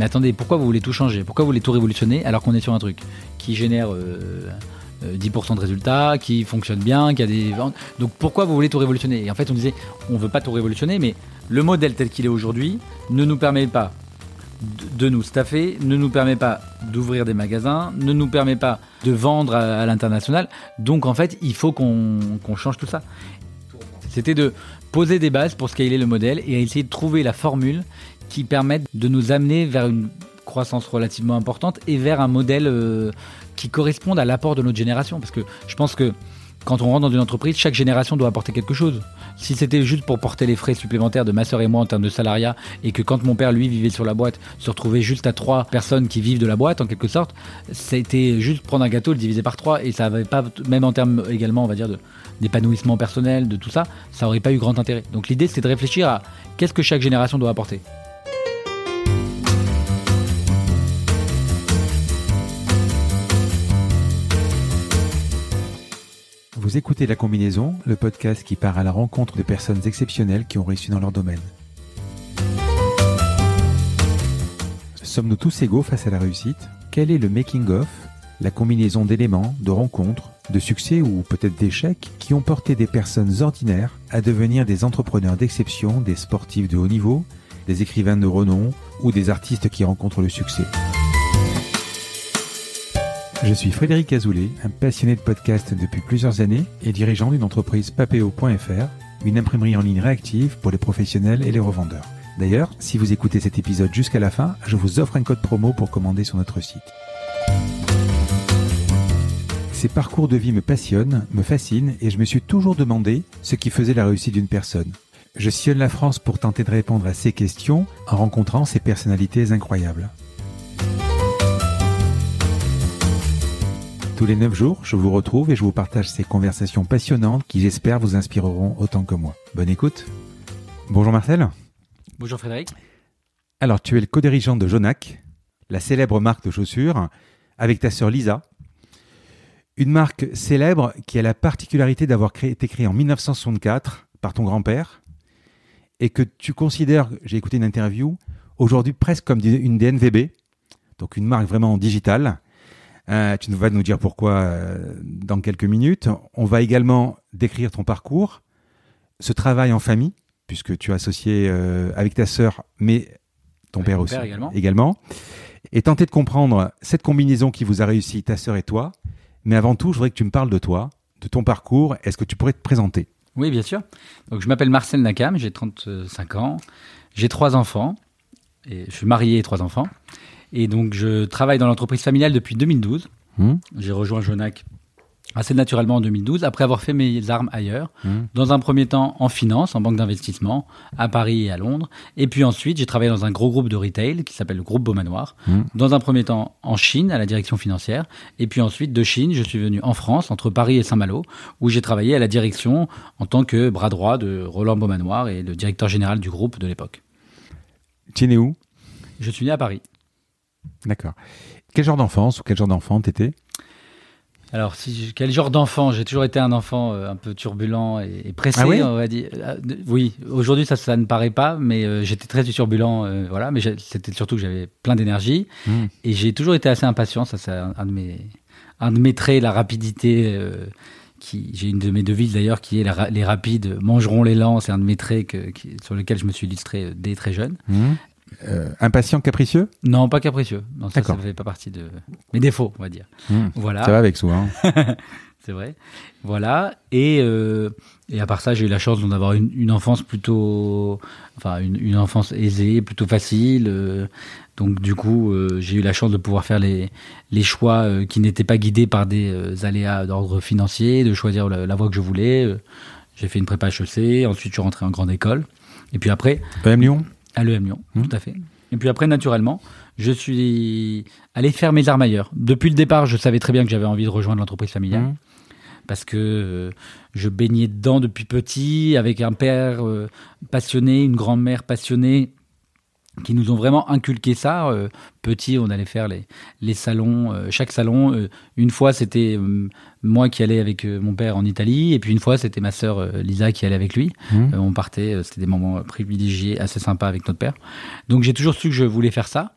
Mais attendez, pourquoi vous voulez tout changer? Pourquoi vous voulez tout révolutionner alors qu'on est sur un truc qui génère euh, euh, 10% de résultats, qui fonctionne bien, qui a des ventes? Donc pourquoi vous voulez tout révolutionner? Et en fait, on disait, on veut pas tout révolutionner, mais le modèle tel qu'il est aujourd'hui ne nous permet pas de nous staffer, ne nous permet pas d'ouvrir des magasins, ne nous permet pas de vendre à, l'international. Donc en fait, il faut qu'on qu'on change tout ça. C'était de poser des bases pour scaler le modèle et essayer de trouver la formule qui permette de nous amener vers une croissance relativement importante et vers un modèle euh, qui corresponde à l'apport de notre génération. Parce que je pense que quand on rentre dans une entreprise, chaque génération doit apporter quelque chose. Si c'était juste pour porter les frais supplémentaires de ma sœur et moi en termes de salariat, et que quand mon père, lui, vivait sur la boîte, se retrouvait juste à trois personnes qui vivent de la boîte, en quelque sorte, c'était juste prendre un gâteau, le diviser par trois, et ça avait pas, même en termes également, on va dire, d'épanouissement personnel, de tout ça, ça aurait pas eu grand intérêt. Donc l'idée, c'est de réfléchir à qu'est-ce que chaque génération doit apporter. Vous écoutez La Combinaison, le podcast qui part à la rencontre de personnes exceptionnelles qui ont réussi dans leur domaine. Sommes-nous tous égaux face à la réussite? Quel est le making-of, la combinaison d'éléments, de rencontres, de succès ou peut-être d'échecs qui ont porté des personnes ordinaires à devenir des entrepreneurs d'exception, des sportifs de haut niveau, des écrivains de renom ou des artistes qui rencontrent le succès? Je suis Frédéric Azoulay, un passionné de podcast depuis plusieurs années et dirigeant d'une entreprise papéo.fr, une imprimerie en ligne réactive pour les professionnels et les revendeurs. D'ailleurs, si vous écoutez cet épisode jusqu'à la fin, je vous offre un code promo pour commander sur notre site. Ces parcours de vie me passionnent, me fascinent et je me suis toujours demandé ce qui faisait la réussite d'une personne. Je sillonne la France pour tenter de répondre à ces questions en rencontrant ces personnalités incroyables. Tous les 9 jours, je vous retrouve et je vous partage ces conversations passionnantes qui j'espère vous inspireront autant que moi. Bonne écoute. Bonjour Marcel. Bonjour Frédéric. Alors tu es le co-dirigeant de Jonac, la célèbre marque de chaussures, avec ta sœur Lisa. Une marque célèbre qui a la particularité d'avoir été créée en 1964 par ton grand-père et que tu considères, j'ai écouté une interview, aujourd'hui presque comme une DNVB, donc une marque vraiment digitale. Euh, tu vas nous dire pourquoi euh, dans quelques minutes. On va également décrire ton parcours, ce travail en famille, puisque tu es associé euh, avec ta sœur, mais ton Avec père aussi père également. également, et tenter de comprendre cette combinaison qui vous a réussi, ta sœur et toi. Mais avant tout, je voudrais que tu me parles de toi, de ton parcours. Est-ce que tu pourrais te présenter? Oui, bien sûr. Donc, je m'appelle Marcel Nakam, j'ai 35 ans, j'ai trois enfants, et je suis marié et trois enfants. Et donc, je travaille dans l'entreprise familiale depuis 2012. Hmm J'ai rejoint Jonac assez naturellement en 2012, après avoir fait mes armes ailleurs. Hmm. Dans un premier temps en finance, en banque d'investissement, à Paris et à Londres. Et puis ensuite, j'ai travaillé dans un gros groupe de retail qui s'appelle le groupe Beaumanoir. Hmm. Dans un premier temps en Chine, à la direction financière. Et puis ensuite, de Chine, je suis venu en France, entre Paris et Saint-Malo, où j'ai travaillé à la direction en tant que bras droit de Roland Beaumanoir et le directeur général du groupe de l'époque. Tu es né où? Je suis né à Paris. D'accord. Quel genre d'enfance ou quel genre d'enfant t'étais Alors, si quel genre d'enfant? J'ai toujours été un enfant euh, un peu turbulent et, et pressé, Ah oui on va dire. Euh, de- oui, aujourd'hui ça, ça ne paraît pas, mais euh, j'étais très turbulent, euh, voilà. Mais c'était surtout que j'avais plein d'énergie Hmm. et j'ai toujours été assez impatient. Ça, c'est un, un de mes, un de mes traits, la rapidité. qui, j'ai une de mes devises d'ailleurs qui est la les rapides mangeront les lents. C'est un de mes traits que, qui- sur lequel je me suis illustré dès très jeune. Hmm. Euh, impatient, capricieux? Non, pas capricieux. Non, ça, ça fait pas partie de mes défauts, on va dire. Hmm. Voilà. Ça va avec souvent. C'est vrai. Voilà. Et, euh, et à part ça, j'ai eu la chance d'en avoir une, une enfance plutôt. Enfin, une, une enfance aisée, plutôt facile. euh, donc, du coup, euh, j'ai eu la chance de pouvoir faire les, les choix qui n'étaient pas guidés par des aléas d'ordre financier, de choisir la, la voie que je voulais. J'ai fait une prépa HEC, ensuite je suis rentré en grande école. Et puis après, EM Lyon? À l'EM Lyon, Mhm. tout à fait. Et puis après, naturellement, je suis allé faire mes armes ailleurs. Depuis le départ, je savais très bien que j'avais envie de rejoindre l'entreprise familiale Hmm. parce que euh, je baignais dedans depuis petit, avec un père euh, passionné, une grand-mère passionnée, qui nous ont vraiment inculqué ça. Euh, petit, on allait faire les, les salons, euh, chaque salon. euh, une fois, c'était euh, moi qui allais avec euh, mon père en Italie, et puis une fois, c'était ma sœur euh, Lisa qui allait avec lui. Euh, on partait, euh, c'était des moments privilégiés, assez sympas avec notre père. Donc j'ai toujours su que je voulais faire ça.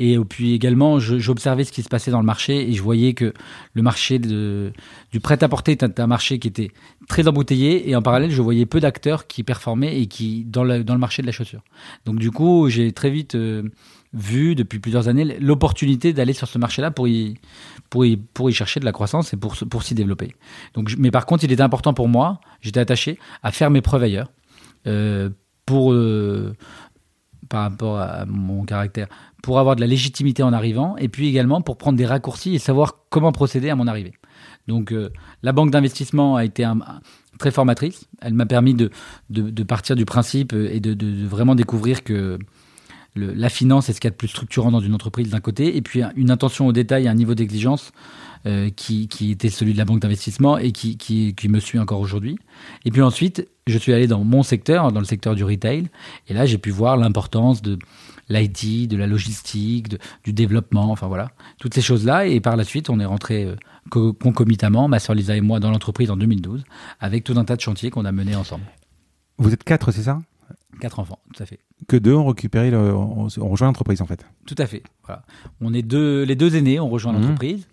Et puis également, j'observais ce qui se passait dans le marché et je voyais que le marché du prêt-à-porter était un marché qui était très embouteillé et en parallèle, je voyais peu d'acteurs qui performaient et qui dans le, marché de la chaussure. Donc du coup, j'ai très vite euh, vu depuis plusieurs années l'opportunité d'aller sur ce marché-là pour y, chercher de la croissance et pour, s'y développer. Donc, mais par contre, il était important pour moi, j'étais attaché à faire mes preuves ailleurs euh, pour, euh, par rapport à mon caractère, pour avoir de la légitimité en arrivant et puis également pour prendre des raccourcis et savoir comment procéder à mon arrivée. Donc euh, la banque d'investissement a été très formatrice. Elle m'a permis de, de, partir du principe euh, et de, vraiment découvrir que la finance est ce qu'il y a de plus structurant dans une entreprise d'un côté, et puis un- une attention au détail un niveau d'exigence euh, qui, qui était celui de la banque d'investissement et qui, qui, qui me suit encore aujourd'hui. Et puis ensuite, je suis allé dans mon secteur, dans le secteur du retail, et là j'ai pu voir l'importance de l'IT, de la logistique, de- du développement, enfin voilà, toutes ces choses-là. Et par la suite, on est rentré euh, co- concomitamment, ma soeur Lisa et moi, dans l'entreprise en 2012, avec tout un tas de chantiers qu'on a menés ensemble. Vous êtes quatre, c'est ça? Quatre enfants, tout à fait. Que deux ont récupéré, le, on, on rejoint l'entreprise en fait. Tout à fait. Voilà. On est deux, les deux aînés, on rejoint Mhm. l'entreprise.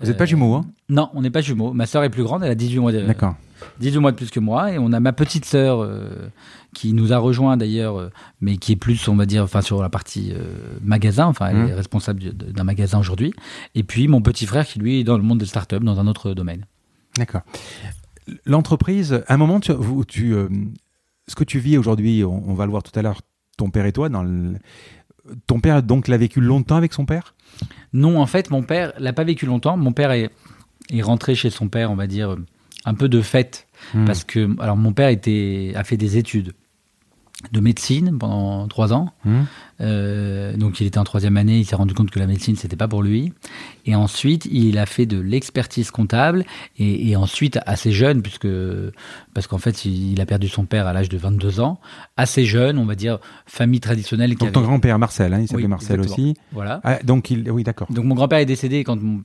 Vous n'êtes pas jumeaux, hein? Non, on n'est pas jumeaux. Ma sœur est plus grande, elle a 18 mois, de, D'accord. 18 mois de plus que moi. Et on a ma petite sœur euh, qui nous a rejoint d'ailleurs, euh, mais qui est plus, on va dire, enfin, sur la partie euh, magasin. Enfin, elle est responsable de- d'un magasin aujourd'hui. Et puis mon petit frère qui, lui, est dans le monde des startups, dans un autre domaine. D'accord. L'entreprise, à un moment, tu, vous- tu, ce que tu vis aujourd'hui, on, on va le voir tout à l'heure, ton père et toi, dans le- ton père donc l'a vécu longtemps avec son père? Non, en fait, mon père l'a pas vécu longtemps. Mon père est, est rentré chez son père, on va dire, un peu de fête. Hmm. Parce que, alors, mon père était, a fait des études de médecine pendant trois ans. Hmm. Euh, donc, il était en troisième année. Il s'est rendu compte que la médecine, c'était pas pour lui. Et ensuite, il a fait de l'expertise comptable. Et, et ensuite, assez jeune, puisque, parce qu'en fait, il, il a perdu son père à l'âge de 22 ans. Assez jeune, on va dire, famille traditionnelle. Donc ton avait- grand-père Marcel, hein, il s'appelait Oui, Marcel exactement. aussi. Voilà. Ah, donc il, oui, d'accord. Donc mon grand-père est décédé quand mon,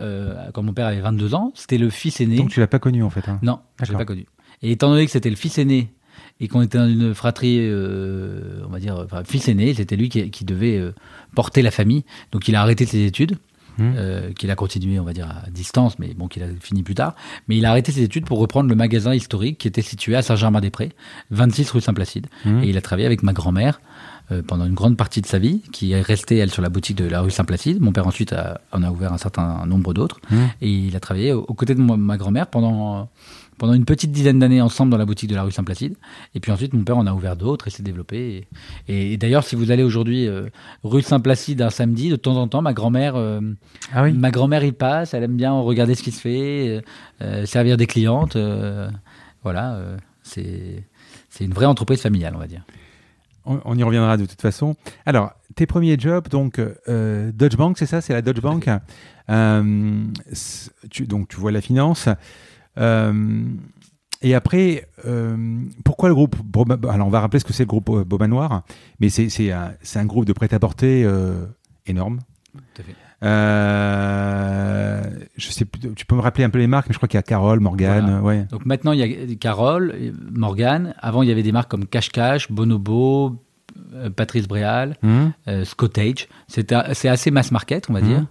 euh, quand mon père avait 22 ans. C'était le fils aîné. Donc tu l'as pas connu en fait. hein. Non, je l'ai pas connu. Et étant donné que c'était le fils aîné et qu'on était dans une fratrie, euh, on va dire, enfin, fils aîné, c'était lui qui, qui devait euh, porter la famille. Donc il a arrêté ses études, Hmm. euh, qu'il a continué, on va dire, à distance, mais bon, qu'il a fini plus tard. Mais il a arrêté ses études pour reprendre le magasin historique qui était situé à Saint-Germain-des-Prés, 26 rue Saint-Placide. Hmm. Et il a travaillé avec ma grand-mère euh, pendant une grande partie de sa vie, qui est restée, elle, sur la boutique de la rue Saint-Placide. Mon père ensuite a- en a ouvert un certain nombre d'autres. Hmm. Et il a travaillé aux aux côtés de ma grand-mère pendant, pendant une petite dizaine d'années ensemble dans la boutique de la rue Saint-Placide. Et puis ensuite, mon père en a ouvert d'autres et s'est développé. Et, et d'ailleurs, si vous allez aujourd'hui euh, rue Saint-Placide un samedi, de temps en temps, ma grand-mère, euh, Ah oui. ma grand-mère y passe. Elle aime bien regarder ce qui se fait, euh, servir des clientes. voilà, c'est c'est une vraie entreprise familiale, on va dire. On, on y reviendra de toute façon. Alors, tes premiers jobs, donc Deutsche Bank, c'est ça, c'est la Deutsche Bank. Tu, donc tu vois la finance. Euh, et après, euh, pourquoi le groupe Alors, on va rappeler ce que c'est le groupe euh, Boba Noir, mais c'est un, groupe de prêt-à-porter euh, énorme. Tout à fait. Euh, je sais, tu peux me rappeler un peu les marques, mais je crois qu'il y a Carole, Morgane, Voilà. ouais. Donc maintenant, il y a Carole, Morgane. Avant, il y avait des marques comme Cash Cash, Bonobo, Patrice Bréal, euh, Scottage. C'est assez mass market, on va Mhm. dire.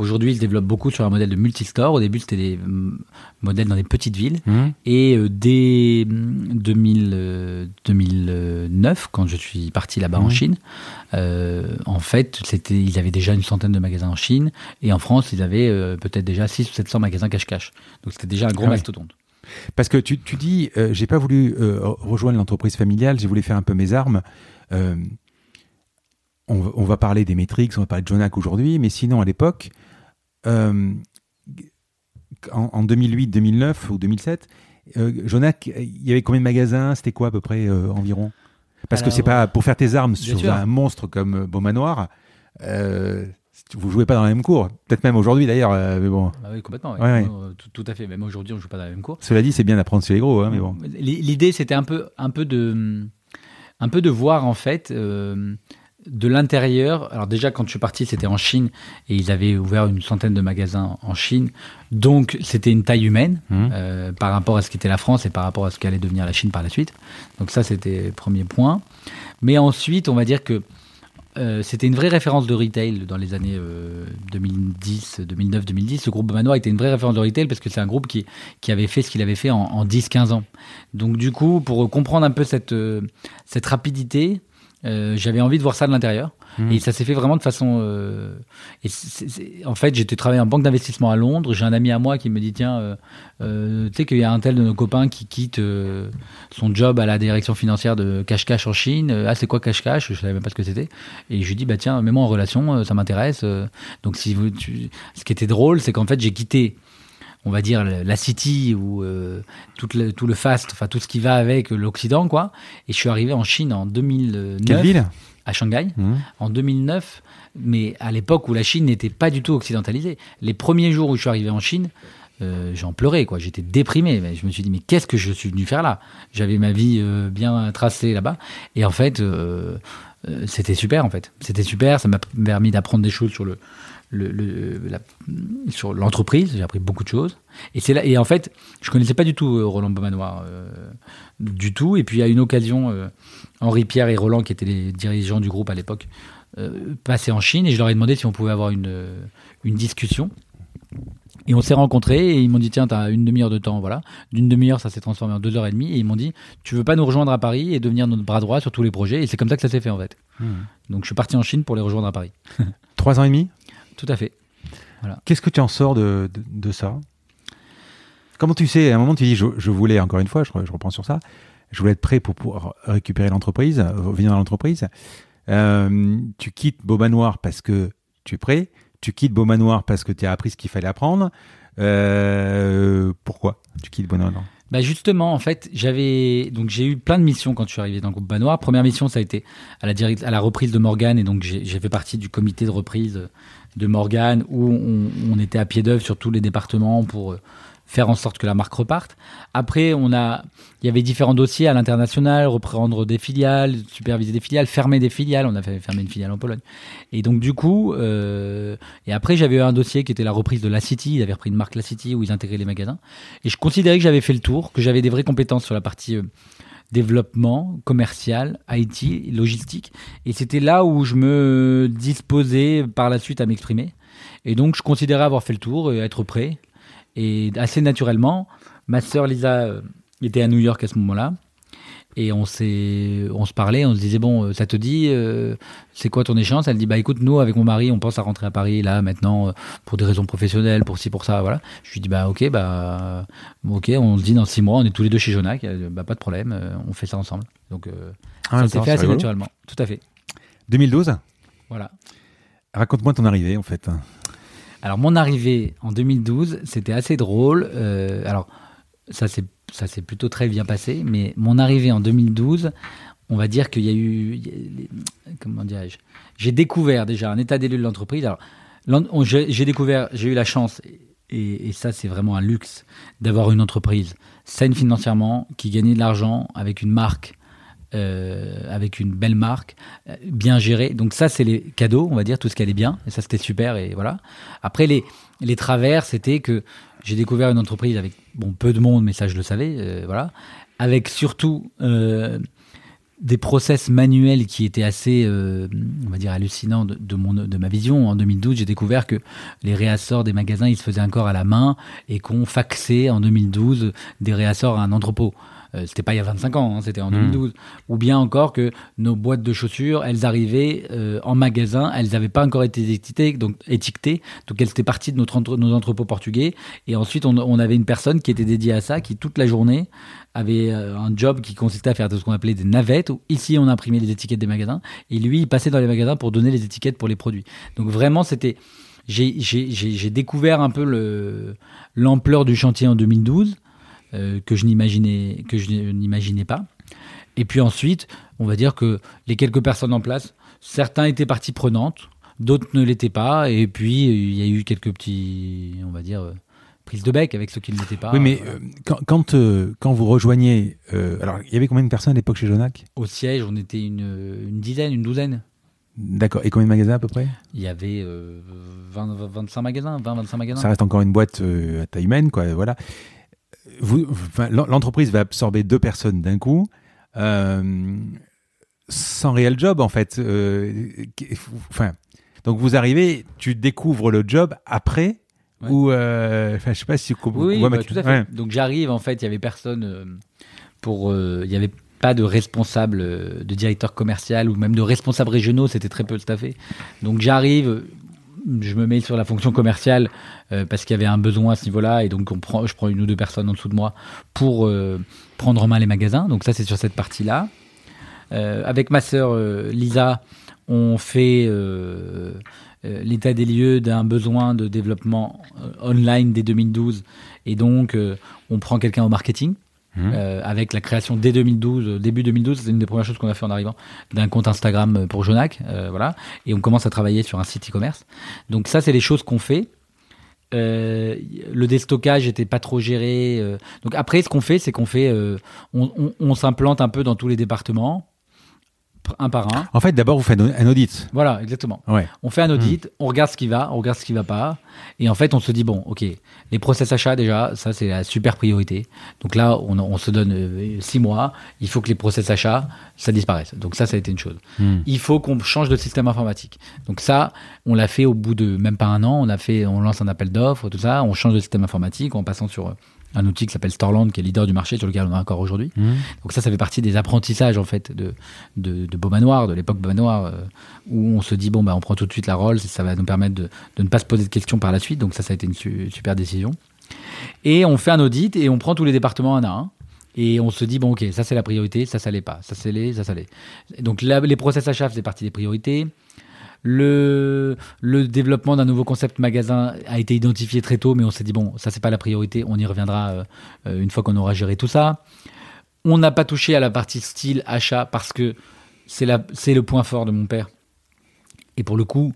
Aujourd'hui, ils se développent beaucoup sur un modèle de multistore. Au début, c'était des mm, modèles dans des petites villes. hum. Et euh, dès mm, 2000, euh, 2009, quand je suis parti là-bas en Mhm. Chine, euh, en fait, ils avaient déjà une centaine de magasins en Chine. Et en France, ils avaient peut-être déjà 600 ou 700 magasins cash-cash. Donc c'était déjà un gros Ah ouais. mastodonte. Parce que tu, tu dis, euh, j'ai pas voulu euh, rejoindre l'entreprise familiale, j'ai voulu faire un peu mes armes. Euh, on, va- on va parler des métriques, on va parler de Jonac aujourd'hui, mais sinon à l'époque, euh, en, en 2008, 2009 ou 2007, euh, Jonac, il y avait combien de magasins? C'était quoi à peu près euh, environ? Parce que c'est pas pour faire tes armes sur sûr. un monstre comme euh, Beaumanoir. Euh, vous jouez pas dans la même cour. Peut-être même aujourd'hui d'ailleurs, mais bon. Ah oui, complètement. Ouais, ouais. Tout, tout à fait. Même aujourd'hui, on ne joue pas dans la même cour. Cela dit, c'est bien d'apprendre sur les gros, hein, mais bon. L'idée, c'était un peu, un peu de, un peu de voir en fait de l'intérieur. Alors déjà, quand je suis parti, c'était en Chine et ils avaient ouvert une centaine de magasins en Chine. Donc, c'était une taille humaine Hum. euh, par rapport à ce qu'était la France et par rapport à ce qu'allait devenir la Chine par la suite. Donc ça, c'était le premier point. Mais ensuite, on va dire que euh, c'était une vraie référence de retail dans les années 2010, 2009, 2010. Le groupe Beaumanoir était une vraie référence de retail parce que c'est un groupe qui, qui avait fait ce qu'il avait fait en, en 10-15 ans. Donc du coup, pour comprendre un peu cette, cette rapidité, j'avais envie de voir ça de l'intérieur. Mmh. Et ça s'est fait vraiment de façon. Euh, et En fait, j'étais travaillé en banque d'investissement à Londres. J'ai un ami à moi qui me dit tiens, euh, euh, tu sais qu'il y a un tel de nos copains qui quitte son job à la direction financière de Cash Cash en Chine. Ah, c'est quoi Cash Cash Je savais même pas ce que c'était. Et je lui dis bah tiens, mets-moi en relation, ça m'intéresse. Donc, si vous, ce qui était drôle, c'est qu'en fait, j'ai quitté on va dire la city ou tout, le, tout le fast, enfin tout ce qui va avec l'Occident quoi. Et je suis arrivé en Chine en 2009. Quelle ville? À Shanghai mmh. en 2009, mais à l'époque où la Chine n'était pas du tout occidentalisée. Les premiers jours où je suis arrivé en Chine, euh, j'en pleurais, quoi. J'étais déprimé. Mais je me suis dit, mais qu'est-ce que je suis venu faire là? J'avais ma vie euh, bien tracée là-bas. Et en fait, euh, c'était super, en fait. C'était super. Ça m'a permis d'apprendre des choses sur le, le, sur l'entreprise. J'ai appris beaucoup de choses. Et c'est là. Et en fait, je connaissais pas du tout Roland Beaumanoir, du tout. Et puis à une occasion, Henri Pierre et Roland, qui étaient les dirigeants du groupe à l'époque, euh, passaient en Chine et je leur ai demandé si on pouvait avoir une, euh, une discussion. Et on s'est rencontrés et ils m'ont dit tiens, tu as une demi-heure de temps, voilà. D'une demi-heure, ça s'est transformé en deux heures et demie et ils m'ont dit tu veux pas nous rejoindre à Paris et devenir notre bras droit sur tous les projets? Et c'est comme ça que ça s'est fait en fait. Hmm. Donc je suis parti en Chine pour les rejoindre à Paris. Trois ans et demi? Tout à fait. Qu'est-ce que tu en sors de, ça? Comment tu sais? À un moment, tu dis je, voulais, encore une fois, je, reprends sur ça, je voulais être prêt pour pouvoir récupérer l'entreprise, euh, venir dans l'entreprise. Euh, tu quittes Beaumanoir parce que tu es prêt. Tu quittes Beaumanoir parce que tu as appris ce qu'il fallait apprendre. Euh, pourquoi tu quittes Beaumanoir bah justement, en fait, j'avais donc j'ai eu plein de missions quand je suis arrivé dans le groupe Banoir. Première mission, ça a été à la reprise de Morgane et donc j'ai fait partie du comité de reprise de Morgane où on, on était à pied d'œuvre sur tous les départements pour faire en sorte que la marque reparte. Après, on a, il y avait différents dossiers à l'international, reprendre des filiales, superviser des filiales, fermer des filiales. On a fait fermer une filiale en Pologne. Et donc du coup, euh, et après j'avais eu un dossier qui était la reprise de La City. Ils avaient repris une marque La City où ils intégraient les magasins. Et je considérais que j'avais fait le tour, que j'avais des vraies compétences sur la partie euh, développement commercial, IT, logistique. Et c'était là où je me disposais par la suite à m'exprimer. Et donc je considérais avoir fait le tour, et être prêt. Et assez naturellement, ma sœur Lisa euh, était à New York à ce moment-là. Et on s'est, on se parlait, on se disait bon, euh, ça te dit, euh, c'est quoi ton échéance? Elle dit bah écoute, nous avec mon mari, on pense à rentrer à Paris là maintenant pour des raisons professionnelles, pour ci pour ça, voilà. Je lui dis bah ok, bah ok, on se dit dans six mois, on est tous les deux chez Jonac, bah pas de problème, on fait ça ensemble. Donc ah, ça s'est fait assez naturellement, tout à fait. 2012. Voilà. Raconte-moi ton arrivée en fait. Alors mon arrivée en 2012, c'était assez drôle. Euh, alors ça s'est plutôt très bien passé, mais mon arrivée en 2012, on va dire qu'il y a eu comment dirais-je J'ai découvert déjà un état des lieux de l'entreprise. Alors j'ai découvert, j'ai eu la chance et ça c'est vraiment un luxe d'avoir une entreprise saine financièrement qui gagnait de l'argent avec une marque euh, avec une belle marque, euh, bien gérée. Donc ça, c'est les cadeaux, on va dire, tout ce qui allait bien. Et ça, c'était super. Et voilà. Après, les, les travers, c'était que j'ai découvert une entreprise avec bon peu de monde, mais ça, je le savais. Euh, voilà. Avec surtout des process manuels qui étaient assez, on va dire, hallucinants de, de, mon, de ma vision. En 2012, j'ai découvert que les réassorts des magasins, ils se faisaient encore à la main et qu'on faxait en 2012 des réassorts à un entrepôt. Euh, c'était pas il y a 25 ans, hein, c'était en 2012. Hmm. Ou bien encore que nos boîtes de chaussures, elles arrivaient euh, en magasin, elles n'avaient pas encore été étiquetées, donc étiquetées, donc elles étaient parties de notre nos entrepôts portugais. Et ensuite, on, on, avait une personne qui était dédiée à ça, qui toute la journée avait euh, un job qui consistait à faire ce qu'on appelait des navettes. Où ici, on imprimait les étiquettes des magasins, et lui, il passait dans les magasins pour donner les étiquettes pour les produits. Donc vraiment, c'était j'ai découvert un peu l'ampleur du chantier en 2012. Euh, que je n'imaginais que je n'imaginais pas. Et puis ensuite, on va dire que les quelques personnes en place, certains étaient partie prenante, d'autres ne l'étaient pas, et puis il y a eu quelques petits, on va dire, euh, prises de bec avec ceux qui ne l'étaient pas. Oui, mais euh, quand, quand, quand, vous rejoignez, alors il y avait combien de personnes à l'époque chez Jonac? Au siège, on était une, une dizaine, une douzaine. D'accord. Et combien de magasins à peu près? Il y avait 20, 25 magasins, 20, 25 magasins. Ça reste encore une boîte à taille humaine, quoi. Voilà l'entreprise va absorber deux personnes d'un coup. Euh, sans réel job en fait. Euh, Enfin, donc vous arrivez, tu découvres le job après Ouais. ou euh, je sais pas si vous Oui, bah, ma- tout à fait. Ouais. Donc j'arrive, en fait, il y avait personne euh, pour. Il y avait pas de responsable, de directeur commercial ou même de responsables régionaux, c'était très peu staffé. Donc j'arrive, je me mets sur la fonction commerciale euh, parce qu'il y avait un besoin à ce niveau-là et donc on prend, je prends une ou deux personnes en dessous de moi pour euh, prendre en main les magasins. Donc ça, c'est sur cette partie-là. Euh, avec ma sœur Lisa, on fait l'état des lieux d'un besoin de développement online dès 2012 et donc on prend quelqu'un au marketing. Euh, avec la création dès 2012, euh, début 2012, c'est une des premières choses qu'on a fait en arrivant, d'un compte Instagram pour Jonac, euh, voilà, et on commence à travailler sur un site e-commerce. Donc ça, c'est les choses qu'on fait. Euh, le déstockage était pas trop géré. euh. Donc après, ce qu'on fait, c'est qu'on fait, euh, on, on- on s'implante un peu dans tous les départements, un par un. En fait, d'abord vous faites un audit. Voilà, exactement. Ouais. On fait un audit, on regarde ce qui va, on regarde ce qui va pas, et en fait, on se dit bon, ok, les process achats déjà, ça c'est la super priorité. Donc là, on, on se donne euh, six mois, il faut que les process achats, ça disparaisse. Donc ça, ça a été une chose. Mhm. Il faut qu'on change de système informatique. Donc ça, on l'a fait au bout de même pas un an. On a fait, on lance un appel d'offres, tout ça. On change de système informatique en passant sur euh, un outil qui s'appelle Storland, qui est leader du marché sur lequel on est encore aujourd'hui. Mhm. Donc ça, ça fait partie des apprentissages en fait de de, de Beaumanoir, de l'époque Beaumanoir, euh, où on se dit bon bah on prend tout de suite la rôle, ça va nous permettre de, de ne pas se poser de questions par la suite. Donc ça, ça a été une su- super décision. Et on fait un audit et on prend tous les départements un à un. Et on se dit, bon, ok, ça c'est la priorité, ça ça l'est pas, ça c'est les, ça ça l'est. Donc là, les process achats c'est partie des priorités. Le, développement d'un nouveau concept magasin a été identifié très tôt, mais on s'est dit, bon, ça c'est pas la priorité, on y reviendra euh, euh, une fois qu'on aura géré tout ça. On n'a pas touché à la partie style achat parce que c'est le point fort de mon père. Et pour le coup,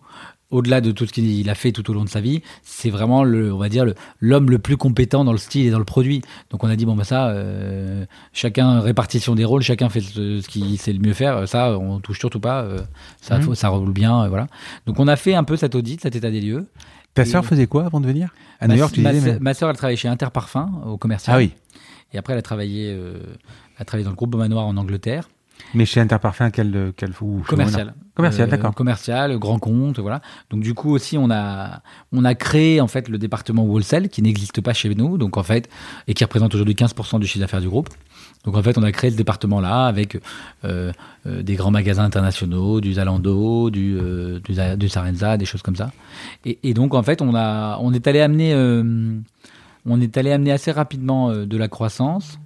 au-delà de tout ce qu'il a fait tout au long de sa vie, c'est vraiment le, on va dire l'homme le plus compétent dans le style et dans le produit. Donc on a dit bon bah ça, euh, chacun répartition des rôles, chacun fait ce, ce qui sait le mieux faire. Ça, on touche surtout pas. euh, ça, Mhm. faut- ça roule bien, euh, voilà. Donc on a fait un peu cet audit, cet état des lieux. Ta sœur faisait quoi avant de venir? À New ma, York, tu ma disais. sœur- mais- ma sœur, elle travaillait chez Interparfum au commercial. Ah oui. Et après, elle a travaillé, elle a travaillé dans le groupe Beaumanoir en Angleterre. Mais chez Interparfum, quel quel ou commercial. Commercial, Euh, d'accord. Commercial, grand compte, voilà. Donc du coup aussi on a on a créé en fait le département wholesale qui n'existe pas chez nous, donc en fait et qui représente aujourd'hui 15% du chiffre d'affaires du groupe. Donc en fait on a créé ce département là avec euh, euh, des grands magasins internationaux, du Zalando, du euh, du, Za- du Sarenza, des choses comme ça. Et, et donc en fait on a on est allé amener euh, on est allé amener assez rapidement euh, de la croissance.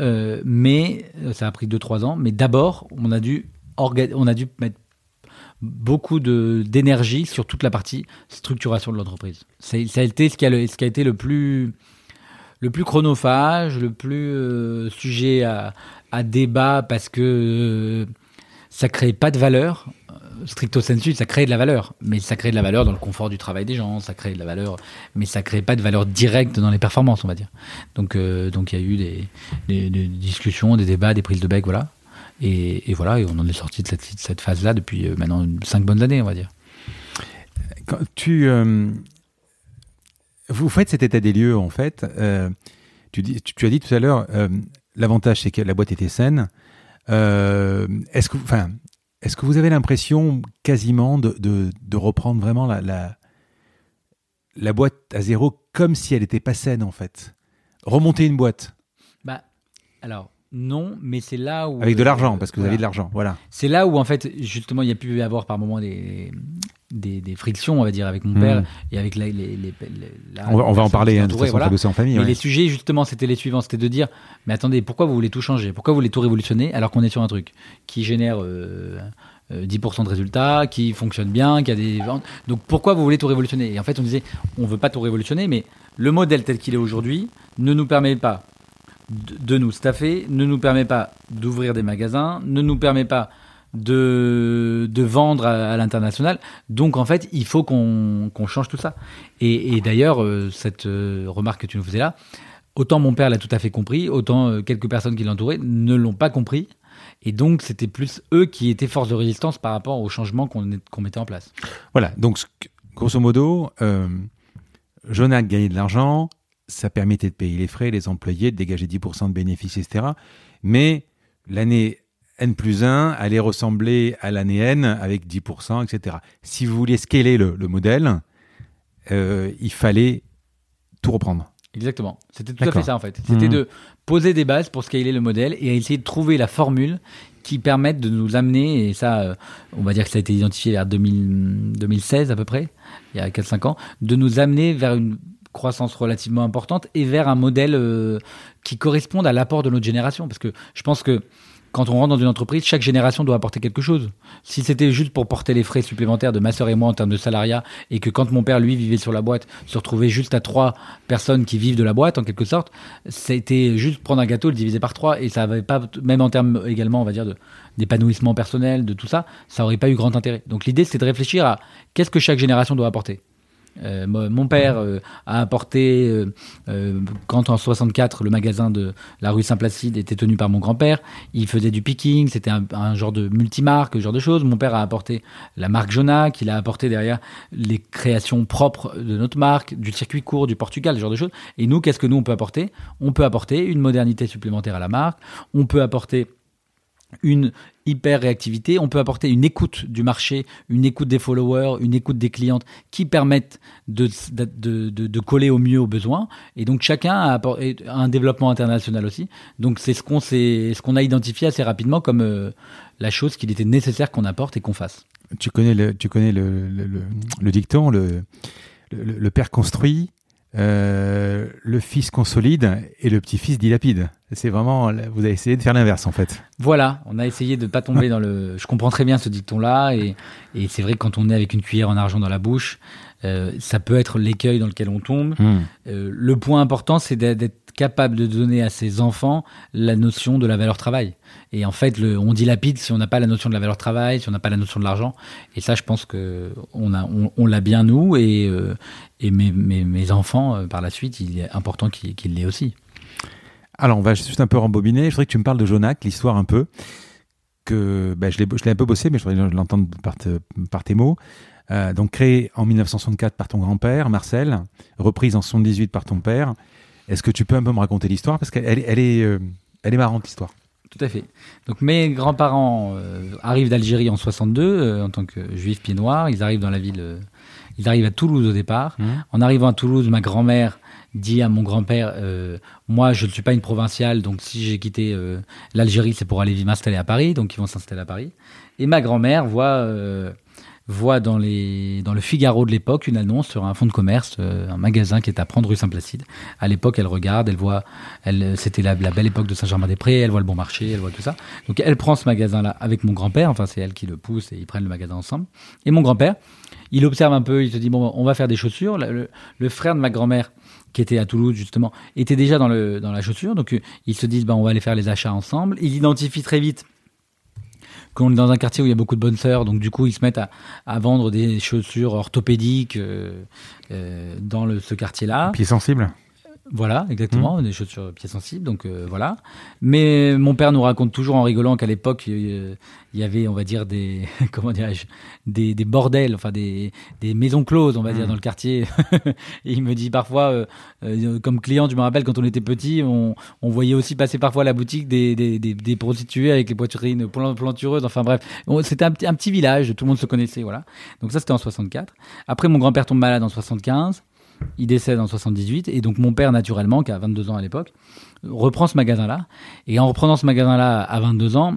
Euh, mais euh, ça a pris 2-3 ans. Mais d'abord, on a dû on a dû mettre beaucoup d'énergie sur toute la partie structuration de l'entreprise. Ça a été ce qui a, été le plus le plus chronophage, le plus euh, sujet à, à débat parce que euh, ça crée pas de valeur. Stricto sensu, ça crée de la valeur, mais ça crée de la valeur dans le confort du travail des gens, ça crée de la valeur, mais ça crée pas de valeur directe dans les performances, on va dire. Donc, euh, donc il y a eu des, discussions, des débats, des prises de bec, voilà. Et, voilà, et on en est sorti de cette, phase-là depuis euh, maintenant cinq bonnes années, on va dire. Quand tu, euh, vous faites cet état des lieux, en fait. tu, as dit tout à l'heure, l'avantage, c'est que la boîte était saine. Est-ce que, enfin, est-ce que vous avez l'impression quasiment de, reprendre vraiment la, la, la boîte à zéro comme si elle n'était pas saine, en fait? Remonter une boîte. Bah, alors, non, mais c'est là où. avec de l'argent, euh, parce que vous avez de l'argent. Voilà. C'est là où, en fait, justement, il y a pu y avoir par moments des, des, des frictions, on va dire, avec mon père et avec la- les, les, les- la- on va, on va en parler, hein, de toute façon, voilà. en famille. Mais ouais. les sujets, justement, c'était les suivants. C'était de dire, mais attendez, pourquoi vous voulez tout changer? Pourquoi vous voulez tout révolutionner alors qu'on est sur un truc qui génère euh, euh, 10% de résultats, qui fonctionne bien, qui a des ventes? Donc pourquoi vous voulez tout révolutionner? Et en fait, on disait, on veut pas tout révolutionner, mais le modèle tel qu'il est aujourd'hui ne nous permet pas de, nous staffer, ne nous permet pas d'ouvrir des magasins, ne nous permet pas de, vendre à, l'international. Donc en fait, il faut qu'on change tout ça. Et, d'ailleurs, euh, cette euh, remarque que tu nous faisais là, autant mon père l'a tout à fait compris, autant euh, quelques personnes qui l'entouraient ne l'ont pas compris. Et donc, c'était plus eux qui étaient force de résistance par rapport aux changements qu'on mettait en place. Voilà, donc grosso modo, euh, Jonac gagnait de l'argent, ça permettait de payer les frais, les employés, de dégager 10% de bénéfices, etc. Mais l'année N plus 1 allait ressembler à l'année N avec 10%, etc. Si vous vouliez scaler le, le modèle, euh, il fallait tout reprendre. Exactement. C'était tout à fait ça en fait. C'était Mhm. de poser des bases pour scaler le modèle et essayer de trouver la formule qui permette de nous amener, et ça, euh, on va dire que ça a été identifié vers 2000 2016 à peu près, il y a 4-5 ans, de nous amener vers une croissance relativement importante et vers un modèle euh, qui corresponde à l'apport de notre génération. Parce que je pense que quand on rentre dans une entreprise, chaque génération doit apporter quelque chose. Si c'était juste pour porter les frais supplémentaires de ma sœur et moi en termes de salariat, et que quand mon père, lui, vivait sur la boîte, se retrouvait juste à trois personnes qui vivent de la boîte, en quelque sorte, c'était juste prendre un gâteau, le diviser par trois, et ça avait pas, même en termes également, on va dire, d'épanouissement personnel, de tout ça, ça aurait pas eu grand intérêt. Donc l'idée, c'est de réfléchir à qu'est-ce que chaque génération doit apporter. Euh, mo- mon père euh, a apporté, euh, quand en 64, le magasin de la rue Saint-Placide était tenu par mon grand-père, il faisait du picking, c'était un, un genre de multimarque, ce genre de choses. Mon père a apporté la marque Jonac, il a apporté derrière les créations propres de notre marque, du circuit court, du Portugal, ce genre de choses. Et nous, qu'est-ce que nous, on peut apporter? On peut apporter une modernité supplémentaire à la marque, on peut apporter une hyper réactivité, on peut apporter une écoute du marché, une écoute des followers, une écoute des clientes qui permettent de, de, de, coller au mieux aux besoins. Et donc chacun a un développement international aussi. Donc c'est ce qu'on ce qu'on a identifié assez rapidement comme euh, la chose qu'il était nécessaire qu'on apporte et qu'on fasse. Tu connais le, tu connais le, le, dicton, le, le père construit, euh, le fils consolide et le petit-fils dilapide. C'est vraiment, vous avez essayé de faire l'inverse en fait. Voilà, on a essayé de ne pas tomber dans le. Je comprends très bien ce dicton-là, et, et c'est vrai que quand on est avec une cuillère en argent dans la bouche, euh, ça peut être l'écueil dans lequel on tombe. Euh, le point important, c'est d'être capable de donner à ses enfants la notion de la valeur travail. Et en fait, le, on dilapide si on n'a pas la notion de la valeur travail, si on n'a pas la notion de l'argent. Et ça, je pense que on on, l'a bien nous, et, euh, et mes, mes, enfants, euh, par la suite, il est important qu'ils qu'ils l'aient aussi. Alors, on va juste un peu rembobiner. Je voudrais que tu me parles de Jonac, l'histoire un peu. Que je l'ai je l'ai un peu bossé, mais je voudrais l'entendre par, te- par tes mots. Euh, donc, créé en 1964 par ton grand-père, Marcel, reprise en 78 par ton père. Est-ce que tu peux un peu me raconter l'histoire? Parce qu'elle elle, est, euh, elle est marrante, l'histoire. Tout à fait. Donc mes grands-parents euh, arrivent d'Algérie en 62 euh, en tant que juifs pieds noirs. Ils arrivent dans la ville. ils arrivent à Toulouse au départ. Mhm. En arrivant à Toulouse, ma grand-mère dit à mon grand-père euh, Moi, je ne suis pas une provinciale, donc si j'ai quitté euh, l'Algérie, c'est pour aller m'installer à Paris. Donc ils vont s'installer à Paris. Et ma grand-mère voit, euh, voit dans, les, dans le Figaro de l'époque une annonce sur un fonds de commerce, euh, un magasin qui est à prendre rue Saint-Placide. À l'époque, elle regarde, elle voit, elle, c'était la, belle époque de Saint-Germain-des-Prés, elle voit le bon marché, elle voit tout ça. Donc elle prend ce magasin-là avec mon grand-père, enfin c'est elle qui le pousse et ils prennent le magasin ensemble. Et mon grand-père, il observe un peu, il se dit bon, on va faire des chaussures. Le frère de ma grand-mère, qui était à Toulouse justement, était déjà dans, le, dans la chaussure, donc euh, ils se disent ben, on va aller faire les achats ensemble. Ils identifient très vite qu'on est dans un quartier où il y a beaucoup de bonnes sœurs, donc du coup ils se mettent à, vendre des chaussures orthopédiques euh, euh, dans ce quartier-là. Pied sensible Voilà, exactement, des chaussures pieds sensibles, donc euh, voilà. Mais mon père nous raconte toujours en rigolant qu'à l'époque, il y avait, on va dire, des, comment dirais-je, des, des bordels, enfin des, des maisons closes, on va dire, Mm. dans le quartier. Et il me dit parfois, euh, euh, comme client, je me rappelle quand on était petit, on, on voyait aussi passer parfois à la boutique des, des, prostituées avec les poitrines plan- plantureuses, enfin bref. C'était un, petit- un petit village, tout le monde se connaissait, voilà. Donc ça, c'était en 64. Après, mon grand-père tombe malade en 75. Il décède en 78 et donc mon père naturellement, qui a 22 ans à l'époque, reprend ce magasin-là. Et en reprenant ce magasin-là à 22 ans,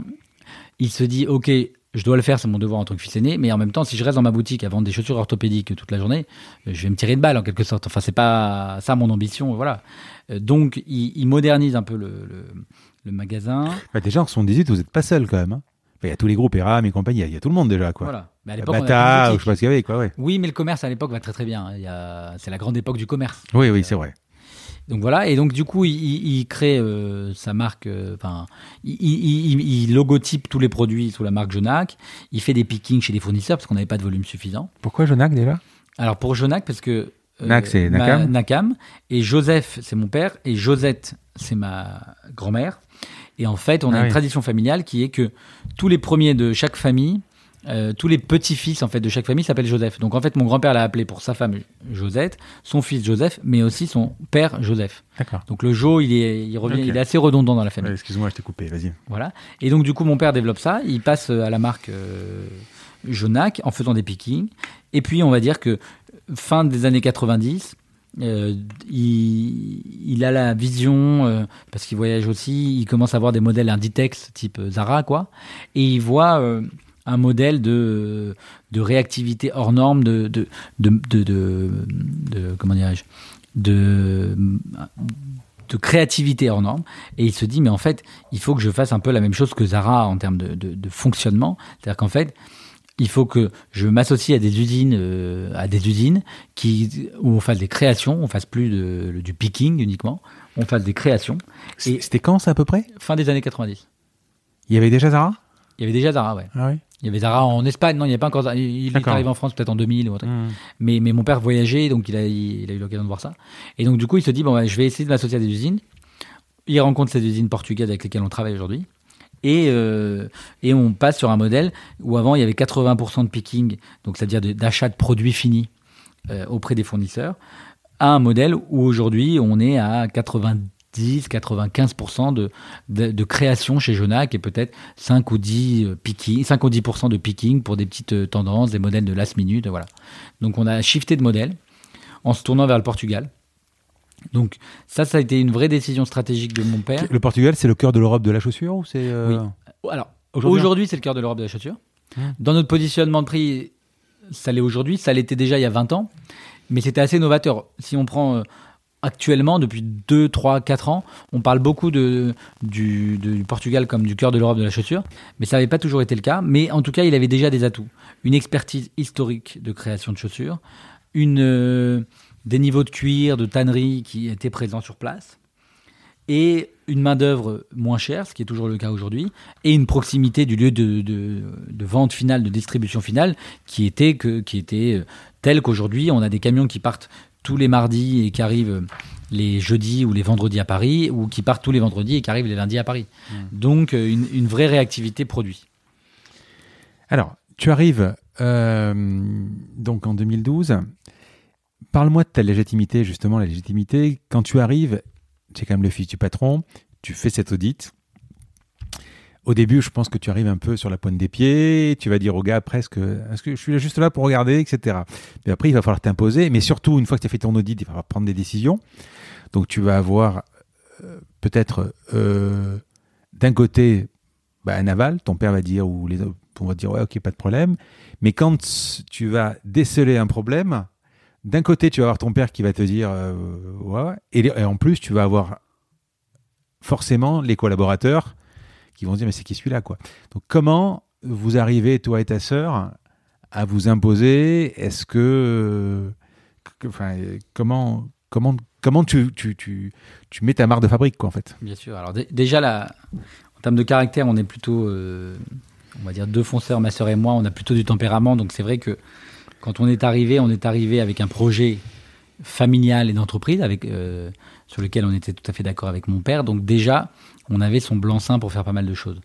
il se dit ok, je dois le faire, c'est mon devoir en tant que fils aîné, mais en même temps, si je reste dans ma boutique à vendre des chaussures orthopédiques toute la journée, euh, je vais me tirer une balle en quelque sorte. Enfin, c'est pas ça mon ambition, voilà. Euh, Donc, il, modernise un peu le, le, le magasin. Bah, Déjà, en 78, vous n'êtes pas seul quand même. hein. Enfin, Il y a tous les groupes ERAM et compagnie, il y a- il y, a tout le monde déjà. Quoi. Voilà. Mais à l'époque, Bata, ou je sais pas ce qu'il y avait. Quoi, ouais. Oui, mais le commerce à l'époque va très très bien. Il y a... C'est la grande époque du commerce. Oui, oui, c'est vrai. Donc voilà, et donc du coup, il, il- il crée euh, sa marque, euh, enfin, il, il- il- il logotype tous les produits sous la marque Jonac, il fait des pickings chez les fournisseurs parce qu'on n'avait pas de volume suffisant. Pourquoi Jonac déjà? Alors pour Jonac, parce que... euh, Nac, c'est ma- Nakam. Nakam, et Joseph, c'est mon père, et Josette, c'est ma grand-mère. Et en fait, on a Ah une tradition familiale qui est que tous les premiers de chaque famille euh, tous les petits-fils en fait de chaque famille s'appellent Joseph. Donc en fait, mon grand-père l'a appelé pour sa femme Josette, son fils Joseph, mais aussi son père Joseph. D'accord. Donc le Jo, il est, il revient, il est assez redondant dans la famille. Excuse-moi, je t'ai coupé, vas-y. Voilà. Et donc, du coup, mon père développe ça. Il passe euh, à la marque euh, Jonac en faisant des pickings. Et puis, on va dire que fin des années 90, euh, il, a la vision, euh, parce qu'il voyage aussi, il commence à voir des modèles Inditex type euh, Zara, quoi. Et il voit un modèle de, de réactivité hors norme, de, de, de, comment dirais-je, de, de créativité hors norme. Et il se dit, mais en fait, il faut que je fasse un peu la même chose que Zara en termes de fonctionnement. C'est-à-dire qu'en fait, il faut que je m'associe à des usines, euh, à des usines qui, où on fasse des créations, on fasse plus de, du picking uniquement, on fasse des créations. C'était quand ça à peu près? Fin des années 90. Il y avait déjà Zara? Il y avait déjà Zara, ouais. Ah oui. Il y avait Zara en Espagne, non, il n'y avait pas encore Zara. Il, est arrivé en France peut-être en 2000 ou un truc. Mais, mais mon père voyageait, donc il a, il a eu l'occasion de voir ça. Et donc, du coup, il se dit, bon, bah, je vais essayer de m'associer à des usines. Il rencontre ces usines portugaises avec lesquelles on travaille aujourd'hui. Et, euh, et on passe sur un modèle où avant, il y avait 80% de picking, donc c'est-à-dire d'achat de produits finis euh, auprès des fournisseurs, à un modèle où aujourd'hui, on est à 90-95% de, de, de création chez Jonac et peut-être 5 ou 10 euh, picking, 5 ou 10% de picking pour des petites tendances, des modèles de last minute, voilà. Donc on a shifté de modèle en se tournant vers le Portugal. Donc ça, ça a été une vraie décision stratégique de mon père. Le Portugal, c'est le cœur de l'Europe de la chaussure ou c'est euh, Alors Aujourd'hui, aujourd'hui, c'est le cœur de l'Europe de la chaussure. Mmh. Dans notre positionnement de prix, ça l'est aujourd'hui, ça l'était déjà il y a 20 ans, mais c'était assez novateur. Si on prend euh, actuellement, depuis 2, 3, 4 ans, on parle beaucoup de, du, du Portugal comme du cœur de l'Europe de la chaussure, mais ça n'avait pas toujours été le cas. Mais en tout cas, il avait déjà des atouts. Une expertise historique de création de chaussures, une, euh, des niveaux de cuir, de tannerie qui étaient présents sur place, et une main-d'œuvre moins chère, ce qui est toujours le cas aujourd'hui, et une proximité du lieu de, de- de vente finale, de distribution finale, qui était, que, qui était euh, telle qu'aujourd'hui, on a des camions qui partent tous les mardis et qui arrivent les jeudis ou les vendredis à Paris, ou qui partent tous les vendredis et qui arrivent les lundis à Paris. Donc, euh, une, une vraie réactivité produit. Alors, tu arrives euh, donc en 2012. Parle-moi de ta légitimité, justement, la légitimité. Quand tu arrives, tu es quand même le fils du patron, tu fais cet audit. Au début, je pense que tu arrives un peu sur la pointe des pieds, tu vas dire au gars presque, est-ce que je suis juste là pour regarder, etc. Mais après, il va falloir t'imposer, mais surtout, une fois que tu as fait ton audit, il va falloir prendre des décisions. Donc, tu vas avoir euh, peut-être euh, d'un côté bah, un aval, ton père va dire, ou les on va dire, ouais, ok, pas de problème. Mais quand tu vas déceler un problème, d'un côté, tu vas avoir ton père qui va te dire, euh, et, en plus, tu vas avoir forcément les collaborateurs qui vont dire, mais c'est qui celui-là, quoi. Donc, comment vous arrivez, toi et ta sœur, à vous imposer? Est-ce que, enfin, comment, comment, comment tu, mets ta marque de fabrique, quoi, en fait? Bien sûr. Alors, dé- déjà, en termes de caractère, on est plutôt, euh, on va dire, deux fonceurs, ma sœur et moi, on a plutôt du tempérament. Donc, c'est vrai que quand on est arrivé, on est arrivé avec un projet familial et d'entreprise avec, euh, sur lequel on était tout à fait d'accord avec mon père. Donc, déjà, on avait son blanc-seing pour faire pas mal de choses.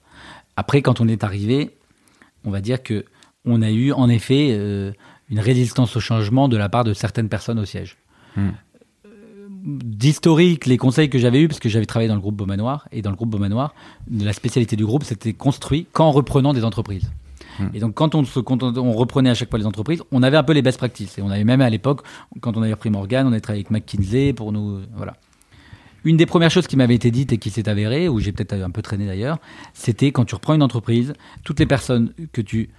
Après, quand on est arrivé, on va dire que on a eu, en effet, euh, une résistance au changement de la part de certaines personnes au siège d'historique, les conseils que j'avais eus, parce que j'avais travaillé dans le groupe Beaumanoir, et dans le groupe Beaumanoir, la spécialité du groupe, c'était construit qu'en reprenant des entreprises. Et donc, quand on, reprenait à chaque fois les entreprises, on avait un peu les best practices. Et on avait même à l'époque, quand on avait repris Morgan, on avait avec McKinsey pour nous. Voilà. Une des premières choses qui m'avait été dite et qui s'est avérée, où j'ai peut-être un peu traîné d'ailleurs, c'était quand tu reprends une entreprise, toutes les personnes que tu,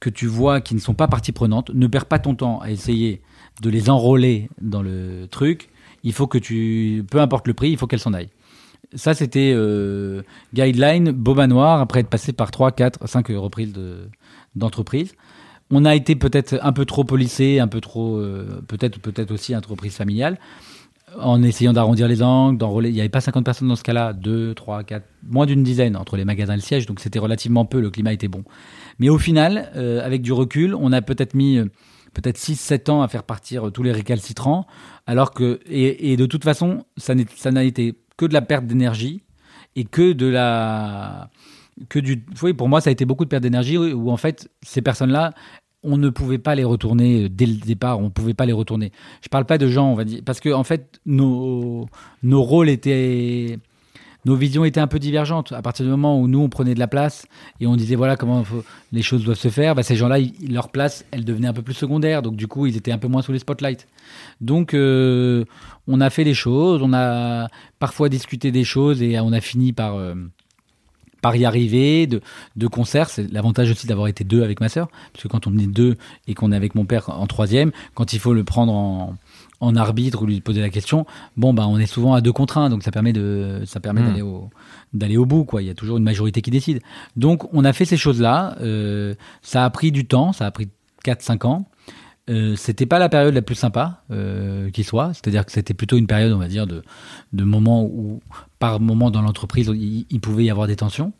que tu vois qui ne sont pas partie prenante, ne perds pas ton temps à essayer de les enrôler dans le truc. Il faut que tu, peu importe le prix, il faut qu'elles s'en aillent. Ça, c'était euh, guideline Beaumanoir, après être passé par 3, 4, 5 reprises de- d'entreprise. On a été peut-être un peu trop policé, un peu trop, euh, peut-être peut-être aussi entreprise familiale, en essayant d'arrondir les angles, d'enrôler. Il n'y avait pas 50 personnes dans ce cas-là, 2, 3, 4, moins d'une dizaine entre les magasins et le siège, donc c'était relativement peu, le climat était bon. Mais au final, euh, avec du recul, on a peut-être mis euh, peut-être 6-7 ans à faire partir tous les récalcitrants, alors que, et, de toute façon, ça n'a été que de la perte d'énergie et que de la que du. Oui, pour moi, ça a été beaucoup de perte d'énergie où en fait, ces personnes-là, on ne pouvait pas les retourner dès le départ, on ne pouvait pas les retourner. Je parle pas de gens, on va dire, parce que en fait, nos, nos rôles étaient, nos visions étaient un peu divergentes. À partir du moment où nous, on prenait de la place et on disait voilà comment les choses doivent se faire, bah, ces gens-là, leur place, elle devenait un peu plus secondaire. Donc du coup, ils étaient un peu moins sous les spotlights. Donc euh, on a fait les choses, on a parfois discuté des choses et on a fini par euh, par y arriver, de, de concert. C'est l'avantage aussi d'avoir été deux avec ma sœur, parce que quand on est deux et qu'on est avec mon père en troisième, quand il faut le prendre en, en arbitre ou lui poser la question, bon bah on est souvent à deux contre un, donc ça permet de ça permet hmm. d'aller au d'aller au bout quoi. Il y a toujours une majorité qui décide. Donc on a fait ces choses là. Euh, ça a pris du temps, ça a pris 4-5 ans. Euh, c'était pas la période la plus sympa euh, qui soit, c'est-à-dire que c'était plutôt une période, on va dire, de, de moments où, par moment dans l'entreprise, il, pouvait y avoir des tensions.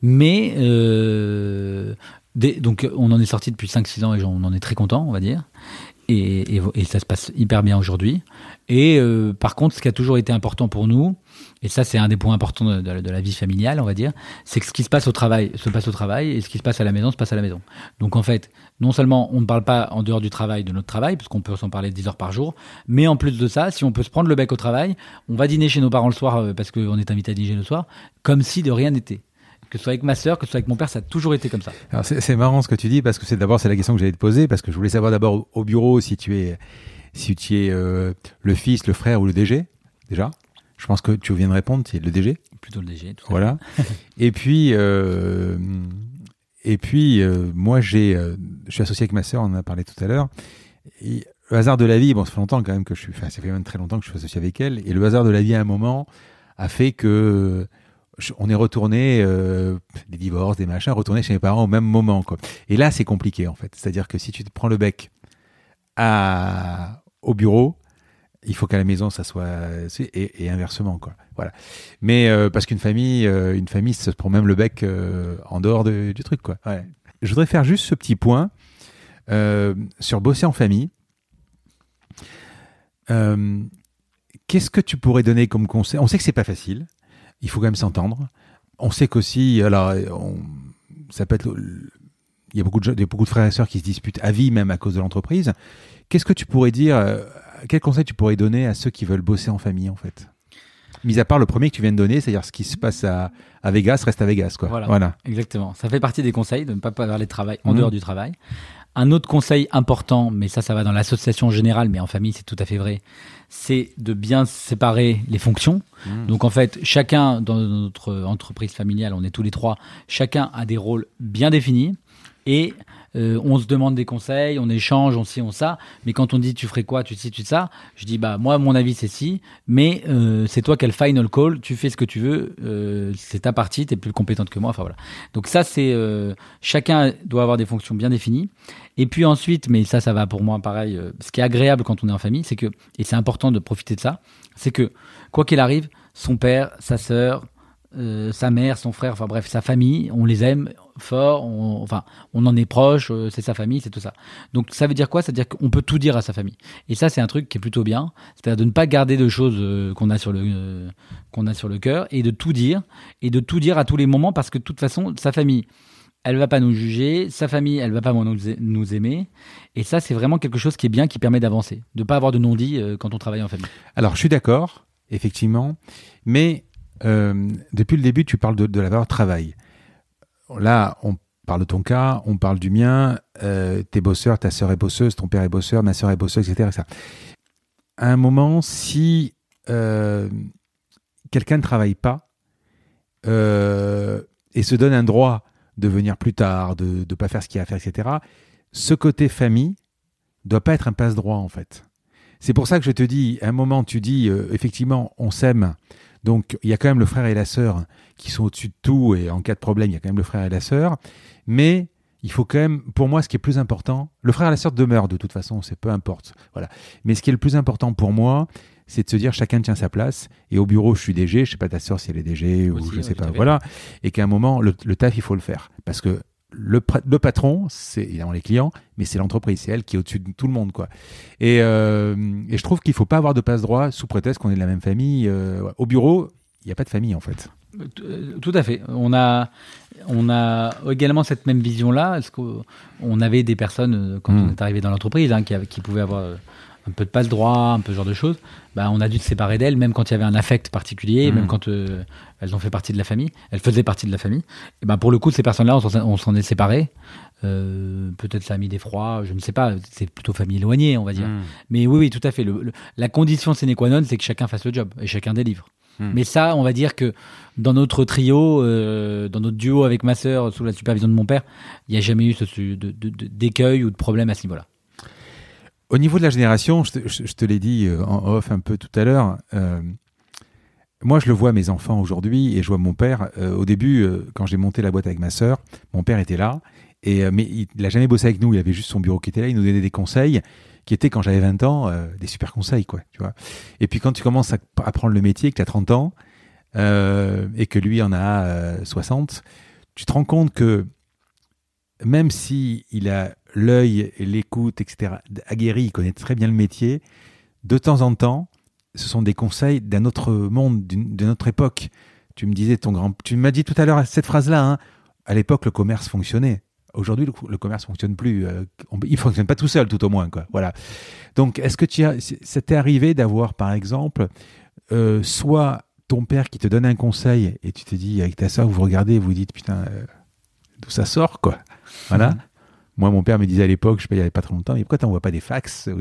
Mais euh, donc on en est sorti depuis 5-6 ans et on en est très content, on va dire. Et, ça se passe hyper bien aujourd'hui. Et euh, par contre, ce qui a toujours été important pour nous, et ça c'est un des points importants de, la vie familiale, on va dire, c'est que ce qui se passe au travail se passe au travail et ce qui se passe à la maison se passe à la maison. Donc en fait, non seulement on ne parle pas en dehors du travail de notre travail, parce qu'on peut s'en parler 10 heures par jour, mais en plus de ça, si on peut se prendre le bec au travail, on va dîner chez nos parents le soir euh, parce qu'on est invité à dîner le soir, comme si de rien n'était que ce soit avec ma sœur, que ce soit avec mon père, ça a toujours été comme ça. C'est marrant ce que tu dis parce que c'est d'abord c'est la question que j'allais te poser parce que je voulais savoir d'abord au bureau si tu es si tu es euh, le fils, le frère ou le DG déjà. Je pense que tu viens de répondre, c'est le DG. Plutôt le DG. Tout voilà. et puis euh, et puis euh, moi j'ai je suis associé avec ma sœur, on en a parlé tout à l'heure. Et le hasard de la vie, bon ça fait longtemps quand même que je suis, enfin ça fait même très longtemps que je suis associé avec elle. Et le hasard de la vie à un moment a fait que on est retourné, euh, des divorces, des machins, retourné chez mes parents au même moment. Quoi. Et là, c'est compliqué en fait. C'est-à-dire que si tu te prends le bec à, au bureau, il faut qu'à la maison ça soit et, inversement quoi. Voilà. Mais euh, parce qu'une famille, euh, une famille se prend même le bec en dehors du truc quoi. Je voudrais faire juste ce petit point sur bosser en famille. Qu'est-ce que tu pourrais donner comme conseil? On sait que c'est pas facile il faut quand même s'entendre. On sait qu'aussi, alors, ça peut être, il y a beaucoup de, beaucoup de frères et sœurs qui se disputent à vie même à cause de l'entreprise. Qu'est-ce que tu pourrais dire, euh, quel conseil tu pourrais donner à ceux qui veulent bosser en famille en fait? Mis à part le premier que tu viens de donner, c'est-à-dire ce qui se passe à, Vegas reste à Vegas. Quoi. Voilà, Exactement. Ça fait partie des conseils de ne pas parler de travail en mmh. dehors du travail. Un autre conseil important, mais ça, ça va dans l'association générale, mais en famille, c'est tout à fait vrai, c'est de bien séparer les fonctions. Mmh. Donc en fait, chacun dans notre entreprise familiale, on est tous les trois, chacun a des rôles bien définis et euh, on se demande des conseils, on échange, on sait, on ça. Mais quand on dit tu ferais quoi, tu sais, tu ça, je dis bah moi mon avis c'est si, mais euh, c'est toi qui as le final call, tu fais ce que tu veux, euh, c'est ta partie, tu es plus compétente que moi. Enfin voilà. Donc ça c'est chacun doit avoir des fonctions bien définies. Et puis ensuite, mais ça ça va pour moi pareil. ce qui est agréable quand on est en famille, c'est que et c'est important de profiter de ça, c'est que quoi qu'il arrive, son père, sa sœur, euh, sa mère, son frère, enfin bref, sa famille, on les aime fort, on, enfin, on en est proche, euh, c'est sa famille, c'est tout ça. Donc ça veut dire quoi? Ça veut dire qu'on peut tout dire à sa famille. Et ça, c'est un truc qui est plutôt bien, c'est-à-dire de ne pas garder de choses euh, qu'on a sur le qu'on a sur le cœur et de tout dire et de tout dire à tous les moments parce que de toute façon, sa famille, elle va pas nous juger, sa famille, elle va pas nous, aimer. Et ça, c'est vraiment quelque chose qui est bien, qui permet d'avancer, de pas avoir de non-dit quand on travaille en famille. Alors, je suis d'accord, effectivement, mais euh, depuis le début, tu parles de, la valeur travail. Là, on parle de ton cas, on parle du mien. Euh, t'es bosseur, ta sœur est bosseuse, ton père est bosseur, ma sœur est bosseuse, etc. À un moment, si euh, quelqu'un ne travaille pas et se donne un droit de venir plus tard, de ne pas faire ce qu'il a à faire, etc., ce côté famille doit pas être un passe-droit, en fait. C'est pour ça que je te dis, à un moment, tu dis, effectivement, on s'aime, donc il y a quand même le frère et la sœur qui sont au-dessus de tout et en cas de problème, il y a quand même le frère et la sœur. Mais il faut quand même, pour moi, ce qui est plus important, le frère et la sœur demeurent de toute façon, c'est peu importe. Voilà. Mais ce qui est le plus important pour moi, c'est de se dire chacun tient sa place. Et au bureau, je suis DG, je sais pas ta sœur si elle est DG ou je sais pas, voilà. Et qu'à un moment, le, le, taf, il faut le faire parce que le, patron, c'est évidemment les clients, mais c'est l'entreprise, c'est elle qui est au-dessus de tout le monde. quoi. Et, euh, je trouve qu'il ne faut pas avoir de passe-droit sous prétexte qu'on est de la même famille. Euh, au bureau, il n'y a pas de famille en fait. Euh, Tout à fait. On a, on a également cette même vision-là. Qu'on avait des personnes, quand Mm. on est arrivé dans l'entreprise, hein, qui, qui pouvaient avoir un peu de passe-droit, un peu ce genre de choses. Bah, on a dû se séparer d'elles, même quand il y avait un affect particulier, même quand euh, elles ont fait partie de la famille. Elles faisaient partie de la famille. Et ben, pour le coup, ces personnes-là, on s'en- est séparés. Euh, Peut-être ça a mis des froids, je ne sais pas. C'est plutôt famille éloignée, on va dire. Mm. Mais oui, oui, tout à fait. Le- le- la condition sine qua non, c'est que chacun fasse le job et chacun délivre. Hmm. Mais ça, on va dire que dans notre trio, euh, dans notre duo avec ma sœur, sous la supervision de mon père, il n'y a jamais eu d'écueil ou de problème à ce niveau-là. Au niveau de la génération, je te, l'ai dit euh, en off un peu tout à l'heure. euh, moi, je le vois mes enfants aujourd'hui et je vois mon père. euh, au début, euh, quand j'ai monté la boîte avec ma sœur, mon père était là. Et, euh, mais il n'a jamais bossé avec nous. Il avait juste son bureau qui était là. Il nous donnait des conseils qui étaient, quand j'avais 20 ans, euh, des super conseils. quoi. Tu vois et puis quand tu commences à apprendre le métier, que tu as 30 ans et que lui en a euh, 60, tu te rends compte que même si il a l'œil l'écoute, etc., aguerri, il connaît très bien le métier, de temps en temps, ce sont des conseils d'un autre monde, d'une autre époque. Tu me disais, ton grand, tu m'as dit tout à l'heure cette phrase-là, hein, à l'époque, le commerce fonctionnait. Aujourd'hui, le, commerce fonctionne plus. euh, il fonctionne pas tout seul, tout au moins, quoi. Voilà. Donc, est-ce que tu as, t'est arrivé d'avoir, par exemple, euh, soit ton père qui te donne un conseil et tu te dis avec ta soeur, vous regardez vous dites putain, euh, d'où ça sort, quoi. Voilà. Moi, mon père me disait à l'époque, je sais pas, il n'y avait pas très longtemps, mais pourquoi t'envoies pas des fax? Bon,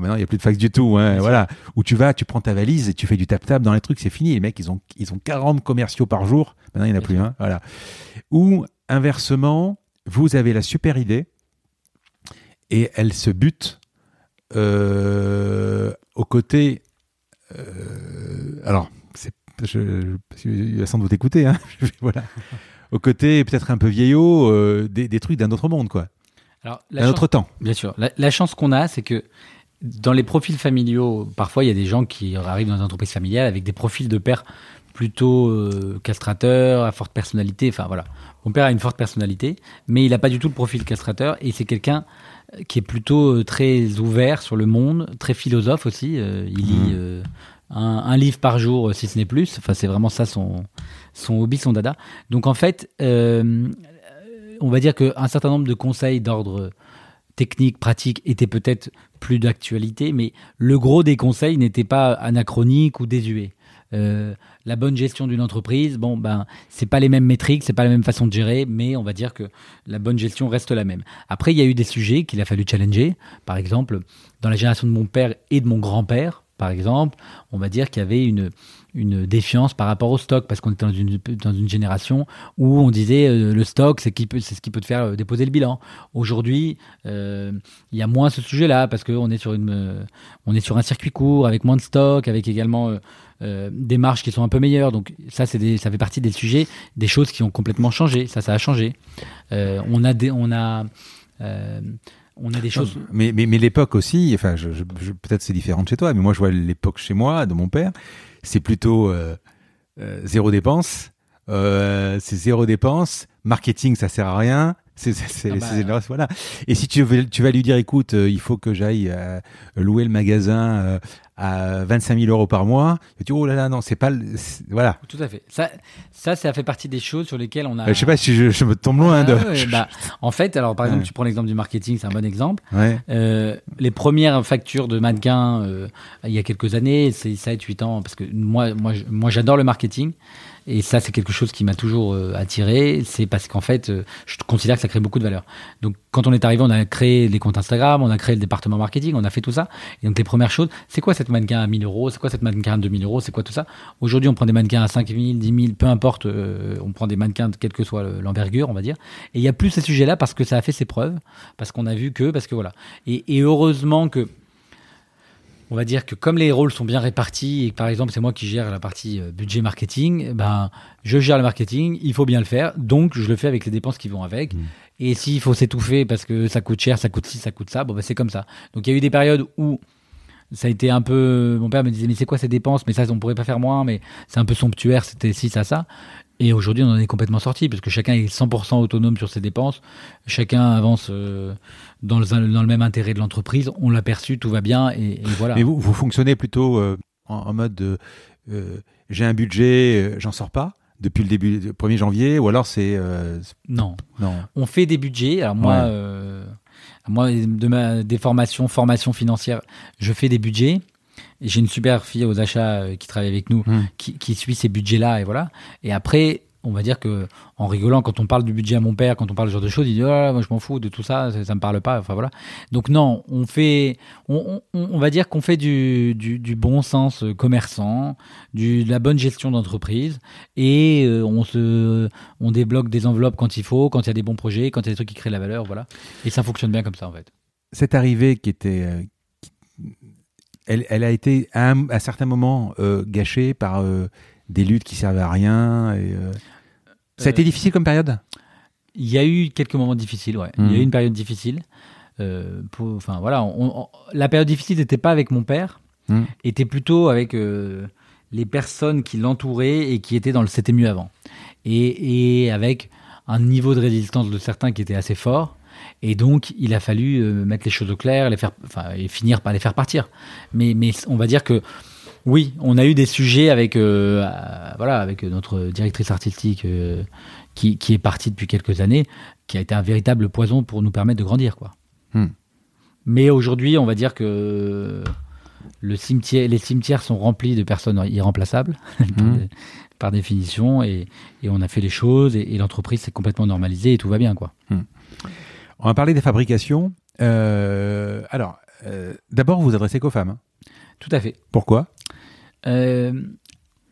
maintenant, il n'y a plus de fax du tout. Hein, voilà. Où tu vas, tu prends ta valise et tu fais du tap-tap dans les trucs, c'est fini. Les mecs, ils ont, ils ont 40 commerciaux par jour. Maintenant, il n'y en a plus un. Voilà. Ou, inversement, vous avez la super idée et elle se bute euh, aux côtés. euh, alors, c'est, je, il va sans doute écouter. Hein, voilà. Aux côtés peut-être un peu vieillot, euh, des, des trucs d'un autre monde, quoi. Alors, la chance- autre temps. Bien sûr. La, la chance qu'on a, c'est que dans les profils familiaux, parfois il y a des gens qui arrivent dans une entreprise familiale avec des profils de père plutôt euh, castrateur, à forte personnalité. Enfin voilà. Mon père a une forte personnalité, mais il n'a pas du tout le profil castrateur et c'est quelqu'un euh, qui est plutôt euh, très ouvert sur le monde, très philosophe aussi. Euh, il lit euh, un, un livre par jour, si ce n'est plus. Enfin, c'est vraiment ça son, son hobby, son dada. Donc en fait, euh, on va dire qu'un certain nombre de conseils d'ordre technique, pratique étaient peut-être plus d'actualité, mais le gros des conseils n'était pas anachronique ou désuet. Euh, la bonne gestion d'une entreprise, bon ben c'est pas les mêmes métriques, c'est pas la même façon de gérer, mais on va dire que la bonne gestion reste la même. Après, il y a eu des sujets qu'il a fallu challenger. Par exemple, dans la génération de mon père et de mon grand-père, par exemple, on va dire qu'il y avait une, une défiance par rapport au stock, parce qu'on était dans une, dans une génération où on disait euh, le stock, c'est qui peut- c'est ce qui peut te faire euh, déposer le bilan. Aujourd'hui, euh, il y a moins ce sujet-là, parce qu'on est, sur une, on est sur un circuit court, avec moins de stock, avec également des marges qui sont un peu meilleures. Donc ça, c'est des- ça fait partie des sujets, des choses qui ont complètement changé. Ça, ça a changé. On a des, on a, on a des choses. Mais, mais, mais l'époque aussi, enfin, je, je- je- peut-être c'est différent de chez toi, mais moi je vois l'époque chez moi, de mon père, c'est plutôt euh, euh, zéro dépense. Euh, c'est zéro dépense. Marketing, ça sert à rien. C'est, Ah bah, voilà. Et si tu, veux, tu vas lui dire, écoute, il faut que j'aille louer le magasin à 25 000 euros par mois, tu dis, oh là là, non, c'est pas, le- voilà. Tout à fait. Ça, ça, ça fait partie des choses sur lesquelles on a. Euh, je sais pas si je, je me tombe loin Ah de. ouais, bah, en fait, alors par exemple, Ouais. tu prends l'exemple du marketing, c'est un bon exemple. Ouais. Euh, les premières factures de mannequins, euh, il y a quelques années, c'est 7, 8 ans, parce que moi, moi, moi j'adore le marketing. Et ça, c'est quelque chose qui m'a toujours euh, attiré. C'est parce qu'en fait, euh, je considère que ça crée beaucoup de valeur. Donc, quand on est arrivé, on a créé les comptes Instagram, on a créé le département marketing, on a fait tout ça. Et donc, les premières choses, c'est quoi cette mannequin à 1000 euros? C'est quoi cette mannequin à 2000 euros? C'est quoi tout ça? Aujourd'hui, on prend des mannequins à 5000, 10 000, peu importe. euh, on prend des mannequins, de quelle que soit le- l'envergure, on va dire. Et il y a plus ces sujets-là parce que ça a fait ses preuves, parce qu'on a vu que, parce que voilà. Et, et heureusement que on va dire que comme les rôles sont bien répartis et que par exemple c'est moi qui gère la partie euh, budget marketing, ben je gère le marketing, il faut bien le faire, donc je le fais avec les dépenses qui vont avec. Mm. Et s'il faut s'étouffer parce que ça coûte cher, ça coûte ci, ça coûte ça, bon ben c'est comme ça. Donc il y a eu des périodes où ça a été un peu. Mon père me disait mais c'est quoi ces dépenses? Mais ça on pourrait pas faire moins, mais c'est un peu somptuaire, c'était ci, ça, ça. Et aujourd'hui, on en est complètement sorti parce que chacun est 100% autonome sur ses dépenses. Chacun avance euh, dans, le, dans le même intérêt de l'entreprise. On l'a perçu, tout va bien et, et voilà. Mais vous, vous fonctionnez plutôt euh, en, en mode de, euh, j'ai un budget, euh, j'en sors pas depuis le début, le 1er janvier, ou alors c'est... Non. non. On fait des budgets. Alors moi, Ouais. moi de ma, des formations, formation financière, je fais des budgets. Et J'ai une super fille aux achats qui travaille avec nous, qui, qui suit ces budgets-là, et voilà. Et après, on va dire que en rigolant, quand on parle du budget à mon père, quand on parle ce genre de choses, il dit là, moi je m'en fous de tout ça, ça, ça me parle pas. Enfin voilà. Donc non, on fait, on, on, va dire qu'on fait du, du, bon sens commerçant, du, de la bonne gestion d'entreprise, et euh, on se, on débloque des enveloppes quand il faut, quand il y a des bons projets, quand il y a des trucs qui créent de la valeur, voilà. Et ça fonctionne bien comme ça en fait. Cette arrivée qui était... euh, elle, elle a été à, un, à certains moments euh, gâchée par des luttes qui servaient à rien. Ça a été difficile comme période? Il y a eu quelques moments difficiles, ouais. Il y a eu une période difficile. Euh, Enfin voilà, on- on- la période difficile n'était pas avec mon père, Mhm. était plutôt avec euh, les personnes qui l'entouraient et qui étaient dans le c'était mieux avant. Et, et avec un niveau de résistance de certains qui était assez fort. Et donc, il a fallu euh, mettre les choses au clair, les faire, enfin, et finir par les faire partir. Mais, mais on va dire que oui, on a eu des sujets avec, euh, euh, voilà, avec notre directrice artistique euh, qui, qui est partie depuis quelques années, qui a été un véritable poison pour nous permettre de grandir, quoi. Hmm. Mais aujourd'hui, on va dire que le cimetière, les cimetières sont remplis de personnes irremplaçables par, dé- par définition, et, et on a fait les choses, et, et l'entreprise s'est complètement normalisée et tout va bien, quoi. On va parler des fabrications. Euh, alors, euh, d'abord, vous vous adressez qu'aux femmes. hein. Tout à fait. Pourquoi?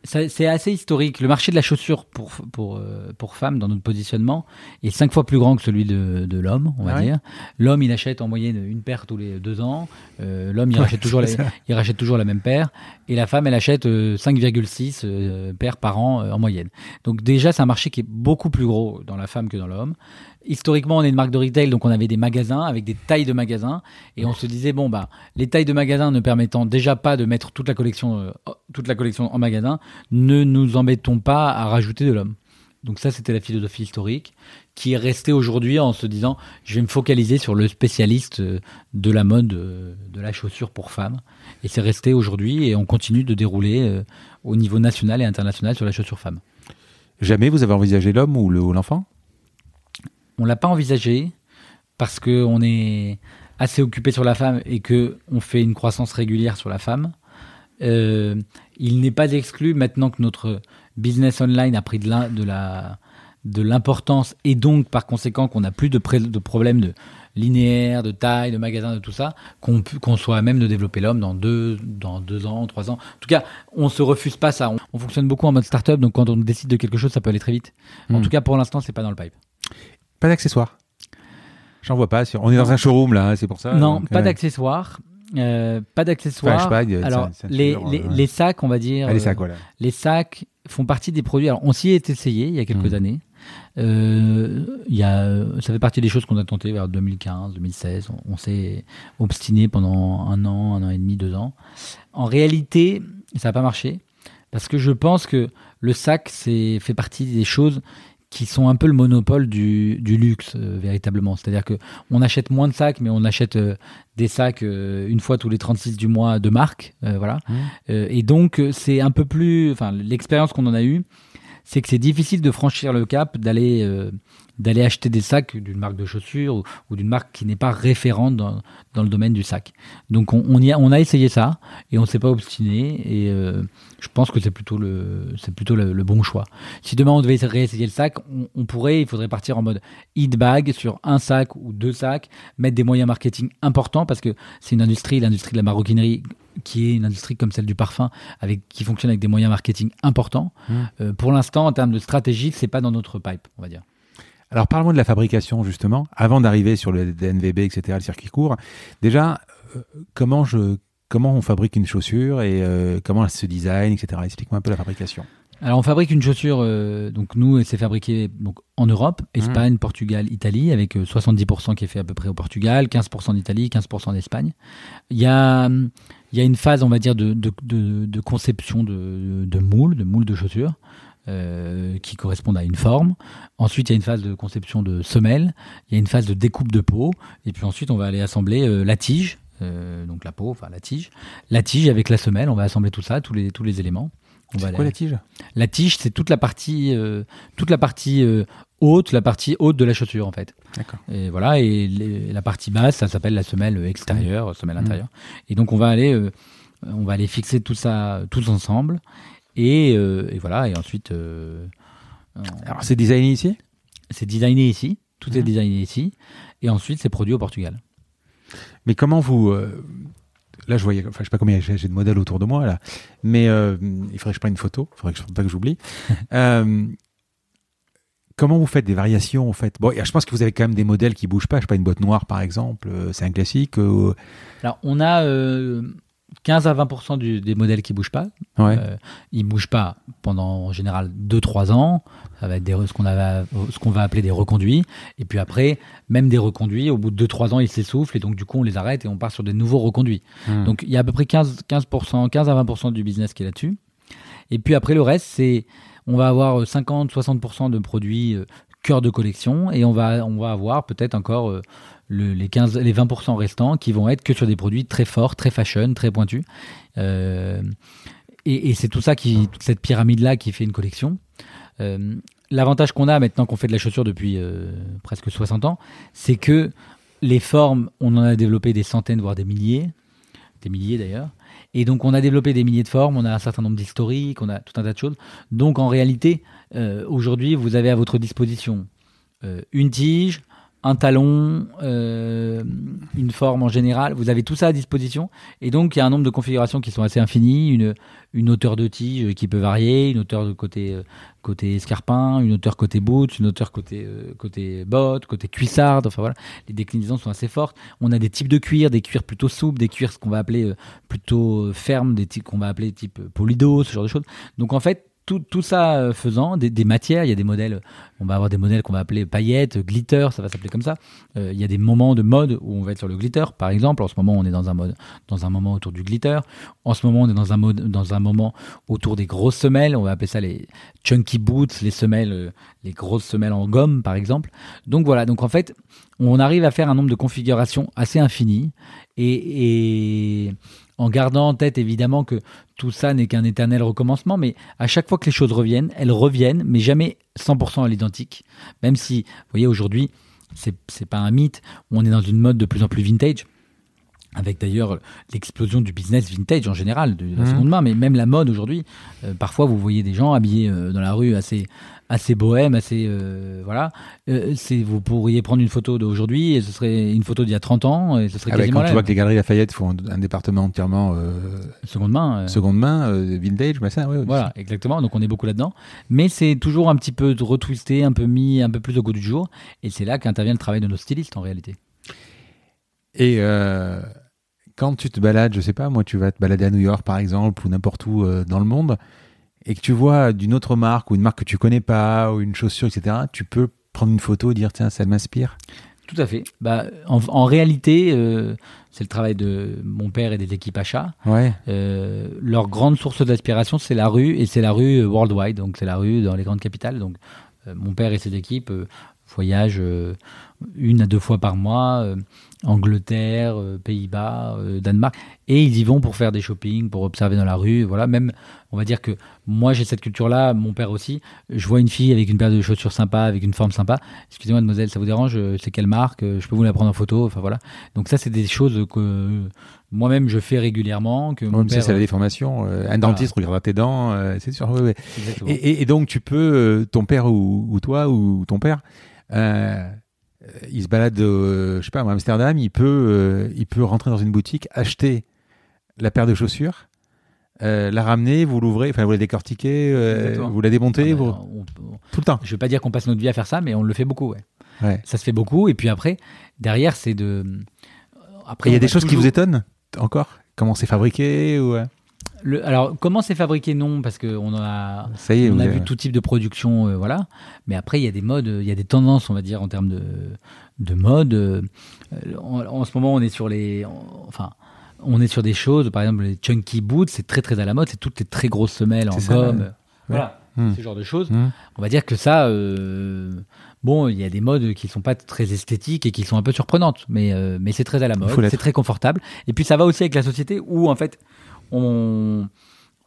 C'est assez historique. Le marché de la chaussure pour, pour, euh, pour femmes, dans notre positionnement, est cinq fois plus grand que celui de, de l'homme, on va Ah ouais dire. L'homme, il achète en moyenne une paire tous les deux ans. Euh, L'homme, il, Ouais, rachète toujours la, il rachète toujours la même paire. Et la femme, elle achète euh, 5,6 euh, paires par an euh, en moyenne. Donc déjà, c'est un marché qui est beaucoup plus gros dans la femme que dans l'homme. Historiquement, on est une marque de retail, donc on avait des magasins avec des tailles de magasins. Et on se disait, bon, bah, les tailles de magasins ne permettant déjà pas de mettre toute la collection, euh, toute la collection en magasin, ne nous embêtons pas à rajouter de l'homme. Donc ça, c'était la philosophie historique qui est restée aujourd'hui en se disant, je vais me focaliser sur le spécialiste euh, de la mode euh, de la chaussure pour femmes. Et c'est resté aujourd'hui et on continue de dérouler au niveau national et international sur la chaussure femme. Jamais vous avez envisagé l'homme ou l'enfant? On l'a pas envisagé parce que on est assez occupé sur la femme et que on fait une croissance régulière sur la femme. Euh, il n'est pas exclu maintenant que notre business online a pris de la de l'importance et donc par conséquent qu'on n'a plus de, problèmes de linéaire, de taille, de magasin, de tout ça, qu'on soit à même de développer l'homme dans deux, dans deux ans, trois ans. En tout cas, on se refuse pas ça. On, on fonctionne beaucoup en mode startup, donc quand on décide de quelque chose, ça peut aller très vite. En Hmm. tout cas, pour l'instant, c'est pas dans le pipe. Pas d'accessoires J'en vois pas. On est dans un showroom là, c'est pour ça. Non, donc, pas euh, d'accessoires. Euh, pas d'accessoires. Enfin, pas, y a Alors, les, euh, les, ouais. les sacs, on va dire. Allez, ça euh, quoi là Les sacs font partie des produits. Alors, on s'y est essayé il y a quelques Mhm. années. Euh, il y a, ça fait partie des choses qu'on a tenté vers 2015, 2016. On, on s'est obstiné pendant un an, un an et demi, deux ans. En réalité, ça n'a pas marché parce que je pense que le sac c'est fait partie des choses qui sont un peu le monopole du, du luxe euh, véritablement. C'est-à-dire que on achète moins de sacs, mais on achète euh, des sacs euh, une fois tous les 36 du mois de marque, voilà. Euh, et donc c'est un peu plus, enfin l'expérience qu'on en a eue, c'est que c'est difficile de franchir le cap, d'aller d'aller acheter des sacs d'une marque de chaussures ou, ou d'une marque qui n'est pas référente dans, dans le domaine du sac. Donc on, on y a, on a essayé ça et on s'est pas obstiné et euh, je pense que c'est plutôt le c'est plutôt le, le bon choix. Si demain on devait réessayer le sac, on, on pourrait, il faudrait partir en mode hit bag sur un sac ou deux sacs, mettre des moyens marketing importants parce que c'est une industrie, l'industrie de la maroquinerie qui est une industrie comme celle du parfum avec qui fonctionne avec des moyens marketing importants. Mmh. Euh, pour l'instant, en termes de stratégie, c'est pas dans notre pipe, on va dire. Alors parlons de la fabrication justement, avant d'arriver sur le DNVB, etc., le circuit court. Déjà, euh, comment je comment on fabrique une chaussure et euh, comment elle se design, etc. Explique-moi un peu la fabrication. Alors, on fabrique une chaussure, euh, donc nous, c'est fabriqué donc, en Europe, Espagne, Portugal, Italie, avec euh, 70% qui est fait à peu près au Portugal, 15% en Italie, 15% en Espagne. Il y a, il y a une phase, on va dire, de, de, de, de conception de, de moules, de moules de chaussures. Euh, qui correspondent à une forme. Ensuite, il y a une phase de conception de semelles. Il y a une phase de découpe de peau. Et puis ensuite, on va aller assembler euh, la tige, euh, donc la peau, enfin la tige, la tige avec la semelle. On va assembler tout ça, tous les tous les éléments. C'est aller- quoi la tige? La tige, c'est toute la partie, euh, toute la partie euh, haute, la partie haute de la chaussure en fait. D'accord. Et voilà, et les- la partie basse, ça s'appelle la semelle extérieure, semelle Mhm. intérieure. Et donc on va aller, euh, on va aller fixer tout ça tous ensemble. Et, euh, et voilà, et ensuite, euh, Alors, c'est designé ici? C'est designé ici. Tout est Mhm. designé ici. Et ensuite, c'est produit au Portugal. Mais comment vous. euh, Là, je voyais. Enfin, je sais pas combien j'ai de modèles autour de moi, là. Mais il faudrait que je prenne une photo. Il faudrait que je, pas que j'oublie. Comment vous faites des variations, en fait? Bon, je pense que vous avez quand même des modèles qui bougent pas. Je sais pas, une boîte noire, par exemple. C'est un classique. Alors, on a 15 à 20% du- des modèles qui bougent pas. ouais. Euh, ils bougent pas pendant en général 2-3 ans. Ça va être des, ce qu'on qu'on va appeler des reconduits. Et puis après, même des reconduits, au bout de 2-3 ans, ils s'essoufflent et donc du coup, on les arrête et on part sur des nouveaux reconduits. Hmm. Donc il y a à peu près 15, 15%, 15 à 20% du business qui est là-dessus. Et puis après, le reste, c'est on va avoir 50-60% de produits euh, cœur de collection et on va, on va avoir peut-être encore euh, le- les, 15, les 20% restants qui vont être que sur des produits très forts, très fashion, très pointus. Euh, et c'est tout ça, qui, toute cette pyramide-là qui fait une collection. Euh, L'avantage qu'on a maintenant qu'on fait de la chaussure depuis euh, presque 60 ans, c'est que les formes, on en a développé des centaines, voire des milliers, des milliers d'ailleurs. Et donc on a développé des milliers de formes, on a un certain nombre d'historiques, on a tout un tas de choses. Donc en réalité, aujourd'hui, vous avez à votre disposition une tige, un talon, euh, une forme en général. Vous avez tout ça à disposition. Et donc il y a un nombre de configurations qui sont assez infinies, une, une hauteur de tige qui peut varier, une hauteur de côté, euh, côté escarpin, une hauteur côté boot, une hauteur côté, euh, côté botte, côté cuissarde. Enfin voilà, les déclinaisons sont assez fortes. On a des types de cuir, des cuirs plutôt souples, des cuirs qu'on va appeler euh, plutôt euh, fermes, des types qu'on va appeler type euh, polido, ce genre de choses. Donc en fait, tout, tout ça euh, faisant, des, matières, il y a des modèles, on va avoir des modèles qu'on va appeler paillettes, glitter, ça va s'appeler comme ça. Euh, il y a des moments de mode où on va être sur le glitter, par exemple. En ce moment, on est dans un mode, dans un moment autour du glitter. En ce moment, on est dans un mode, dans un moment autour des grosses semelles. On va appeler ça les chunky boots, les semelles, euh, les grosses semelles en gomme, par exemple. Donc voilà. Donc en fait, on arrive à faire un nombre de configurations assez infini et, et en gardant en tête évidemment que tout ça n'est qu'un éternel recommencement, mais à chaque fois que les choses reviennent, elles reviennent, mais jamais 100% à l'identique. Même si, vous voyez, aujourd'hui, c'est c'est pas un mythe, on est dans une mode de plus en plus vintage. Avec d'ailleurs l'explosion du business vintage en général, de la Mhm. seconde main, mais même la mode aujourd'hui. Euh, parfois, vous voyez des gens habillés euh, dans la rue assez, assez bohème, assez. euh, voilà. Euh, vous pourriez prendre une photo d'aujourd'hui et ce serait une photo d'il y a 30 ans et ce serait Ah quasiment quand tu vois que les galeries Lafayette font un département entièrement euh, seconde main. euh, seconde main, vintage, bah ça, ouais. Voilà, exactement. Donc on est beaucoup là-dedans. Mais c'est toujours un petit peu retwisté, un peu mis, un peu plus au goût du jour. Et c'est là qu'intervient le travail de nos stylistes en réalité. Et quand tu te balades, je sais pas, moi, tu vas te balader à New York, par exemple, ou n'importe où dans le monde, et que tu vois d'une autre marque, ou une marque que tu connais pas, ou une chaussure, etc., tu peux prendre une photo et dire, tiens, ça m'inspire. Tout à fait. Bah, en, en réalité, euh, c'est le travail de mon père et des équipes achats. Ouais. Euh, leur grande source d'inspiration, c'est la rue, et c'est la rue euh, worldwide, donc c'est la rue dans les grandes capitales. Donc euh, mon père et ses équipes voyagent euh, une à deux fois par mois, euh, Angleterre, euh, Pays-Bas, Danemark, et ils y vont pour faire des shopping, pour observer dans la rue. Voilà, même, on va dire que moi j'ai cette culture-là, mon père aussi. Je vois une fille avec une paire de chaussures sympa, avec une forme sympa. Excusez-moi, mademoiselle, ça vous dérange C'est quelle marque Je peux vous la prendre en photo Enfin voilà. Donc ça, c'est des choses que moi-même je fais régulièrement. Que mon père, c'est la déformation. Un dentiste regardera tes dents, c'est sûr. ouais, ouais. Et, donc, tu peux, ton père ou, ou toi ou ton père, euh, il se balade, euh, je sais pas, à Amsterdam, il peut, euh, il peut rentrer dans une boutique, acheter la paire de chaussures, euh, la ramener, vous l'ouvrez, enfin vous la décortiquez, vous la démontez, Ah vous- on- on- tout le temps. je veux pas dire qu'on passe notre vie à faire ça, mais on le fait beaucoup. Ouais. Ouais. Ça se fait beaucoup. Et puis après, derrière, c'est de. Après, il y a des choses qui vous étonnent encore? Comment c'est fabriqué ou, Le- alors, comment c'est fabriqué? Non, parce qu'on a, Ça y est, on a vu tout type de production, euh, voilà. Mais après, il y a des modes, il y a des tendances, on va dire, en termes de, de mode. Euh, En, en ce moment, on est sur les, en- enfin, on est sur des choses. Par exemple, les chunky boots, c'est très très à la mode. C'est toutes les très grosses semelles en ça, gomme. ouais. Voilà, Hmm. ce genre de choses. Hmm. On va dire que ça, euh, bon, il y a des modes qui sont pas très esthétiques et qui sont un peu surprenantes, mais, euh, mais c'est très à la mode, c'est très confortable. Et puis ça va aussi avec la société où, en fait, on,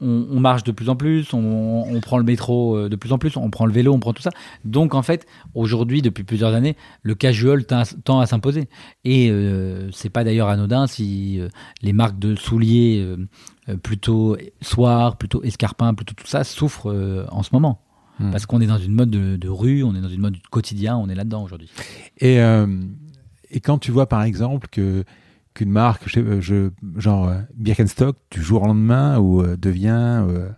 on, on marche de plus en plus, on, on prend le métro euh, de plus en plus, on prend le vélo, on prend tout ça. Donc en fait, aujourd'hui, depuis plusieurs années, le casual tend à- s'imposer. Et euh, c'est pas d'ailleurs anodin si euh, les marques de souliers euh, plutôt soir, plutôt escarpin, plutôt tout ça souffrent en ce moment. Hmm. Parce qu'on est dans une mode de, de rue, on est dans une mode du quotidien, on est là-dedans aujourd'hui. Et, et quand tu vois par exemple que qu'une marque, je, je- genre euh, Birkenstock, du jour au lendemain, ou euh, devient, euh,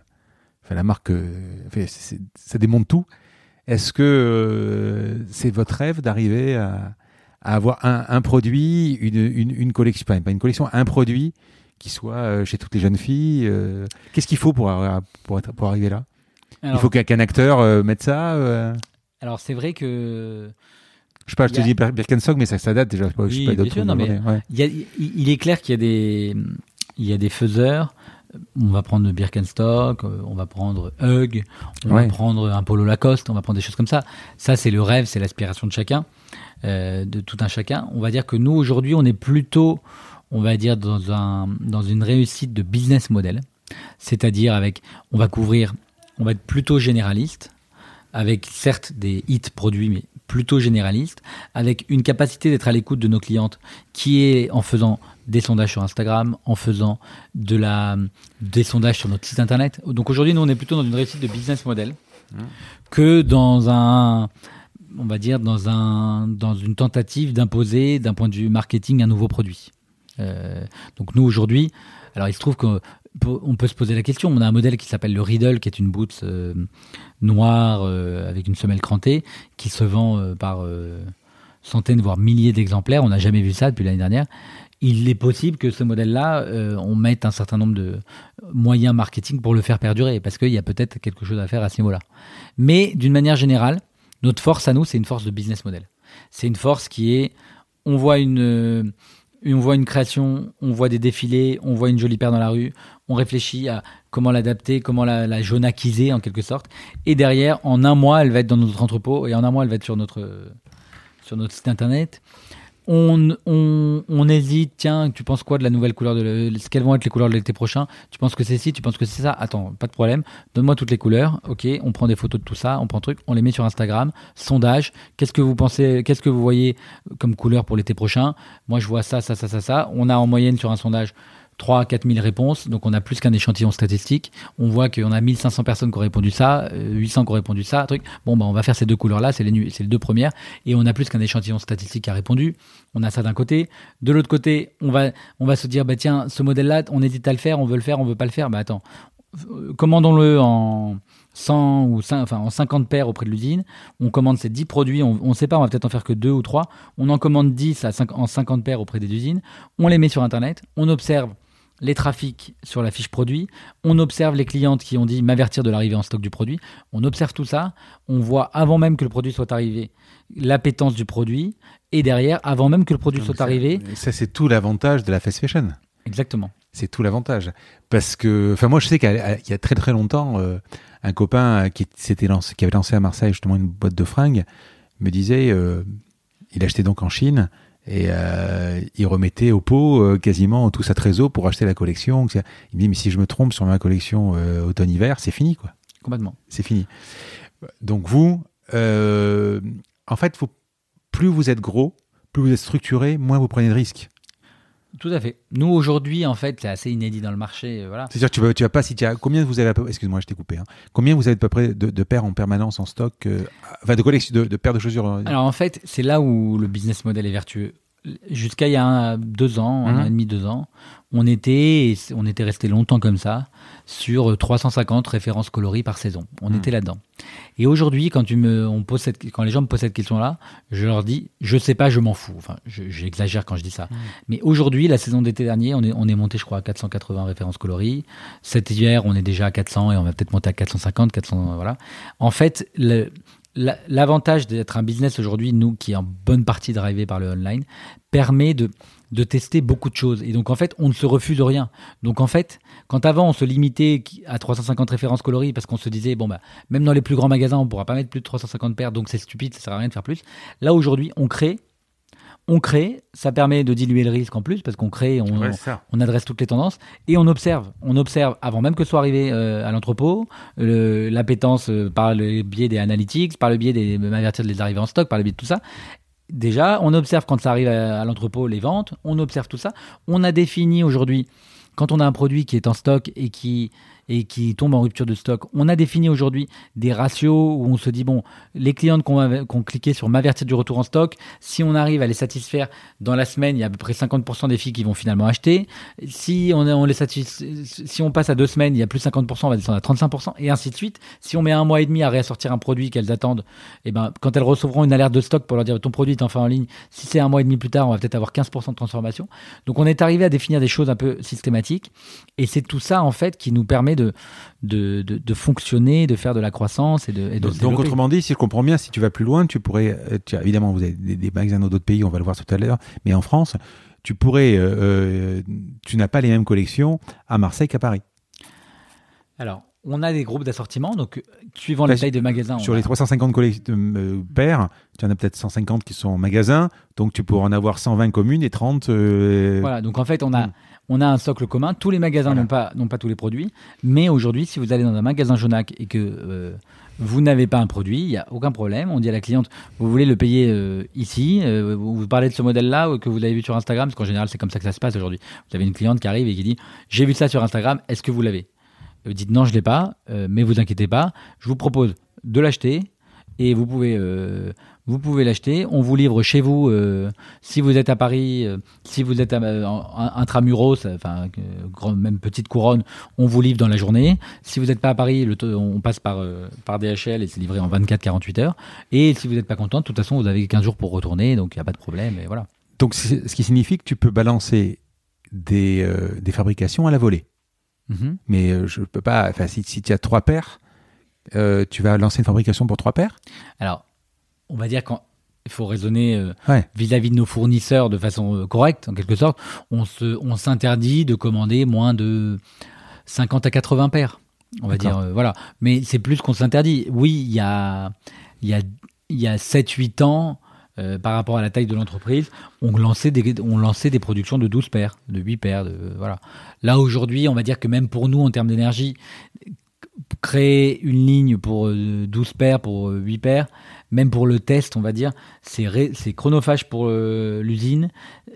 enfin la marque, euh, enfin, ça démonte tout. Est-ce que euh, c'est votre rêve d'arriver à, à avoir un, un produit, une, une, une collection, pas une collection, un produit qui soit euh, chez toutes les jeunes filles euh, Qu'est-ce qu'il faut pour, pour, être, pour arriver là? Il faut qu'un acteur euh, mette ça euh, alors c'est vrai que Je sais pas, je te a- dis Bir- Birkenstock, mais ça, ça date déjà. Je Oui, pas sûr, non, mais- modèles, ouais. Il, y a- il- il est clair qu'il y a des, il y a des faiseurs. On va prendre Birkenstock, on va prendre Hug, on Ouais. va prendre un polo Lacoste, on va prendre des choses comme ça. Ça, c'est le rêve, c'est l'aspiration de chacun, euh, de tout un chacun. On va dire que nous, aujourd'hui, on est plutôt, on va dire, dans, un, dans une réussite de business model. C'est-à-dire avec, on va couvrir, on va être plutôt généraliste, avec certes des hits produits, mais plutôt généraliste, avec une capacité d'être à l'écoute de nos clientes, qui est en faisant des sondages sur Instagram, en faisant de la, des sondages sur notre site internet. Donc aujourd'hui, nous, on est plutôt dans une réussite de business model que dans un, on va dire, dans, un, dans une tentative d'imposer, d'un point de vue marketing, un nouveau produit. Euh, donc nous, aujourd'hui, alors il se trouve qu'on on peut se poser la question. On a un modèle qui s'appelle le Riddle, qui est une boots euh, noire euh, avec une semelle crantée, qui se vend euh, par centaines, voire milliers d'exemplaires. On n'a jamais vu ça depuis l'année dernière. Il est possible que ce modèle-là, on mette un certain nombre de moyens marketing pour le faire perdurer, parce qu'il y a peut-être quelque chose à faire à ce niveau-là. Mais d'une manière générale, notre force à nous, c'est une force de business model. C'est une force qui est, on voit une, on voit une création, on voit des défilés, on voit une jolie paire dans la rue, on réfléchit à comment l'adapter, comment la, la en quelque sorte. Et derrière, en un mois, elle va être dans notre entrepôt et en un mois, elle va être sur notre, sur notre site internet. On, hésite, tiens, tu penses quoi de la nouvelle couleur de qu'elles vont être les couleurs de l'été prochain? Tu penses que c'est ci, tu penses que c'est ça? Attends, pas de problème. Donne-moi toutes les couleurs. Ok, on prend des photos de tout ça, on prend truc, on les met sur Instagram. Sondage. Qu'est-ce que vous pensez Qu'est-ce que vous voyez comme couleur pour l'été prochain? Moi, je vois ça, ça, ça, ça, ça. On a en moyenne sur un sondage 3 à 4 000 réponses, donc on a plus qu'un échantillon statistique. On voit qu'on a 1500 personnes qui ont répondu ça, euh, 800 qui ont répondu ça, truc. Bon, bah, on va faire ces deux couleurs-là, c'est les, nu- c'est les deux premières, et on a plus qu'un échantillon statistique qui a répondu. On a ça d'un côté. De l'autre côté, on va, se dire, bah tiens, ce modèle-là, on hésite à le faire, on veut le faire, on veut pas le faire. Bah attends, euh, commandons-le en 100 ou 5, enfin, en 50 paires auprès de l'usine. On commande ces 10 produits, on ne sait pas, on va peut-être en faire que 2 ou 3. On en commande 10 à 5, en 50 paires auprès des usines. On les met sur Internet, on observe les trafics sur la fiche produit, on observe les clientes qui ont dit m'avertir de l'arrivée en stock du produit, on observe tout ça, on voit avant même que le produit soit arrivé l'appétence du produit, et derrière, avant même que le produit soit Ça- arrivé, Ça, c'est tout l'avantage de la fast fashion. exactement. C'est tout l'avantage. Parce que, enfin, moi, je sais qu'il y a très très longtemps, euh, un copain qui s'était lancé, qui avait lancé à Marseille justement une boîte de fringues, me disait, euh, il achetait donc en Chine et euh, il remettait au pot euh, quasiment tout sa trésor pour acheter la collection. Il me dit, mais si je me trompe sur ma collection euh, automne-hiver, c'est fini, quoi. Complètement. C'est fini. Donc vous, euh, en fait, faut, plus vous êtes gros, plus vous êtes structuré, moins vous prenez de risques. Tout à fait. Nous, aujourd'hui, en fait, c'est assez inédit dans le marché. euh, Voilà. C'est-à-dire, tu vas, tu vas pas si tu as combien vous avez, à peu- excuse-moi, je t'ai coupé. hein. combien vous avez à peu près de, de paires en permanence en stock, euh, enfin de collection, de, de paires de chaussures. euh, Alors en fait, c'est là où le business model est vertueux. Jusqu'à il y a un- deux ans, un Mhm. an et demi, deux ans, on était, on était resté longtemps comme ça, sur 350 références coloris par saison. On Mhm. était là-dedans. Et aujourd'hui, quand, tu me, on pose cette, quand les gens me posent cette question-là, je leur dis, je sais pas, je m'en fous. Enfin, je- j'exagère quand je dis ça. Mhm. Mais aujourd'hui, la saison d'été dernier, on est, on est monté, je crois, à 480 références coloris. Cet hiver, on est déjà à 400 et on va peut-être monter à 450, 400, voilà. En fait, le- l'avantage d'être un business aujourd'hui, nous qui est en bonne partie drivé par le online, permet de, de tester beaucoup de choses. Et donc en fait, on ne se refuse rien. Donc en fait, quand avant on se limitait à 350 références coloris parce qu'on se disait, bon bah, même dans les plus grands magasins, on pourra pas mettre plus de 350 paires, donc c'est stupide, ça sert à rien de faire plus. Là aujourd'hui, on crée, on crée, ça permet de diluer le risque en plus parce qu'on crée, on, Ouais, on adresse toutes les tendances et on observe. On observe avant même que ce soit arrivé euh, à l'entrepôt, le- l'appétence euh, par le biais des analytics, par le biais des m'avertir de les arriver en stock, par le biais de tout ça. Déjà, on observe quand ça arrive à, l'entrepôt les ventes, on observe tout ça. On a défini aujourd'hui, quand on a un produit qui est en stock et qui et qui tombe en rupture de stock, on a défini aujourd'hui des ratios où on se dit bon, les clientes qui ont, qui ont cliqué sur m'avertir du retour en stock, si on arrive à les satisfaire dans la semaine, il y a à peu près 50% des filles qui vont finalement acheter. Si on, on les si on passe à deux semaines, il y a plus de 50%, on va descendre à 35% et ainsi de suite. Si on met un mois et demi à réassortir un produit qu'elles attendent, et ben quand elles recevront une alerte de stock pour leur dire ton produit est enfin en ligne, si c'est un mois et demi plus tard, on va peut-être avoir 15% de transformation. Donc on est arrivé à définir des choses un peu systématiques et c'est tout ça en fait qui nous permet de, de, de fonctionner, de faire de la croissance et de, et Donc, autrement dit, si je comprends bien, si tu vas plus loin, tu pourrais, euh, tu as- évidemment, vous avez des, des magasins dans d'autres pays, on va le voir tout à l'heure, mais en France, tu pourrais, euh, euh, tu n'as pas les mêmes collections à Marseille qu'à Paris. Alors, on a des groupes d'assortiment, donc suivant les Parce- tailles de magasins. on Sur a- les 350 collec- euh, paires, tu en as peut-être 150 qui sont en magasin, donc tu pourras en avoir 120 communes et 30. euh, Voilà, donc en fait, on a, Mm. On a un socle commun. Tous les magasins Voilà. n'ont pas, n'ont pas tous les produits. Mais aujourd'hui, si vous allez dans un magasin Jonac et que euh, vous n'avez pas un produit, il n'y a aucun problème. On dit à la cliente, vous voulez le payer euh, ici. euh, vous parlez de ce modèle-là ou que vous avez vu sur Instagram, parce qu'en général, c'est comme ça que ça se passe aujourd'hui. Vous avez une cliente qui arrive et qui dit, j'ai vu ça sur Instagram, est-ce que vous l'avez? Vous dites, non, je ne l'ai pas, mais vous inquiétez pas, je vous propose de l'acheter. Et vous pouvez, vous pouvez l'acheter. On vous livre chez vous euh, si vous êtes à Paris, euh, si vous êtes à, euh, intramuros, enfin euh, grand- même petite couronne, on vous livre dans la journée. Si vous n'êtes pas à Paris, le on passe par, par DHL et c'est livré en 24-48 heures. Et si vous n'êtes pas content, de toute façon, vous avez 15 jours pour retourner, donc il n'y a pas de problème. Et voilà. Donc, ce qui signifie que tu peux balancer des, des fabrications à la volée. Mhm. Mais je peux pas. Enfin, si, si tu as trois paires, tu vas lancer une fabrication pour trois paires? Alors, on va dire qu'il faut raisonner euh, vis-à-vis de nos fournisseurs de façon euh, correcte, en quelque sorte. On se, on s'interdit de commander moins de 50 à 80 paires. On va dire, euh, voilà. Mais c'est plus qu'on s'interdit. Oui, il y a, il y a, il y a 7-8 ans, par rapport à la taille de l'entreprise, on lançait, des, on lançait des productions de 12 paires, de 8 paires. De, voilà. Là, aujourd'hui, on va dire que même pour nous, en termes d'énergie, créer une ligne pour euh, 12 paires, pour euh, 8 paires, même pour le test, on va dire, c'est chronophage pour euh, l'usine.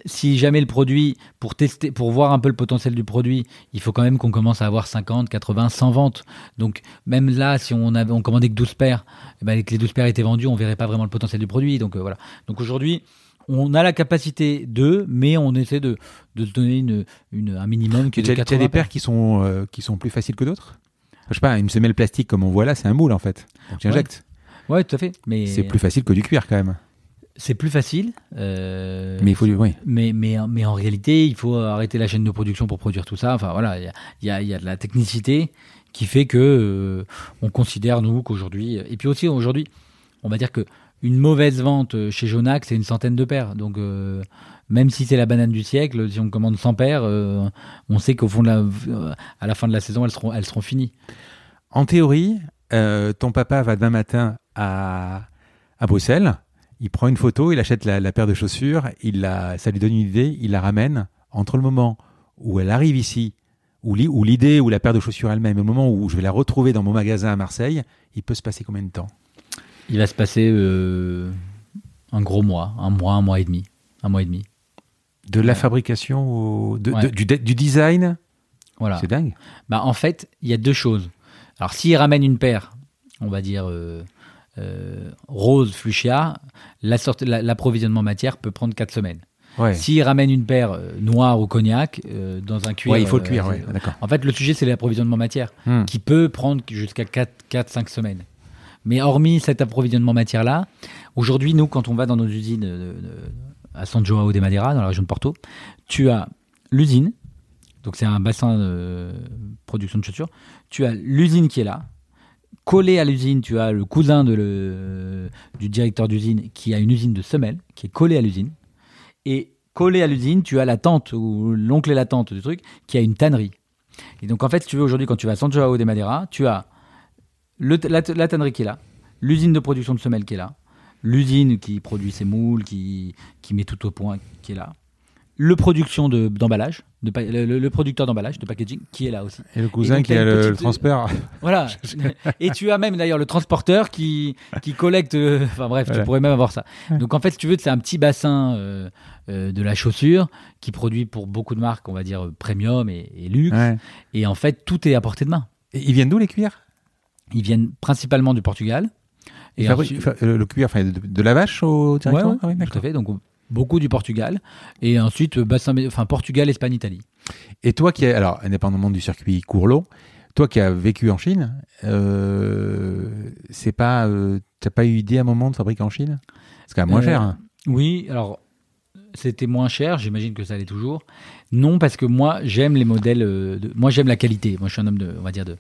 Si jamais le produit, pour tester, pour voir un peu le potentiel du produit, il faut quand même qu'on commence à avoir 50, 80, 100 ventes. Donc même là, si on avait on commandait que 12 paires, eh ben, et que les 12 paires étaient vendues, on verrait pas vraiment le potentiel du produit. Donc euh, voilà. Donc aujourd'hui, on a la capacité de, mais on essaie de, de se donner une, une- un minimum qui est de as, tu as 80 des paires qui sont, euh, qui sont plus faciles que d'autres? Je sais pas, une semelle plastique comme on voit là, c'est un moule en fait. Donc tu Ouais. Ouais, tout à fait. Mais C'est plus facile que du cuir quand même. c'est plus facile. euh, Mais il faut du. Oui. Mais, mais, mais en réalité, il faut arrêter la chaîne de production pour produire tout ça. Enfin voilà, il y y, y a de la technicité qui fait que euh, on considère nous qu'aujourd'hui, et puis aussi aujourd'hui, on va dire que une mauvaise vente chez Jonac, c'est une centaine de paires. Donc euh, même si c'est la banane du siècle, si on commande 100 paires, on sait qu'au fond de la, à la fin de la saison, elles seront, elles seront finies. En théorie, ton papa va demain matin à, à Bruxelles, il prend une photo, il achète la, la paire de chaussures, il la, ça lui donne une idée, il la ramène. Entre le moment où elle arrive ici, où l'i- où l'idée ou la paire de chaussures elle-même, et le moment où je vais la retrouver dans mon magasin à Marseille, il peut se passer combien de temps? Il va se passer euh, un gros mois, un mois, un mois et demi, un mois et demi. De la Ouais. fabrication au, de- Ouais. de- du, du design? Voilà. C'est dingue. Bah, en fait, il y a deux choses. Alors, s'il ramène une paire, on va dire euh, rose fuchsia, la sorte- la- l'approvisionnement matière peut prendre 4 semaines. Ouais. S'il ramène une paire euh, noire ou cognac euh, dans un cuir. Ouais, il faut le euh, cuir, ouais. En fait, le sujet, c'est l'approvisionnement matière, Hmm. qui peut prendre jusqu'à 4-5 semaines. Mais hormis cet approvisionnement matière-là, aujourd'hui, nous, quand on va dans nos usines euh, euh, à San Joao de Madeira, dans la région de Porto, tu as l'usine, donc c'est un bassin de production de chaussures, tu as l'usine qui est là, collé à l'usine, tu as le cousin du directeur d'usine qui a une usine de semelles, qui est collé à l'usine, et collé à l'usine, tu as la tante ou l'oncle et la tante du truc qui a une tannerie. Et donc en fait, si tu veux aujourd'hui, quand tu vas à San Joao de Madeira, tu as la, tannerie qui est là, l'usine de production de semelles qui est là, l'usine qui produit ses moules, qui, met tout au point, qui est là. Le production de- d'emballage, de, pa- le, producteur d'emballage, de packaging, qui est là aussi. Et le cousin donc, qui a le, petite- le transport. Voilà. Et tu as même d'ailleurs le transporteur qui, qui collecte. euh, Enfin bref, Voilà. tu pourrais même avoir ça. Ouais. Donc en fait, si tu veux, c'est un petit bassin euh, euh, de la chaussure qui produit pour beaucoup de marques, on va dire euh, premium et, et luxe. Ouais. Et en fait, tout est à portée de main. Et ils viennent d'où les cuirs Ils viennent principalement du Portugal. Et ensuite- le, cuir, enfin, de, de la vache au Ouais, directement? Ouais, Ah oui, tout à fait. Donc beaucoup du Portugal. Et ensuite, euh, bassin, enfin Portugal, Espagne, Italie. Et toi qui es, alors, indépendamment du circuit court-lot, toi qui as vécu en Chine, euh, c'est pas, euh, t'as pas eu idée à un moment de fabriquer en Chine? C'est quand même moins Euh, cher. hein. Oui, alors c'était moins cher, j'imagine que ça l'est toujours. Non, parce que moi j'aime les modèles, de- moi j'aime la qualité. Moi je suis un homme de, on va dire de,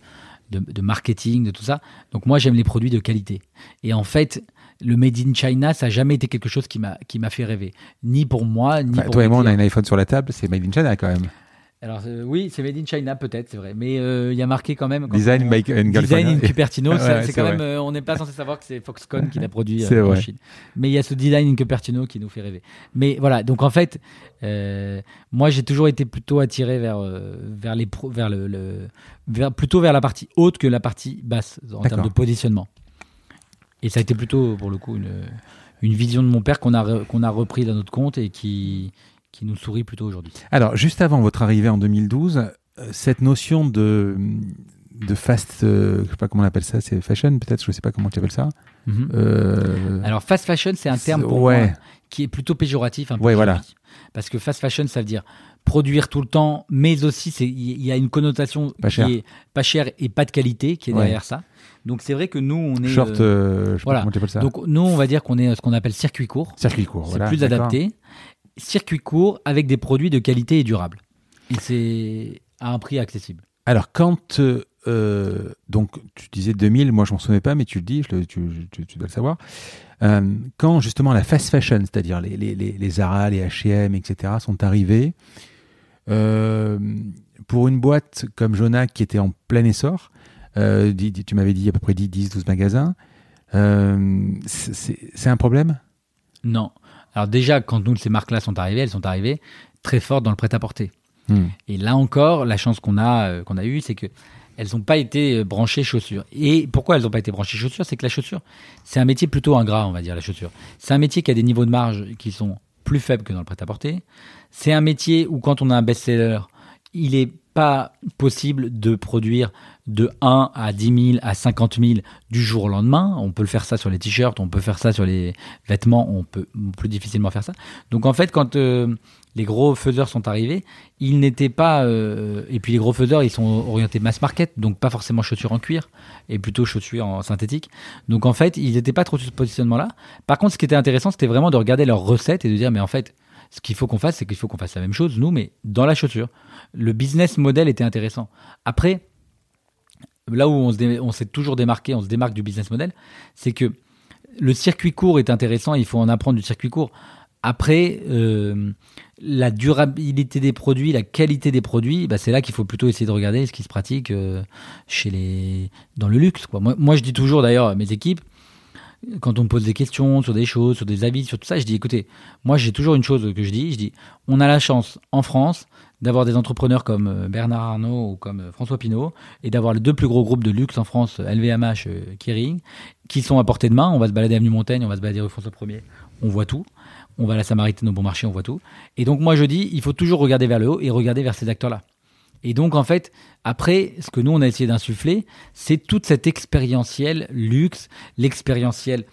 de, de marketing, de tout ça. Donc moi j'aime les produits de qualité. Et en fait, le made in China, ça n'a jamais été quelque chose qui m'a qui m'a fait rêver, ni pour moi, ni Enfin, pour toi et moi, on a un iPhone sur la table, c'est Made in China quand même. Alors euh, oui, c'est made in China peut-être, c'est vrai, mais euh, il y a marqué quand même. quand Design on- in Design in Cupertino, Ouais, c'est quand vrai. même, euh, on n'est pas censé savoir que c'est Foxconn qui l'a produit en vrai. Chine. Mais il y a ce design in Cupertino qui nous fait rêver. Mais voilà, donc en fait, moi j'ai toujours été plutôt attiré vers vers les pro- vers le, le- vers, plutôt vers la partie haute que la partie basse en termes de positionnement. Et ça a été plutôt pour le coup une une vision de mon père qu'on a qu'on a repris dans notre compte et qui qui nous sourit plutôt aujourd'hui. Alors, juste avant votre arrivée en 2012, euh, cette notion de, de fast, euh, je sais pas comment on appelle ça, c'est fashion peut-être, je sais pas comment tu appelles ça. Euh, Alors fast fashion, c'est un terme c'est- pour ouais. moi qui est plutôt péjoratif. Un peu Ouais, voilà. Parce que fast fashion, ça veut dire produire tout le temps, mais aussi il y a une connotation Pas qui cher. est pas chère et pas de qualité qui est Ouais. derrière ça. Donc c'est vrai que nous on est short, euh, euh, sais voilà. pas comment tu appelles ça. donc nous on va dire qu'on est euh, ce qu'on appelle circuit court. Circuit court, C'est voilà. plus adapté. Circuit court avec des produits de qualité et durable. Et c'est à un prix accessible. Alors, quand. euh, donc, tu disais 2000, moi je m'en souvenais pas, mais tu le dis, je le- tu, tu- tu dois le savoir. Euh, quand justement la fast fashion, c'est-à-dire les, les, les, les Zara, les HM, etc., sont arrivés, euh, pour une boîte comme Jonac qui était en plein essor, tu m'avais dit à peu près 10, 10 12 magasins, euh, c'est un problème? Non. Alors déjà quand nous ces marques là sont arrivées, elles sont arrivées très fortes dans le prêt-à-porter. Hmm. Et là encore, la chance qu'on a, euh, qu'on a eue, c'est que elles n'ont pas été euh, branchées chaussures. Et pourquoi elles n'ont pas été branchées chaussures? C'est que la chaussure, c'est un métier plutôt ingrat, on va dire, la chaussure. C'est un métier qui a des niveaux de marge qui sont plus faibles que dans le prêt-à-porter. C'est un métier où quand on a un best-seller, il n'est pas possible de produire de 1 à 10 000 à 50 000 du jour au lendemain. On peut le faire ça sur les t-shirts, on peut faire ça sur les vêtements, on peut plus difficilement faire ça. Donc en fait, quand euh, les gros faiseurs sont arrivés, ils n'étaient pas. euh, et puis les gros faiseurs, ils sont orientés mass market, donc pas forcément chaussures en cuir, et plutôt chaussures en synthétique. Donc en fait, ils n'étaient pas trop sur ce positionnement-là. Par contre, ce qui était intéressant, c'était vraiment de regarder leurs recettes et de dire, mais en fait, ce qu'il faut qu'on fasse, c'est qu'il faut qu'on fasse la même chose, nous, mais dans la chaussure. Le business model était intéressant. Après, là où on s'est toujours démarqué, on se démarque du business model, c'est que le circuit court est intéressant, il faut en apprendre du circuit court. Après, euh, la durabilité des produits, la qualité des produits, bah, c'est là qu'il faut plutôt essayer de regarder ce qui se pratique euh, chez les dans le luxe. Quoi. Moi, je dis toujours d'ailleurs à mes équipes, quand on me pose des questions sur des choses, sur des avis, sur tout ça, je dis écoutez, moi j'ai toujours une chose que je dis, je dis on a la chance en France d'avoir des entrepreneurs comme euh, Bernard Arnault ou comme euh, François Pinault et d'avoir les deux plus gros groupes de luxe en France, LVMH, euh, Kering, qui sont à portée de main. On va se balader avenue Montaigne, on va se balader rue François 1er, on voit tout. On va à la Samaritaine au bon marché, on voit tout. Et donc moi je dis, il faut toujours regarder vers le haut et regarder vers ces acteurs-là. Et donc, en fait, après, ce que nous, on a essayé d'insuffler, c'est toute cette expérientiel luxe, l'expérientiel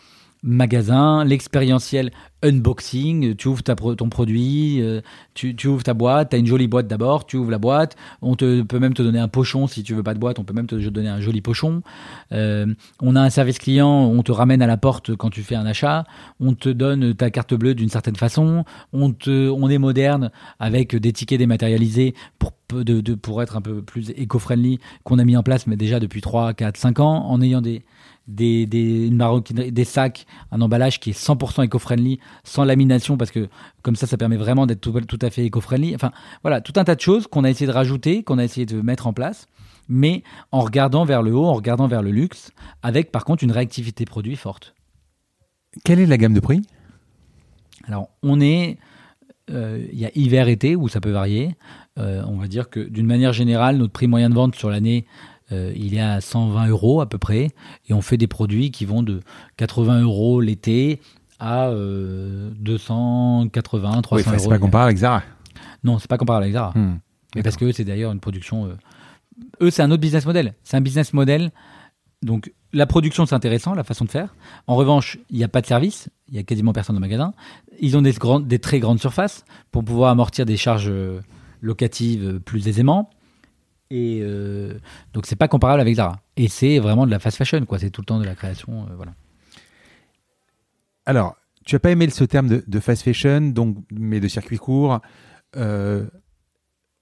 magasin, l'expérientiel unboxing. Tu ouvres ta ton produit, euh, tu, ouvres ta boîte, tu as une jolie boîte d'abord, tu ouvres la boîte. On te, peut même te donner un pochon si tu veux pas de boîte, on peut même te donner un joli pochon. Euh, on a un service client, on te ramène à la porte quand tu fais un achat, on te donne ta carte bleue d'une certaine façon, on, te, on est moderne avec des tickets dématérialisés pour, pour être un peu plus éco-friendly qu'on a mis en place mais déjà depuis 3, 4, 5 ans en ayant des, des, des, une maroquinerie- des sacs, un emballage qui est 100% éco-friendly, sans lamination, parce que comme ça, ça permet vraiment d'être tout, tout à fait éco-friendly. Enfin, voilà, tout un tas de choses qu'on a essayé de rajouter, qu'on a essayé de mettre en place, mais en regardant vers le haut, en regardant vers le luxe, avec par contre une réactivité produit forte. Quelle est la gamme de prix? Alors, on est. euh, Il y a hiver-été où ça peut varier. Euh, on va dire que d'une manière générale, notre prix moyen de vente sur l'année, euh, il est à 120 euros à peu près. Et on fait des produits qui vont de 80 euros l'été à euh, 280, 300 Oui, euros. c'est pas comparable avec Zara. Non, c'est pas comparable avec Zara. Hmm. Mais parce que c'est d'ailleurs une production. euh, Eux, c'est un autre business model. C'est un business model. Donc, la production, c'est intéressant, la façon de faire. En revanche, il n'y a pas de service. Il y a quasiment personne dans le magasin. Ils ont des, grandes, des très grandes surfaces pour pouvoir amortir des charges euh, locatives euh, plus aisément. Et euh, donc, c'est pas comparable avec Zara. Et c'est vraiment de la fast fashion, quoi. C'est tout le temps de la création. euh, voilà. Alors, tu n'as pas aimé ce terme de, de fast fashion, donc, mais de circuit court. Euh,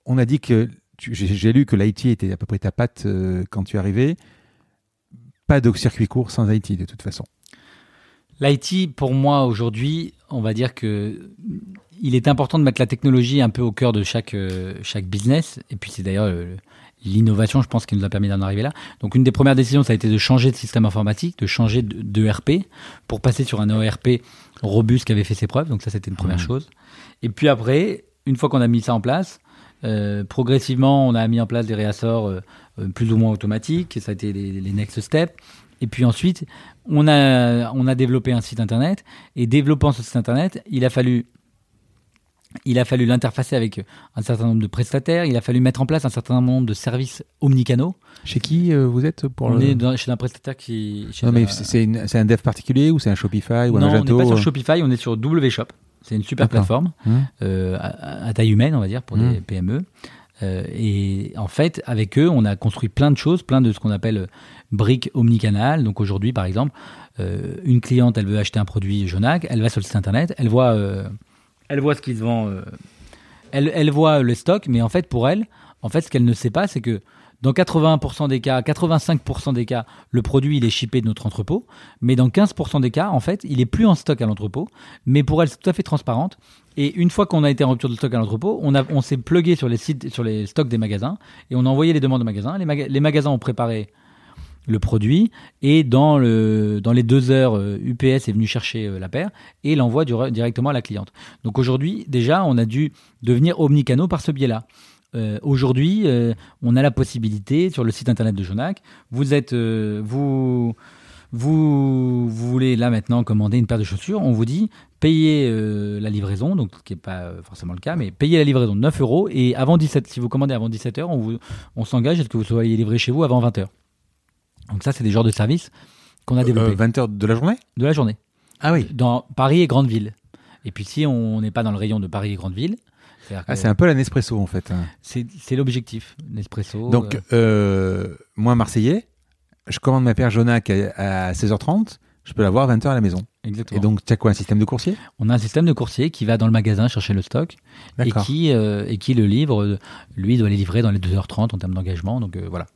on a dit que j'ai lu que l'IT était à peu près ta patte euh, quand tu es arrivé. Pas de circuit court sans IT de toute façon. L'IT, pour moi, aujourd'hui, on va dire que il est important de mettre la technologie un peu au cœur de chaque, chaque business. Et puis, c'est d'ailleurs l'innovation, je pense, qui nous a permis d'en arriver là. Donc, une des premières décisions, ça a été de changer de système informatique, de changer de, de pour passer sur un ERP robuste qui avait fait ses preuves. Donc, ça, c'était une première Mhm. chose. Et puis après, une fois qu'on a mis ça en place, euh, progressivement, on a mis en place des réassorts euh, euh, plus ou moins automatiques. Ça a été les, les next steps. Et puis ensuite, on a, on a développé un site internet. Et développant ce site internet, il a fallu, il a fallu l'interfacer avec un certain nombre de prestataires. Il a fallu mettre en place un certain nombre de services omnicanaux. Chez qui euh, vous êtes pour on le... est dans- chez un prestataire qui. Non, mais c'est un dev particulier ou c'est un Shopify ou un non, on n'est pas sur Shopify, on est sur WShop. C'est une super plateforme Hmm. euh, à, à taille humaine, on va dire, pour des PME. Euh, et en fait, avec eux, on a construit plein de choses, plein de ce qu'on appelle briques omnicanal. Donc aujourd'hui, par exemple, euh, une cliente, elle veut acheter un produit Jonac, elle va sur le site internet, elle voit, euh, elle voit ce qui se euh, elle, voit le stock, mais en fait, pour elle, en fait, ce qu'elle ne sait pas, c'est que dans 80% des cas, 85% des cas, le produit il est shippé de notre entrepôt, mais dans 15% des cas, en fait, il est plus en stock à l'entrepôt. Mais pour elle, c'est tout à fait transparente. Et une fois qu'on a été en rupture de stock à l'entrepôt, on, s'est plugué sur les sites, sur les stocks des magasins et on a envoyé les demandes aux magasins. Les, maga- les magasins ont préparé le produit et dans, le, dans les deux heures, euh, UPS est venu chercher euh, la paire et l'envoie directement à la cliente. Donc aujourd'hui, déjà, on a dû devenir omnicanaux par ce biais-là. Euh, aujourd'hui, euh, on a la possibilité sur le site internet de Jonac. Vous êtes, euh, vous, vous, vous voulez là maintenant commander une paire de chaussures. On vous dit payez euh, la livraison, donc ce qui n'est pas euh, forcément le cas, mais payez la livraison de 9 euros et avant 17, si vous commandez avant 17 heures, on, on s'engage à ce que vous soyez livré chez vous avant 20 heures. Donc ça, c'est des genres de services qu'on a développés Euh, 20 heures de la journée? De la journée Ah oui. dans Paris et grandes villes. Et puis si on n'est pas dans le rayon de Paris et grandes villes, c'est-à-dire Ah, c'est un peu la Nespresso en fait. hein. c'est l'objectif, Nespresso. Donc, euh, euh, moi, Marseillais, je commande ma paire Jonac à, à 16h30, je peux l'avoir à 20h à la maison. exactement. Et donc, tu as quoi, un système de coursier? On a un système de coursier qui va dans le magasin chercher le stock et qui, euh, et qui le livre. euh, Lui doit les livrer dans les 2h30 en termes d'engagement. Donc euh, voilà.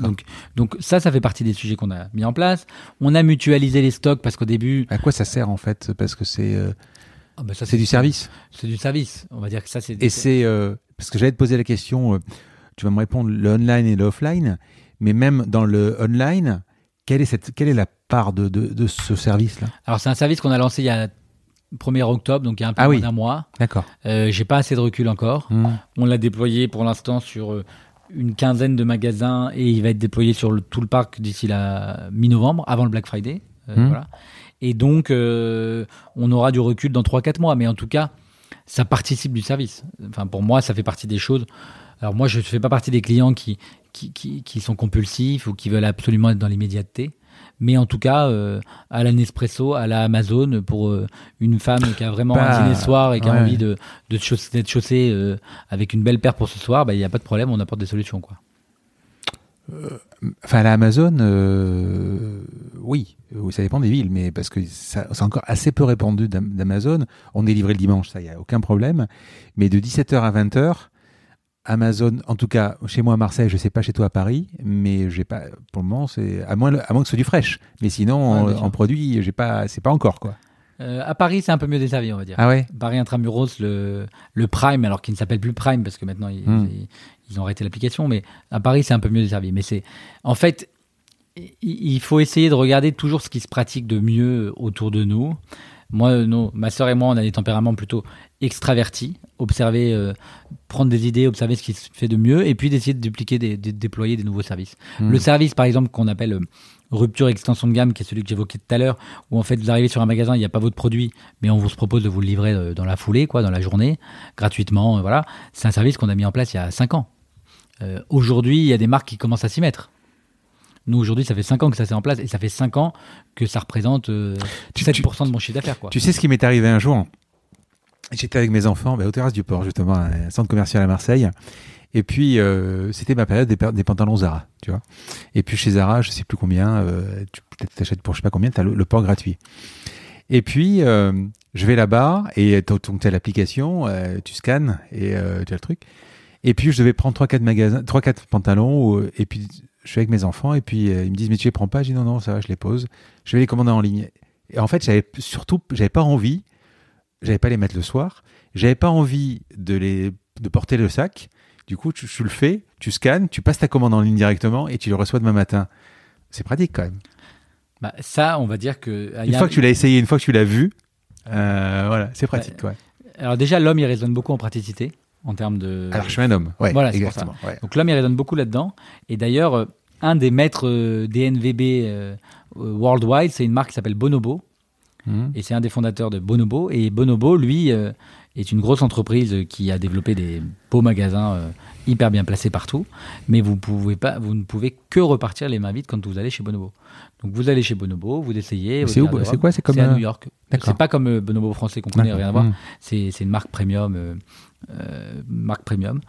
Donc, donc ça, ça fait partie des sujets qu'on a mis en place. On a mutualisé les stocks parce qu'au début, À quoi ça sert en fait Parce que c'est euh, ah ça, c'est du service. C'est du service. On va dire que ça, c'est. Et c'est. euh, parce que j'allais te poser la question, euh, tu vas me répondre le online et le offline, mais même dans le online, quelle est, cette, quelle est la part de, de, de ce service-là? Alors c'est un service qu'on a lancé il y a 1er octobre, donc il y a un peu Ah moins oui. d'un mois. D'accord. Euh, J'ai pas assez de recul encore. Hmm. On l'a déployé pour l'instant sur une quinzaine de magasins et il va être déployé sur le- tout le parc d'ici la mi-novembre, avant le Black Friday. Euh, Mhm. voilà. Et donc, euh, on aura du recul dans 3-4 mois. Mais en tout cas, ça participe du service. Enfin, pour moi, ça fait partie des choses. Alors moi, je ne fais pas partie des clients qui, qui, qui, qui sont compulsifs ou qui veulent absolument être dans l'immédiateté. Mais en tout cas, euh, à la Nespresso, à la Amazon, pour euh, une femme qui a vraiment Bah, un dîner soir et qui a envie de, de chauss- d'être chaussée euh, avec une belle paire pour ce soir, bah, il n'y a pas de problème, on apporte des solutions. Quoi. Enfin, à la Amazon, euh, oui, ça dépend des villes, mais parce que c'est encore assez peu répandu d'Am- d'Amazon. On est livré le dimanche, ça, il n'y a aucun problème. Mais de 17h à 20h, Amazon, en tout cas, chez moi à Marseille, je sais pas chez toi à Paris, mais j'ai pas, pour le moment, c'est, à moins, à moins que ce soit du fraîche. Mais sinon, Ouais, en, produit, j'ai pas, c'est pas encore, quoi. Euh, à Paris, c'est un peu mieux desservi, on va dire. Ah ouais? Paris Intramuros, le, le Prime, alors qu'il ne s'appelle plus Prime parce que maintenant ils, Hmm. ils- ils ont arrêté l'application, mais à Paris c'est un peu mieux desservi. Mais c'est en fait il faut essayer de regarder toujours ce qui se pratique de mieux autour de nous. Moi, non, ma sœur et moi, on a des tempéraments plutôt extravertis. Observer, euh, prendre des idées, observer ce qui se fait de mieux, et puis d'essayer de dupliquer, de, déployer des nouveaux services. Hmm. Le service, par exemple, qu'on appelle euh, rupture extension de gamme, qui est celui que j'évoquais tout à l'heure, où en fait vous arrivez sur un magasin, il n'y a pas votre produit, mais on vous propose de vous le livrer euh, dans la foulée, quoi, dans la journée, gratuitement. voilà, c'est un service qu'on a mis en place il y a 5 ans. Aujourd'hui, il y a des marques qui commencent à s'y mettre. Nous, aujourd'hui, ça fait 5 ans que ça s'est en place et ça fait 5 ans que ça représente 7% de mon chiffre d'affaires. Tu sais ce qui m'est arrivé un jour J'étais avec mes enfants bah, au terrasse du port, justement, un centre commercial à Marseille. Et puis, euh, c'était ma période des, des, pantalons Zara, tu vois. Et puis, chez Zara, je sais plus combien, euh, tu peut-être t'achètes pour je sais pas combien, tu as le, port gratuit. Et puis, euh, je vais là-bas et tu as l'application, tu scannes et tu as le truc. Et puis, je devais prendre 3-4 magasins, 3-4 pantalons. et puis, je suis avec mes enfants et puis ils me disent, mais tu les prends pas? Je dis, non, non, ça va, je les pose. Je vais les commander en ligne. Et en fait, j'avais surtout, j'avais pas envie j'avais pas les mettre le soir, j'avais pas envie de les de porter le sac. Du coup, tu, le fais, tu scannes, tu passes ta commande en ligne directement et tu le reçois demain matin. C'est pratique quand même. Bah, ça, on va dire que une fois que tu l'as essayé, une fois que tu l'as vu, euh, voilà, c'est pratique. ouais. Alors déjà, l'homme il résonne beaucoup en praticité en termes de. Alors je suis un homme. Ouais, voilà, exactement. Donc l'homme il résonne beaucoup là-dedans. Et d'ailleurs, euh, un des maîtres euh, des NVB worldwide, c'est une marque qui s'appelle Bonobo Mhm. Et c'est un des fondateurs de Bonobo. Et Bonobo, lui, euh, est une grosse entreprise qui a développé des beaux magasins euh, hyper bien placés partout. Mais vous, pouvez pas, vous ne pouvez que repartir les mains vides quand vous allez chez Bonobo. Donc vous allez chez Bonobo, vous essayez. C'est quoi C'est comme à New York. C'est pas comme Bonobo français qu'on connaît, rien à voir. Mhm. C'est une marque premium, euh, marque premium.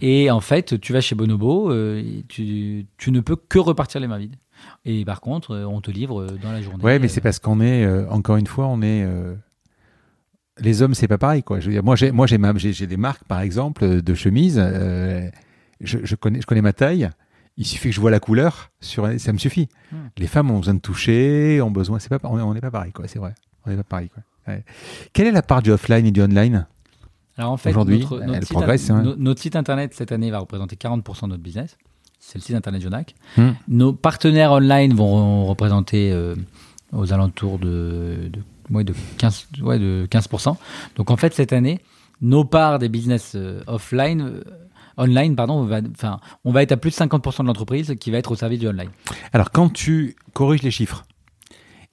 Et en fait, tu vas chez Bonobo, tu, tu, ne peux que repartir les mains vides. Et par contre, euh, on te livre euh, dans la journée. Ouais, mais c'est parce qu'on est, euh, encore une fois, on est. les hommes, c'est pas pareil, quoi. Je veux dire, moi, j'ai, moi, j'ai, j'ai, des marques, par exemple, de chemises. je, connais, je connais ma taille. Il suffit que je vois la couleur, sur, ça me suffit. Hmm. Les femmes ont besoin de toucher, ont besoin. C'est pas, on n'est pas pareil, quoi. C'est vrai. On n'est pas pareil, quoi. Quelle est la part du offline et du online alors en fait, aujourd'hui, notre, notre, site, hein. notre, site internet cette année va représenter 40% de notre business c'est le site internet Jonac. Hmm. Nos partenaires online vont représenter euh, aux alentours de, de, 15, de 15%. Donc en fait, cette année, nos parts des business euh, offline, euh, online, pardon, on va, enfin, on va être à plus de 50% de l'entreprise qui va être au service du online. Alors quand tu corriges les chiffres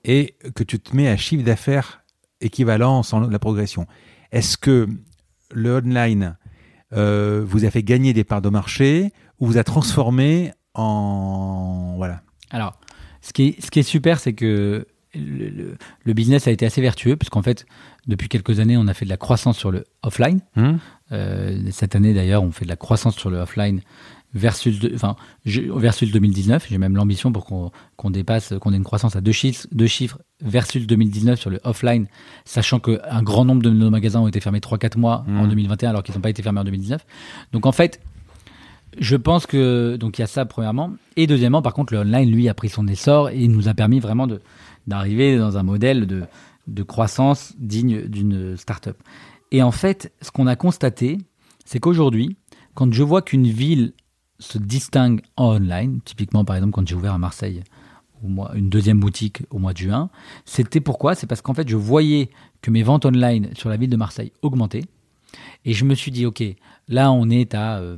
et que tu te mets à chiffre d'affaires équivalent sans la progression, est-ce que le online vous a fait gagner des parts de marché ou vous a transformé en voilà. Alors, ce qui est, ce qui est super, c'est que le, le, business a été assez vertueux, puisqu'en fait, depuis quelques années, on a fait de la croissance sur le offline. Hum. Euh, cette année, d'ailleurs, on fait de la croissance sur le offline versus, enfin, versus 2019. J'ai même l'ambition pour qu'on dépasse, qu'on ait une croissance à deux chiffres, deux chiffres versus 2019 sur le offline, sachant qu'un grand nombre de nos magasins ont été fermés 3-4 mois en 2021 hum. alors qu'ils n'ont pas été fermés en 2019. Donc en fait, je pense que donc il y a ça premièrement et deuxièmement par contre le online lui a pris son essor et nous a permis vraiment de d'arriver dans un modèle de de croissance digne d'une start-up. Et en fait, ce qu'on a constaté, c'est qu'aujourd'hui, quand je vois qu'une ville se distingue en online, typiquement par exemple quand j'ai ouvert à Marseille une deuxième boutique au mois de juin, c'était pourquoi? C'est parce qu'en fait, je voyais que mes ventes online sur la ville de Marseille augmentaient. Et je me suis dit OK, là on est à euh,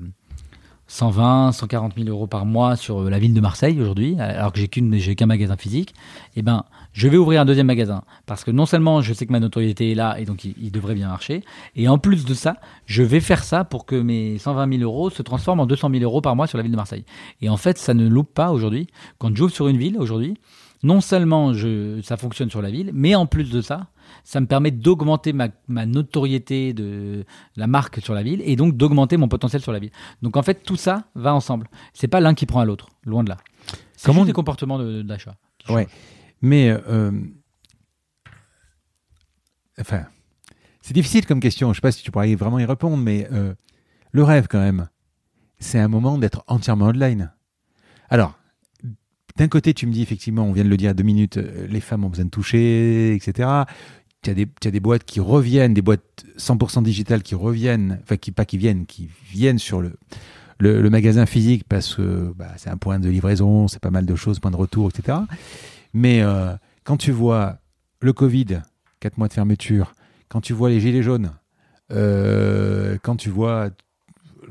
120, 140 000 euros par mois sur euh, la ville de Marseille aujourd'hui, alors que j'ai qu'un magasin physique, eh ben, je vais ouvrir un deuxième magasin parce que non seulement je sais que ma notoriété est là et donc il, devrait bien marcher, et en plus de ça, je vais faire ça pour que mes 120 000 euros se transforment en 200 000 euros par mois sur la ville de Marseille. Et en fait, ça ne loupe pas aujourd'hui. Quand j'ouvre sur une ville aujourd'hui, non seulement je, ça fonctionne sur la ville, mais en plus de ça, ça me permet d'augmenter ma, notoriété de la marque sur la ville et donc d'augmenter mon potentiel sur la ville. Donc en fait, tout ça va ensemble. C'est pas l'un qui prend à l'autre, loin de là. C'est Comment... des comportements d'achat. Ouais, mais euh, enfin, c'est difficile comme question. Je sais pas si tu pourrais vraiment y répondre, mais euh, le rêve quand même, c'est un moment d'être entièrement online. Alors, d'un côté, tu me dis effectivement, on vient de le dire à deux minutes, euh, les femmes ont besoin de toucher, etc. Tu as, as des boîtes qui reviennent, des boîtes 100% digitales qui reviennent, enfin, qui, pas qui viennent, qui viennent sur le, le, le magasin physique parce que bah, c'est un point de livraison, c'est pas mal de choses, point de retour, etc. Mais euh, quand tu vois le Covid, 4 mois de fermeture, quand tu vois les gilets jaunes, euh, quand tu vois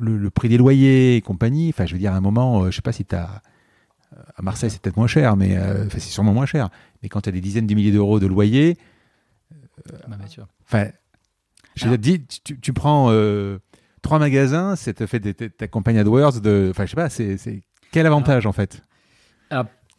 le, le prix des loyers et compagnie, enfin, je veux dire, à un moment, euh, je sais pas si tu as. À Marseille, c'est peut-être moins cher, mais euh, c'est sûrement moins cher. Mais quand tu as des dizaines de milliers d'euros de loyer, enfin, je te dis, tu, tu prends euh, trois magasins, ça te fait des- ta ta compagnie AdWords de. Enfin, je sais pas, c'est c'est- quel avantage en fait?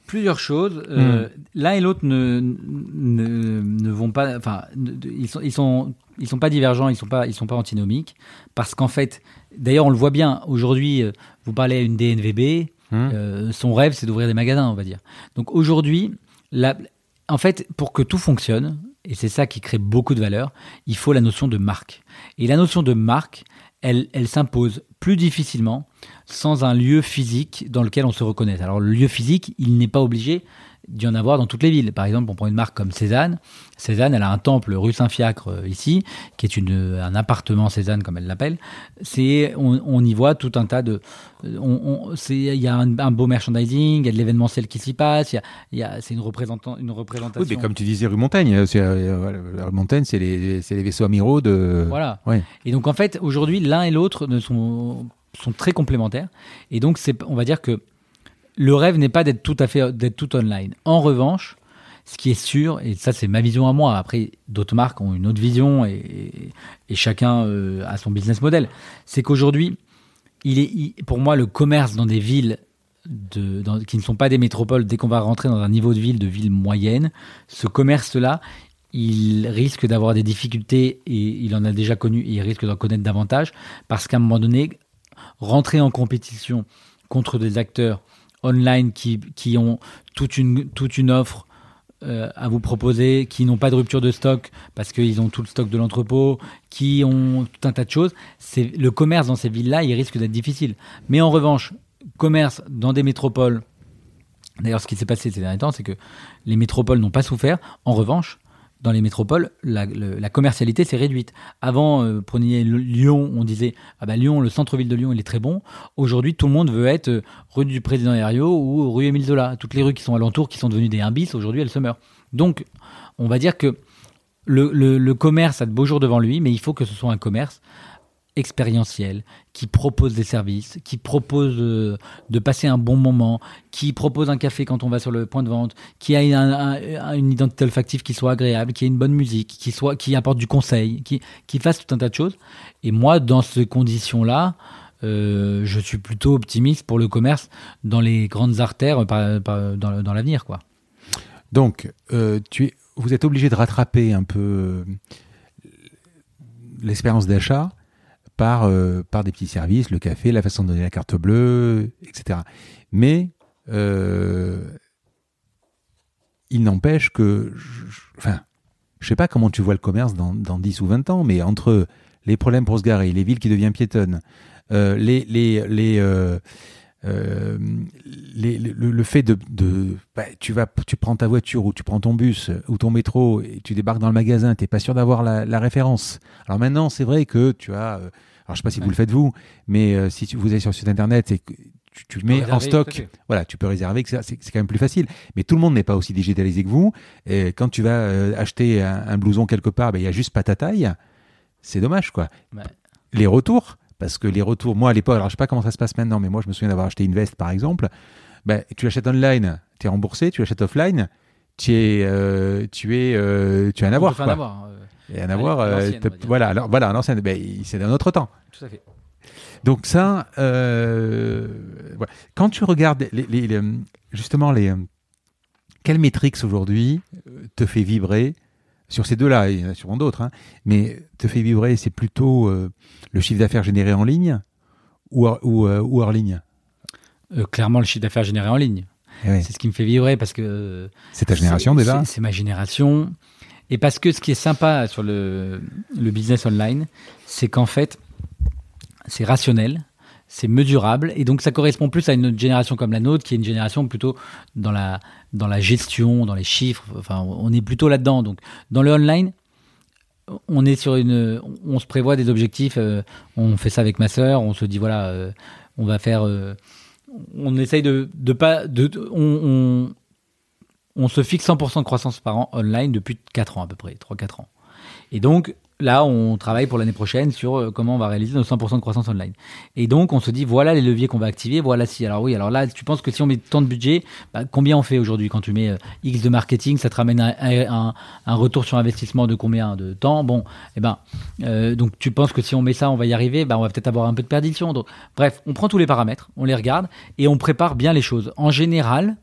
Plusieurs choses. Euh, L'un et l'autre ne, ne, ne vont pas. Enfin, ils sont, ils sont, ils sont pas divergents. Ils sont pas, ils sont pas antinomiques. Parce qu'en fait, d'ailleurs, on le voit bien. Aujourd'hui, euh, vous parlez à une DNVB. Hum. euh, son rêve, c'est d'ouvrir des magasins, on va dire. Donc aujourd'hui, en fait, pour que tout fonctionne, et c'est ça qui crée beaucoup de valeur, il faut la notion de marque. Et la notion de marque, elle, s'impose plus difficilement sans un lieu physique dans lequel on se reconnaît. Alors le lieu physique, il n'est pas obligé d'y en avoir dans toutes les villes. Par exemple, on prend une marque comme Cézanne. Cézanne, elle a un temple rue Saint-Fiacre euh, ici, qui est une, un appartement Cézanne comme elle l'appelle. C'est, on, on y voit tout un tas de, on, on- c'est, il y a un, un beau merchandising, il y a de l'événementiel qui s'y passe, il y a, il y a, c'est une représentant, une représentation. Oui, mais comme tu disais, rue Montaigne, c'est, euh, la Montaigne, c'est les, les vaisseaux amiraux de. Voilà. Ouais. Et donc en fait, aujourd'hui, l'un et l'autre ne sont, sont très complémentaires. Et donc, c'est, on va dire que le rêve n'est pas d'être tout à fait d'être tout online. En revanche, ce qui est sûr, et ça c'est ma vision à moi, après d'autres marques ont une autre vision et, chacun euh, a son business model, c'est qu'aujourd'hui, il est, pour moi, le commerce dans des villes qui ne sont pas des métropoles, dès qu'on va rentrer dans un niveau de ville, de ville moyenne, ce commerce-là, il risque d'avoir des difficultés et il en a déjà connu et il risque d'en connaître davantage parce qu'à un moment donné, rentrer en compétition contre des acteurs online qui, ont toute une, toute une offre euh, à vous proposer, qui n'ont pas de rupture de stock parce qu'ils ont tout le stock de l'entrepôt, qui ont tout un tas de choses, c'est le commerce dans ces villes-là, il risque d'être difficile. Mais en revanche, commerce dans des métropoles, d'ailleurs ce qui s'est passé ces derniers temps, c'est que les métropoles n'ont pas souffert. En revanche, dans les métropoles, la, commercialité s'est réduite. Avant, euh, prenez Lyon, on disait ah bah Lyon, le centre-ville de Lyon, il est très bon. Aujourd'hui, tout le monde veut être euh, rue du Président Herriot ou rue Émile Zola. Toutes les rues qui sont alentours, qui sont devenues des 1 bis, aujourd'hui, elles se meurent. Donc, on va dire que le commerce a de beaux jours devant lui, mais il faut que ce soit un commerce expérientiel, qui propose des services, qui propose euh, de passer un bon moment, qui propose un café quand on va sur le point de vente, qui a un- un- une identité olfactive qui soit agréable, qui ait une bonne musique, qui, soit, qui apporte du conseil, qui, qui fasse tout un tas de choses. Et moi, dans ces conditions-là, euh, je suis plutôt optimiste pour le commerce dans les grandes artères euh, dans, l'avenir. quoi. Donc, tu es, vous êtes obligé de rattraper un peu l'expérience d'achat par, euh, par des petits services, le café, la façon de donner la carte bleue, etc. Mais euh, il n'empêche que, je- je- enfin, je sais pas comment tu vois le commerce dans, dans 10 ou 20 ans, mais entre les problèmes pour se garer, les villes qui deviennent piétonnes, euh, les, les, les, le, fait de, de bah, tu vas tu prends ta voiture ou tu prends ton bus ou ton métro et tu débarques dans le magasin t'es pas sûr d'avoir la, référence alors maintenant c'est vrai que tu as alors je sais pas si vous le faites vous mais euh, si tu, vous allez sur le site internet et que tu, tu mets en stock voilà tu peux réserver c'est c'est quand même plus facile. Mais tout le monde n'est pas aussi digitalisé que vous. Et quand tu vas euh, acheter un, un blouson quelque part ben, il y a juste pas ta taille c'est dommage quoi. Ouais. les retours, parce que les retours, moi à l'époque, alors je sais pas comment ça se passe maintenant, mais moi je me souviens d'avoir acheté une veste par exemple, ben, tu l'achètes online, tu es remboursé, tu l'achètes offline, tu es, euh, tu es, euh, tu as un avoir. quoi. un avoir, euh, Et un À avoir, euh, voilà, alors, voilà, un ancien, ben, il- c'est d'un autre temps. tout à fait. Donc ça, euh, voilà. quand tu regardes les, les- les, justement les euh, quelles métriques aujourd'hui euh, te fait vibrer sur ces deux-là, il y en a sûrement d'autres, hein, mais te fait vibrer, c'est plutôt euh, le chiffre d'affaires généré en ligne ou, hors- ou, euh, ou hors ligne? Euh, clairement, le chiffre d'affaires généré en ligne. Eh. C'est ce qui me fait vibrer parce que C'est ta génération déjà c'est- C'est ma génération. Et parce que ce qui est sympa sur le, le business online, c'est qu'en fait, c'est rationnel, c'est mesurable, et donc ça correspond plus à une génération comme la nôtre, qui est une génération plutôt dans la, dans la gestion, dans les chiffres, enfin on est plutôt là-dedans. Donc dans le online, on est sur une, on se prévoit des objectifs. euh, on fait ça avec ma sœur. On se dit voilà, euh, on va faire. euh, on essaye de, pas, de, on, on se fixe 100% de croissance par an online depuis 4 ans à peu près, 3-4 ans. Et donc là, on travaille pour l'année prochaine sur euh, comment on va réaliser nos 100% de croissance online. Et donc on se dit voilà les leviers qu'on va activer, voilà si. Alors oui, alors là, tu penses que si on met tant de budget, bah, combien on fait aujourd'hui quand tu mets euh, X de marketing, ça te ramène un, retour sur investissement de combien de temps? Bon, eh ben, euh, donc tu penses que si on met ça, on va y arriver? Bah, On va peut-être avoir un peu de perdition. Donc, bref, on prend tous les paramètres, on les regarde et on prépare bien les choses. En général,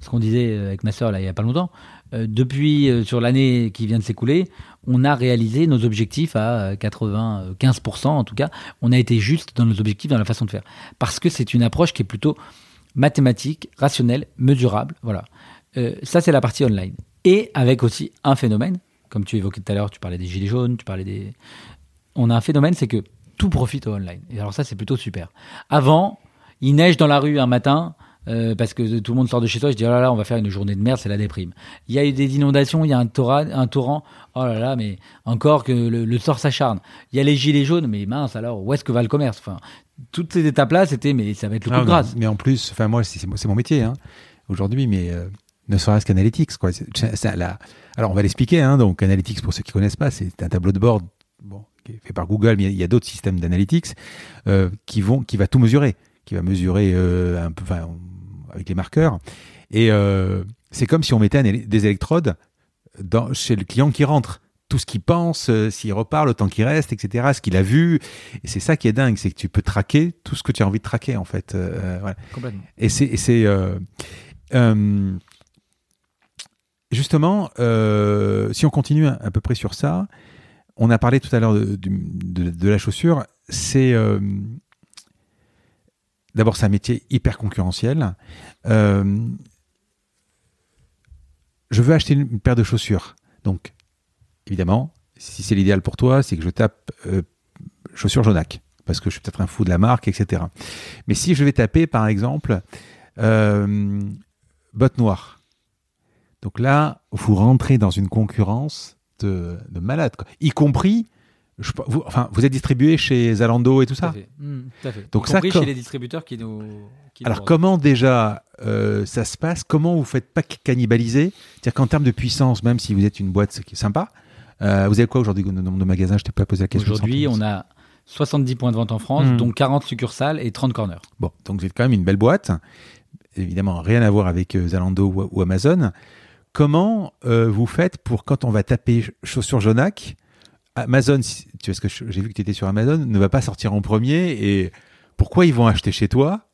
ce qu'on disait avec ma sœur il y a pas longtemps, depuis sur l'année qui vient de s'écouler, on a réalisé nos objectifs à euh, 95% en tout cas. On a été juste dans nos objectifs, dans la façon de faire, parce que c'est une approche qui est plutôt mathématique, rationnelle, mesurable. Voilà. Euh, ça c'est la partie online. Et avec aussi un phénomène, comme tu évoquais tout à l'heure, tu parlais des gilets jaunes, tu parlais des. On a un phénomène, c'est que tout profite au online. Et alors ça c'est plutôt super. Avant, il neige dans la rue un matin. Euh, parce que tout le monde sort de chez toi, je dis oh là là, on va faire une journée de merde, c'est la déprime. Il y a eu des inondations, il y a un torrent, un torrent. Oh là là, mais encore que le, le sort s'acharne. Il y a les gilets jaunes, mais mince alors, où est-ce que va le commerce? Enfin, toutes ces étapes-là, c'était mais ça va être le coup Ah, de non, grâce. Mais en plus, enfin moi, c'est mon- métier hein, aujourd'hui, mais euh, ne serait-ce qu'analytics. Quoi. La- Alors on va l'expliquer. Hein, donc analytics, pour ceux qui connaissent pas, c'est un tableau de bord bon, qui est fait par Google, mais il y a d'autres systèmes d'analytics euh, qui vont, qui va tout mesurer, qui va mesurer euh, un peu, enfin, avec les marqueurs. Et euh, c'est comme si on mettait un des électrodes dans, chez le client qui rentre. Tout ce qu'il pense, euh, s'il repart, le temps qu'il reste, etc., ce qu'il a vu. Et c'est ça qui est dingue, c'est que tu peux traquer tout ce que tu as envie de traquer, en fait. Euh, voilà. Complètement. Et c'est. justement, si on continue à, à peu près sur ça, on a parlé tout à l'heure de- de la chaussure. C'est. D'abord, c'est un métier hyper concurrentiel. Euh, je veux acheter une, paire de chaussures. Donc, évidemment, si c'est l'idéal pour toi, c'est que je tape euh, chaussures Jonac, parce que je suis peut-être un fou de la marque, etc. Mais si je vais taper, par exemple, euh, bottes noires, donc là, vous rentrez dans une concurrence de, de malade, quoi. y compris, je, vous, enfin, vous êtes distribué chez Zalando et tout Tout à ça. fait. Mmh, tout à fait. Donc Y ça, chez les distributeurs qui nous. qui Alors comment déjà euh, ça se passe? Comment vous faites pas cannibaliser? C'est-à-dire qu'en termes de puissance, même si vous êtes une boîte qui est sympa, euh, vous avez quoi aujourd'hui le nombre de magasins? Je t'ai pas posé la question. Aujourd'hui, on a 70 points de vente en France, Hmm. dont 40 succursales et 30 corners. Bon, donc vous êtes quand même une belle boîte. Évidemment, rien à voir avec euh, Zalando ou, ou Amazon. Comment vous faites pour quand on va taper ch- chaussures Jonac Amazon, si- tu vois ce que j'ai vu que tu étais sur Amazon, ne va pas sortir en premier. Et pourquoi ils vont acheter chez toi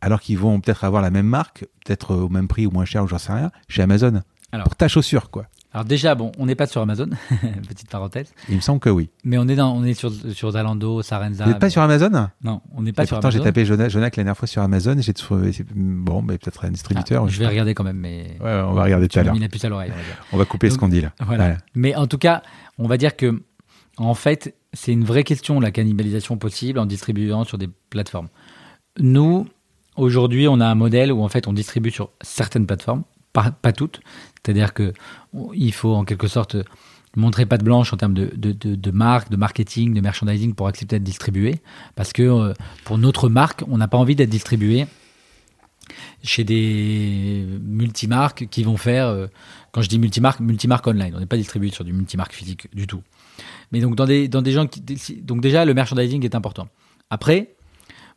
alors qu'ils vont peut-être avoir la même marque, peut-être au même prix ou moins cher ou j'en sais rien, chez Amazon? Alors. Pour ta chaussure, quoi. Alors déjà, bon, on n'est pas sur Amazon, petite parenthèse, Il me semble que oui. mais on est dans, on est sur sur Zalando, Sarenza. vous n'êtes pas mais- sur Amazon? Non, on n'est pas Et sur Pourtant, j'ai Amazon. tapé Jonac, Jonac la dernière fois sur Amazon et j'ai Bon, mais peut-être un distributeur. Ah, je vais pas. regarder quand même, mais Ouais, on va regarder tout à l'heure. on va couper ce qu'on dit là. Voilà. Voilà. Mais en tout cas, on va dire que, en fait, c'est une vraie question, la cannibalisation possible en distribuant sur des plateformes. Nous, aujourd'hui, on a un modèle où, en fait, on distribue sur certaines plateformes, pas, toutes. C'est-à-dire que il faut, en quelque sorte, montrer patte blanche en termes de, de, de, de marque, de marketing, de merchandising pour accepter d'être distribué. Parce que euh, pour notre marque, on n'a pas envie d'être distribué chez des multimarques qui vont faire, euh, quand je dis multimarque, multimarque online. On n'est pas distribué sur du multimarque physique du tout. Mais donc dans des, dans des gens qui, donc déjà le merchandising est important. Après,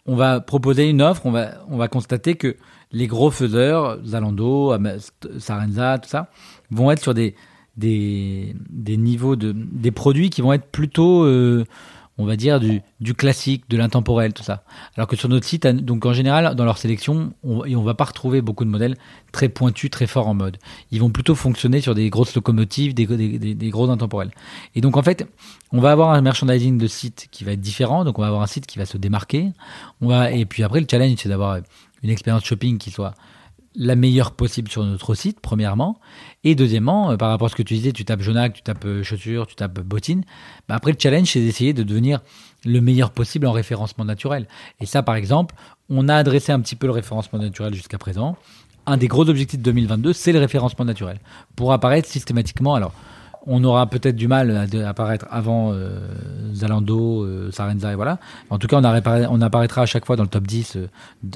on va proposer une offre, on va, on va constater que les gros faiseurs, Zalando, Sarenza, tout ça, vont être sur des, des, des niveaux de, des produits qui vont être plutôt, euh, on va dire, du, classique, de l'intemporel, tout ça. Alors que sur notre site, donc en général, dans leur sélection, on, on va pas retrouver beaucoup de modèles très pointus, très forts en mode. Ils vont plutôt fonctionner sur des grosses locomotives, des, gros intemporels. Et donc en fait, on va avoir un merchandising de site qui va être différent. Donc on va avoir un site qui va se démarquer. Et puis après, le challenge, c'est d'avoir une expérience shopping qui soit la meilleure possible sur notre site, premièrement. Et deuxièmement, euh, par rapport à ce que tu disais, tu tapes Jonac, tu tapes euh, chaussures, tu tapes bottines. Bah après, le challenge, c'est d'essayer de devenir le meilleur possible en référencement naturel. Et ça, par exemple, on a adressé un petit peu le référencement naturel jusqu'à présent. Un des gros objectifs de 2022, c'est le référencement naturel. Pour apparaître systématiquement, alors, on aura peut-être du mal à, apparaître avant Zalando, Sarenza et voilà. En tout cas, on, apparaîtra à chaque fois dans le top 10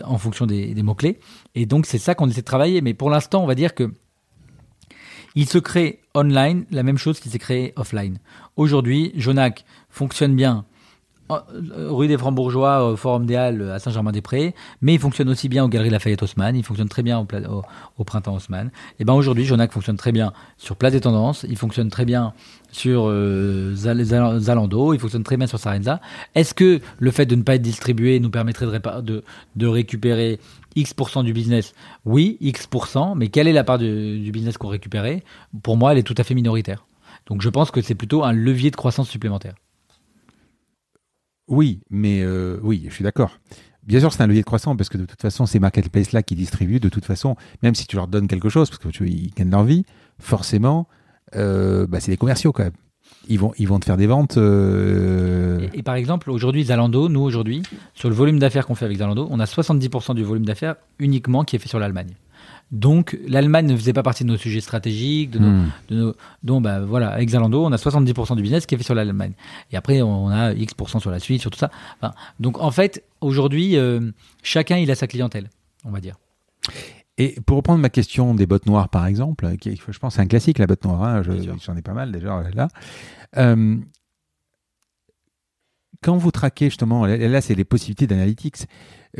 en fonction des, mots-clés. Et donc, c'est ça qu'on essaie de travailler. Mais pour l'instant, on va dire que il se crée online la même chose qu'il s'est créé offline. Aujourd'hui, Jonac fonctionne bien euh, rue des Francs-Bourgeois, au Forum des Halles à Saint-Germain-des-Prés, mais il fonctionne aussi bien aux Galeries Lafayette Haussmann, il fonctionne très bien au, Printemps Haussmann. Et ben aujourd'hui, Jonac fonctionne très bien sur Place des Tendances, il fonctionne très bien sur euh, Zalando, il fonctionne très bien sur Sarenza. Est-ce que le fait de ne pas être distribué nous permettrait de, récupérer X% du business, oui, X%, mais quelle est la part du, business qu'on récupérait? Pour moi, elle est tout à fait minoritaire. Donc je pense que c'est plutôt un levier de croissance supplémentaire. Oui, mais euh, oui, je suis d'accord. Bien sûr, c'est un levier de croissance parce que de toute façon, ces marketplaces-là qui distribuent, de toute façon, même si tu leur donnes quelque chose, parce que tu, ils gagnent leur vie, forcément, euh, bah, c'est des commerciaux quand même ils vont, ils vont te faire des ventes. Euh, et, par exemple, aujourd'hui, Zalando, nous aujourd'hui, sur le volume d'affaires qu'on fait avec Zalando, on a 70% du volume d'affaires uniquement qui est fait sur l'Allemagne. Donc l'Allemagne ne faisait pas partie de nos sujets stratégiques, de nos, hmm. de nos donc bah, voilà, avec Zalando, on a 70% du business qui est fait sur l'Allemagne. Et après, on a X% sur la Suisse, sur tout ça. donc en fait, aujourd'hui, euh, chacun il a sa clientèle, on va dire. Et pour reprendre ma question des bottes noires, par exemple, qui, je pense c'est un classique, la botte noire, hein, j'en ai pas mal déjà là. Euh, quand vous traquez justement, là c'est les possibilités d'analytics,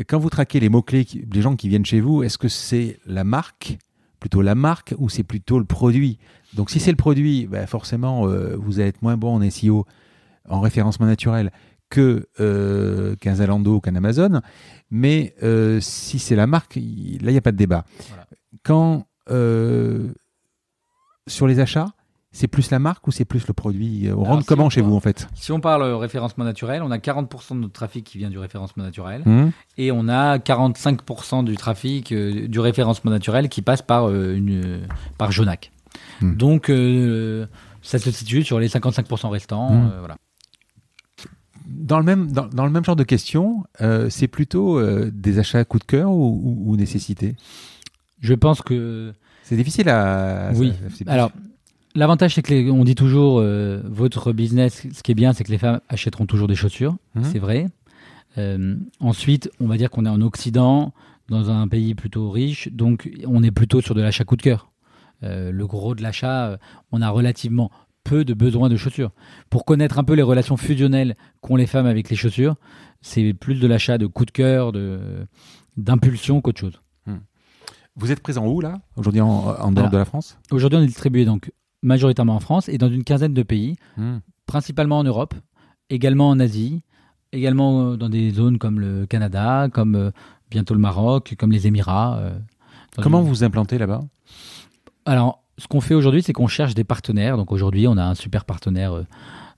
quand vous traquez les mots-clés des gens qui viennent chez vous, est-ce que c'est la marque, plutôt la marque, ou c'est plutôt le produit? Donc si c'est le produit, ben forcément, euh, vous allez être moins bon en SEO, en référencement naturel, que euh, qu'un Zalando ou qu'un Amazon. Mais euh, si c'est la marque, là, il n'y a pas de débat. Quand sur les achats, c'est plus la marque ou c'est plus le produit On rentre comment chez vous en fait? Si on parle référencement naturel, on a 40% de notre trafic qui vient du référencement naturel mmh. et on a 45% du trafic du référencement naturel qui passe par, une, par Jonac. Mmh. Donc ça se situe sur les 55% restants. Mmh. voilà dans le même, dans, le même genre de question, euh, c'est plutôt euh, des achats à coup de cœur ou, nécessité? Je pense que. C'est difficile à. Oui. Alors, l'avantage, c'est que on dit toujours euh, votre business, ce qui est bien, c'est que les femmes achèteront toujours des chaussures. Mhm. C'est vrai. ensuite, on va dire qu'on est en Occident, dans un pays plutôt riche, donc on est plutôt sur de l'achat coup de cœur. le gros de l'achat, on a relativement peu de besoin de chaussures. Pour connaître un peu les relations fusionnelles qu'ont les femmes avec les chaussures, c'est plus de l'achat de coup de cœur, d'impulsion qu'autre chose. Hmm. Vous êtes présent où là, aujourd'hui en, dehors de la France? Aujourd'hui, on est distribué donc majoritairement en France et dans une quinzaine de pays, hmm. principalement en Europe, également en Asie, également euh, dans des zones comme le Canada, comme euh, bientôt le Maroc, comme les Émirats. Euh, Comment vous vous implantez là-bas? Alors, ce qu'on fait aujourd'hui, c'est qu'on cherche des partenaires. Donc aujourd'hui, on a un super partenaire euh,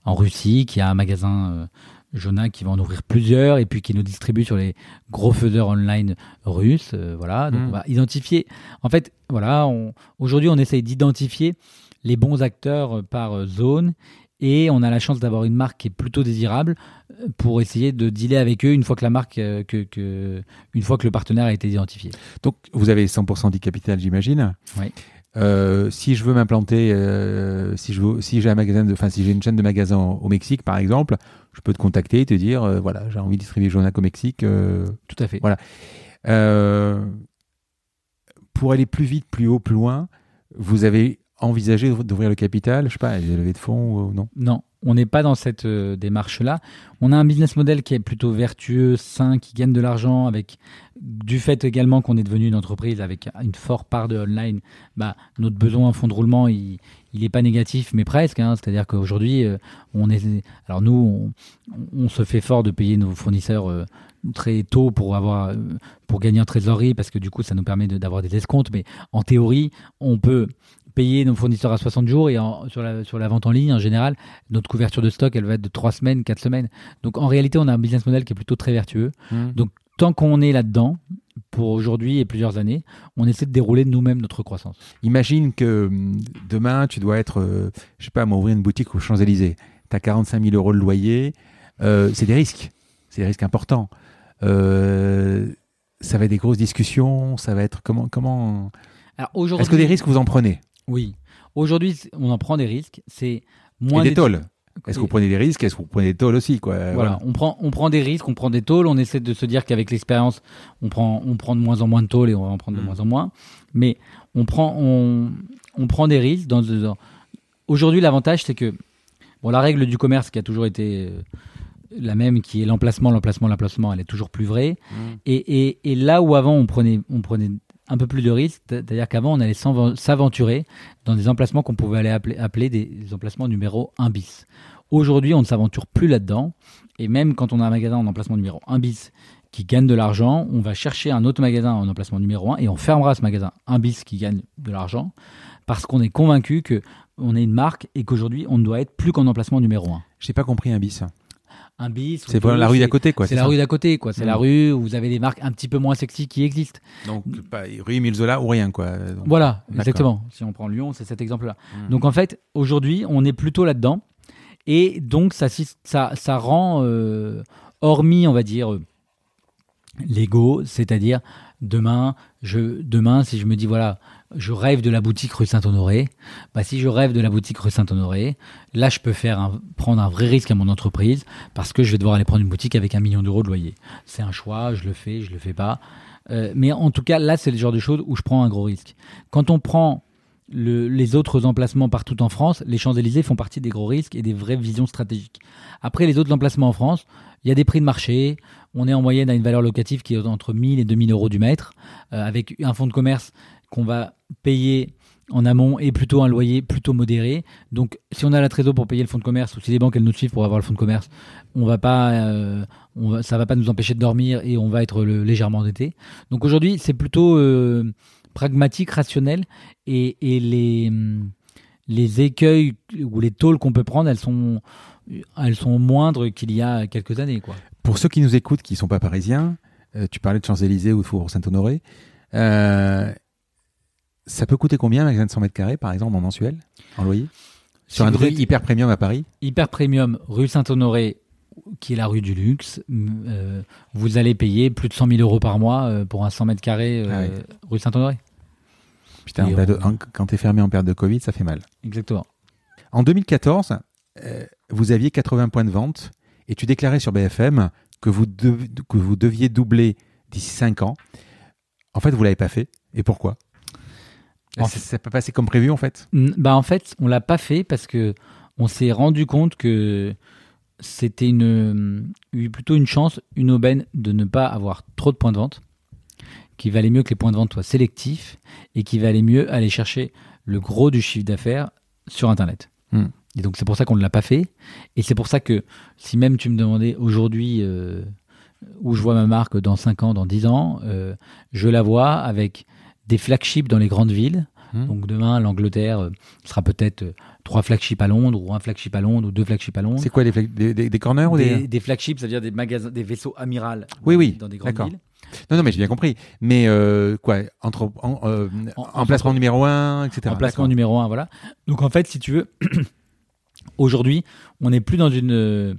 en Russie qui a un magasin euh, Jona qui va en ouvrir plusieurs et puis qui nous distribue sur les gros faiseurs online russes. Voilà, donc hmm. on va identifier. En fait, voilà, aujourd'hui, on essaye d'identifier les bons acteurs par zone et on a la chance d'avoir une marque qui est plutôt désirable pour essayer de dealer avec eux une fois que la marque, que, une fois que le partenaire a été identifié. Donc vous avez 100% du capital, j'imagine. Oui. Euh, si je veux m'implanter, euh, si je veux, si j'ai un magasin de, enfin si j'ai une chaîne de magasins au Mexique par exemple, je peux te contacter et te dire euh, voilà j'ai envie de distribuer Jonac au Mexique. Tout à fait. Voilà. pour aller plus vite, plus haut, plus loin, vous avez envisagé d'ouvrir le capital, je sais pas, des levées de fonds ou non? Non, on n'est pas dans cette euh, démarche-là. On a un business model qui est plutôt vertueux, sain, qui gagne de l'argent avec du fait également qu'on est devenu une entreprise avec une forte part de online. Bah, notre besoin en fonds de roulement, il n'est pas négatif, mais presque. Hein. C'est-à-dire qu'aujourd'hui, euh, on est. Alors nous, on, se fait fort de payer nos fournisseurs. Euh, très tôt pour avoir pour gagner en trésorerie parce que du coup ça nous permet d'avoir des escomptes mais en théorie on peut payer nos fournisseurs à 60 jours et sur, la, sur la vente en ligne, en général, notre couverture de stock, elle va être de 3 semaines, 4 semaines. Donc en réalité, on a un business model qui est plutôt très vertueux. Mmh. Donc tant qu'on est là-dedans, pour aujourd'hui et plusieurs années, on essaie de dérouler nous-mêmes notre croissance. Imagine que hum, demain, tu dois être, euh, je sais pas, ouvrir une boutique aux Champs-Élysées. Tu as 45 000 euros de loyer. Euh, c'est des risques. C'est des risques importants. Euh, ça va être des grosses discussions. Ça va être comment. comment... Est-ce que des risques vous en prenez? Oui. Aujourd'hui, on en prend des risques. C'est moins Et des tôles. Est-ce que vous prenez des risques? Est-ce que vous prenez des tôles aussi quoi? Voilà, Voilà. on prend, on prend des risques, on prend des tôles, on essaie de se dire qu'avec l'expérience, on prend, on prend de moins en moins de tôles et on va en prendre de Mm. moins en moins. Mais on prend, on, on prend des risques. Dans, dans- Aujourd'hui, l'avantage, c'est que bon, la règle du commerce qui a toujours été euh, la même, qui est l'emplacement, l'emplacement, l'emplacement, elle est toujours plus vraie. Mm. Et, et, et là où avant, on prenait, on prenait un peu plus de risques, c'est-à-dire qu'avant, on allait s'aventurer dans des emplacements qu'on pouvait aller appeler, appeler des emplacements numéro 1 bis. Aujourd'hui, on ne s'aventure plus là-dedans. Et même quand on a un magasin en emplacement numéro 1 bis qui gagne de l'argent, on va chercher un autre magasin en emplacement numéro 1 et on fermera ce magasin 1 bis qui gagne de l'argent parce qu'on est convaincu que on est une marque et qu'aujourd'hui, on ne doit être plus qu'en emplacement numéro 1. J'ai pas compris un bis. Un bis, C'est la rue d'à côté quoi. C'est la ça rue d'à côté, quoi. C'est la rue où vous avez des marques un petit peu moins sexy qui existent. Donc pas rue Émile Zola ou rien quoi. Donc, Voilà, exactement. Si on prend Lyon, c'est cet exemple-là. Mm. Donc en fait, aujourd'hui, on est plutôt là-dedans. Et donc, ça, ça, ça rend, euh, hormis, on va dire, euh, l'ego, c'est-à-dire demain, je, demain, si je me dis, voilà, je rêve de la boutique rue Saint-Honoré, bah, si je rêve de la boutique rue Saint-Honoré, là, je peux faire prendre un vrai risque à mon entreprise parce que je vais devoir aller prendre une boutique avec un million d'euros de loyer. C'est un choix, je le fais, je le fais pas. Euh, mais en tout cas, là, c'est le genre de choses où je prends un gros risque. Quand on prend le- les autres emplacements partout en France, les Champs-Élysées font partie des gros risques et des vraies visions stratégiques. Après, les autres emplacements en France, il y a des prix de marché. On est en moyenne à une valeur locative qui est entre 1000 et 2000 euros du mètre, euh, avec un fonds de commerce qu'on va payer en amont et plutôt un loyer plutôt modéré. Donc, si on a la trésor pour payer le fonds de commerce ou si les banques elles nous suivent pour avoir le fonds de commerce, on va pas, euh, va, ça va pas nous empêcher de dormir et on va être légèrement endetté. Donc aujourd'hui, c'est plutôt euh, pragmatique, rationnel et, les les écueils ou les tôles qu'on peut prendre, elles sont elles sont moindres qu'il y a quelques années. Pour ceux qui nous écoutent, qui sont pas parisiens, euh, tu parlais de Champs-Élysées ou de Faubourg Saint-Honoré. euh, ça peut coûter combien un magasin de 100 mètres carrés, par exemple, en mensuel, en loyer? Sur Si un truc hyper premium à Paris? Hyper Premium, rue Saint-Honoré, qui est la rue du luxe, euh, vous allez payer plus de 100 000 euros par mois euh, pour un 100 mètres carrés euh, Ah ouais. rue Saint-Honoré. Putain, on- en- quand t'es fermé en période de Covid, ça fait mal. Exactement. En 2014, euh, vous aviez 80 points de vente et tu déclarais sur BFM que vous, que vous deviez doubler d'ici 5 ans. En fait, vous l'avez pas fait. Et pourquoi? Ça ça pas passé comme prévu, en fait Bah en fait, on l'a pas fait parce que on s'est rendu compte que c'était une eu plutôt une chance, une aubaine de ne pas avoir trop de points de vente, qu'il valait mieux que les points de vente soient sélectifs et qu'il valait mieux aller chercher le gros du chiffre d'affaires sur internet. Mm. Et donc c'est pour ça qu'on ne l'a pas fait et c'est pour ça que si même tu me demandais aujourd'hui euh, où je vois ma marque dans 5 ans, dans 10 ans, euh, je la vois avec des flagships dans les grandes villes. Hmm. Donc demain, l'Angleterre euh, sera peut-être euh, trois flagships à Londres, ou un flagship à Londres, ou deux flagships à Londres. C'est quoi des, des, des- des corners ou des... Des, flagships, c'est-à-dire des magasins, des vaisseaux amiral Oui, oui, dans des grandes villes. Non, non, mais j'ai bien compris. Mais euh, quoi Entre en, euh, En- emplacement numéro 1, etc. Emplacement numéro un, voilà. Donc en fait, si tu veux, aujourd'hui, on n'est plus dans une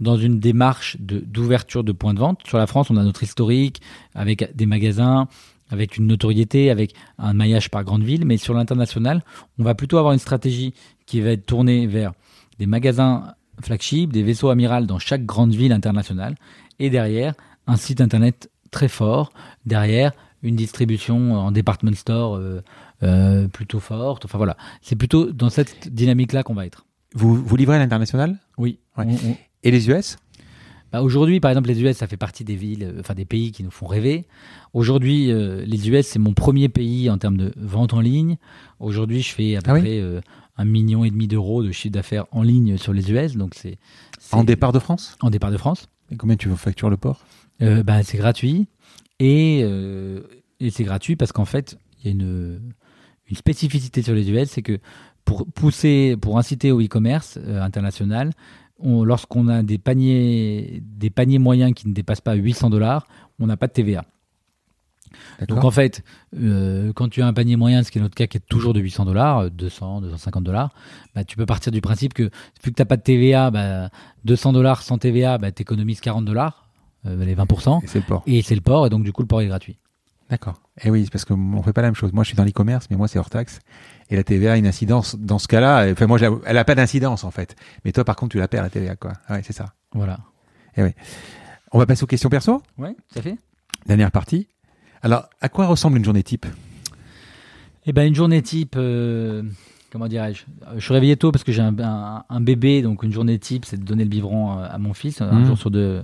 dans une démarche de- d'ouverture de, points de vente. Sur la France, on a notre historique avec des magasins, avec une notoriété, avec un maillage par grande ville. Mais sur l'international, on va plutôt avoir une stratégie qui va être tournée vers des magasins flagship, des vaisseaux amiral dans chaque grande ville internationale, et derrière un site internet très fort, derrière une distribution en department store euh, euh, plutôt forte. Enfin voilà, c'est plutôt dans cette dynamique-là qu'on va être. Vous, vous livrez à l'international? Oui. Ouais. On- on- Et les US bah, aujourd'hui, par exemple, les US, ça fait partie des villes, euh, enfin des pays qui nous font rêver. Aujourd'hui, euh, les US, c'est mon premier pays en termes de vente en ligne. Aujourd'hui, je fais à peu Ah oui près euh, un million et demi d'euros de chiffre d'affaires en ligne sur les US. Donc c'est En départ de France? En départ de France. Et combien tu factures le port? Euh, bah, c'est gratuit et, euh, et c'est gratuit parce qu'en fait il y a une, une spécificité sur les US c'est que pour pousser pour inciter au e-commerce euh, international on- lorsqu'on a des paniers des paniers moyens qui ne dépassent pas 800 dollars on n'a pas de TVA donc en fait euh, quand tu as un panier moyen ce qui est notre cas qui est toujours de 800 dollars 200 250 dollars bah, tu peux partir du principe que vu que tu n'as pas de TVA bah, 200 dollars sans TVA bah, tu économises 40 dollars euh, les 20% Et c'est le port. et c'est le port, et donc du coup le port est gratuit. D'accord. Et oui, parce qu'on ne fait pas la même chose. Moi, je suis dans l'e-commerce, mais moi, c'est hors taxe. Et la TVA a une incidence dans ce cas-là. Enfin, moi, elle n'a pas d'incidence, en fait. Mais toi, par contre, tu la perds, la TVA, quoi. Ouais, c'est ça. Voilà. Et oui. On va passer aux questions perso? Oui, ça fait. Dernière partie. Alors, à quoi ressemble une journée type? Eh ben, une journée type, euh, comment dirais-je? Je suis réveillé tôt parce que j'ai un, un, bébé, donc une journée type, c'est de donner le biberon à mon fils, un Mhm. jour sur deux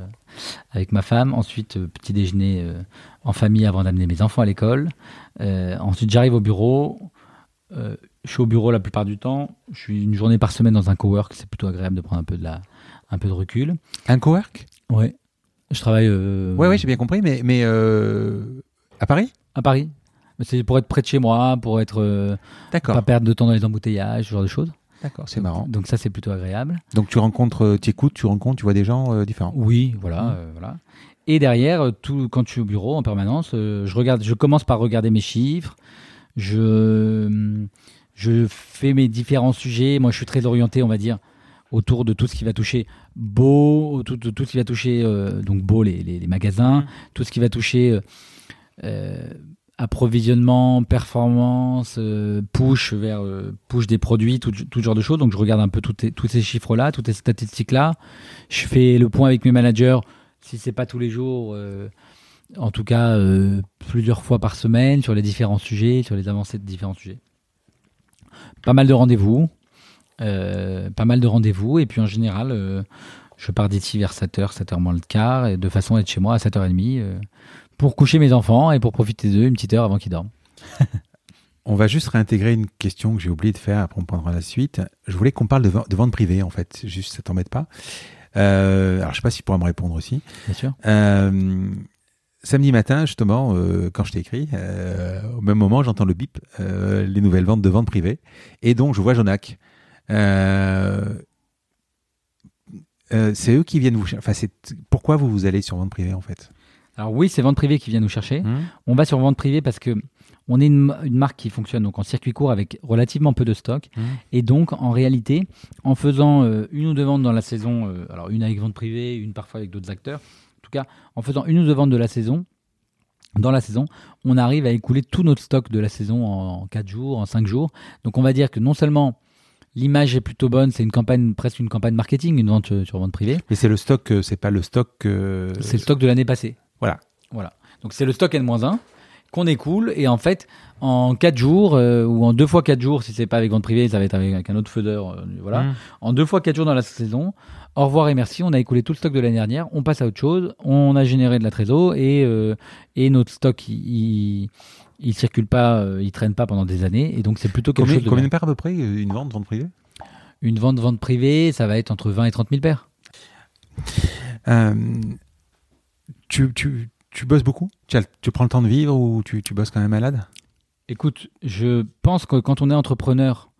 avec ma femme. Ensuite, euh, petit déjeuner euh, en famille avant d'amener mes enfants à l'école. Euh, ensuite, j'arrive au bureau. Euh, je suis au bureau la plupart du temps. Je suis une journée par semaine dans un cowork. C'est plutôt agréable de prendre un peu de, la, un peu de recul. Un cowork? Ouais. Je travaille euh, Ouais, ouais, j'ai bien compris, mais, mais euh, à Paris? À Paris. C'est pour être près de chez moi, pour être euh, D'accord. pas perdre de temps dans les embouteillages, ce genre de choses. D'accord, c'est marrant. Donc ça, c'est plutôt agréable. Donc tu rencontres, tu écoutes, tu rencontres, tu vois des gens différents. Oui, voilà, euh, voilà. Et derrière, tout, quand je suis au bureau en permanence, je regarde, je commence par regarder mes chiffres. Je, je fais mes différents sujets. Moi, je suis très orienté, on va dire, autour de tout ce qui va toucher beau, de tout ce qui va toucher euh, donc beau les, les- les magasins, tout ce qui va toucher euh, euh, approvisionnement, performance, euh, push vers euh, push des produits, tout, tout genre de choses. Donc je regarde un peu ces- tous ces chiffres-là, toutes ces statistiques-là. Je fais le point avec mes managers, si c'est pas tous les jours, euh, en tout cas euh, plusieurs fois par semaine sur les différents sujets, sur les avancées de différents sujets. Pas mal de rendez-vous, euh, pas mal de rendez-vous, et puis en général, euh, je pars d'ici vers 7h, 7h moins le quart, et de façon à être chez moi à 7h30 euh, pour coucher mes enfants et pour profiter d'eux une petite heure avant qu'ils dorment. On va juste réintégrer une question que j'ai oublié de faire, après on prendra la suite. Je voulais qu'on parle de, ven- de vente privée, en fait, juste ça t'embête pas. Euh, alors je sais pas si tu pourras me répondre aussi. Bien sûr. Euh, samedi matin, justement, euh, quand je t'ai écrit, euh, au même moment, j'entends le bip, euh, les nouvelles ventes de vente privée. Et donc, je vois Jonac. Euh, c'est eux qui viennent vous chercher. Enfin, c'est pourquoi vous vous allez sur vente privée en fait? Alors oui, c'est Vente Privée qui vient nous chercher. Hum On va sur Vente Privée parce que on est une, une marque qui fonctionne donc en circuit court avec relativement peu de stock. Mhm. Et donc, en réalité, en faisant euh, une ou deux ventes dans la saison, euh, alors une avec vente privée, une parfois avec d'autres acteurs, tout cas, en faisant une ou deux ventes de la saison, dans la saison, on arrive à écouler tout notre stock de la saison en 4 jours, en 5 jours. Donc, on va dire que non seulement l'image est plutôt bonne, c'est une campagne, presque une campagne marketing, une vente sur vente privée, Mais c'est le stock, euh, c'est pas le stock. euh, c'est le stock de l'année passée. Voilà. Voilà. Donc c'est le stock N-1 qu'on écoule et en fait en 4 jours euh, ou en deux fois 4 jours si c'est pas avec vente privée ça va être avec un autre faiseur euh, voilà Hum. en deux fois 4 jours dans la saison au revoir et merci. On a écoulé tout le stock de l'année dernière. On passe à autre chose. On a généré de la trésor et euh, et notre stock il, il il circule pas euh, il traîne pas pendant des années. Et donc c'est plutôt quelque Combien, chose de combien de paires à peu près euh, une vente vente privée? Une vente vente privée ça va être entre 20 et 30 000 paires. Euh, tu, tu, tu bosses beaucoup? Tu, as- tu prends le temps de vivre ou tu, tu bosses quand même malade? Écoute, je pense que quand on est entrepreneur,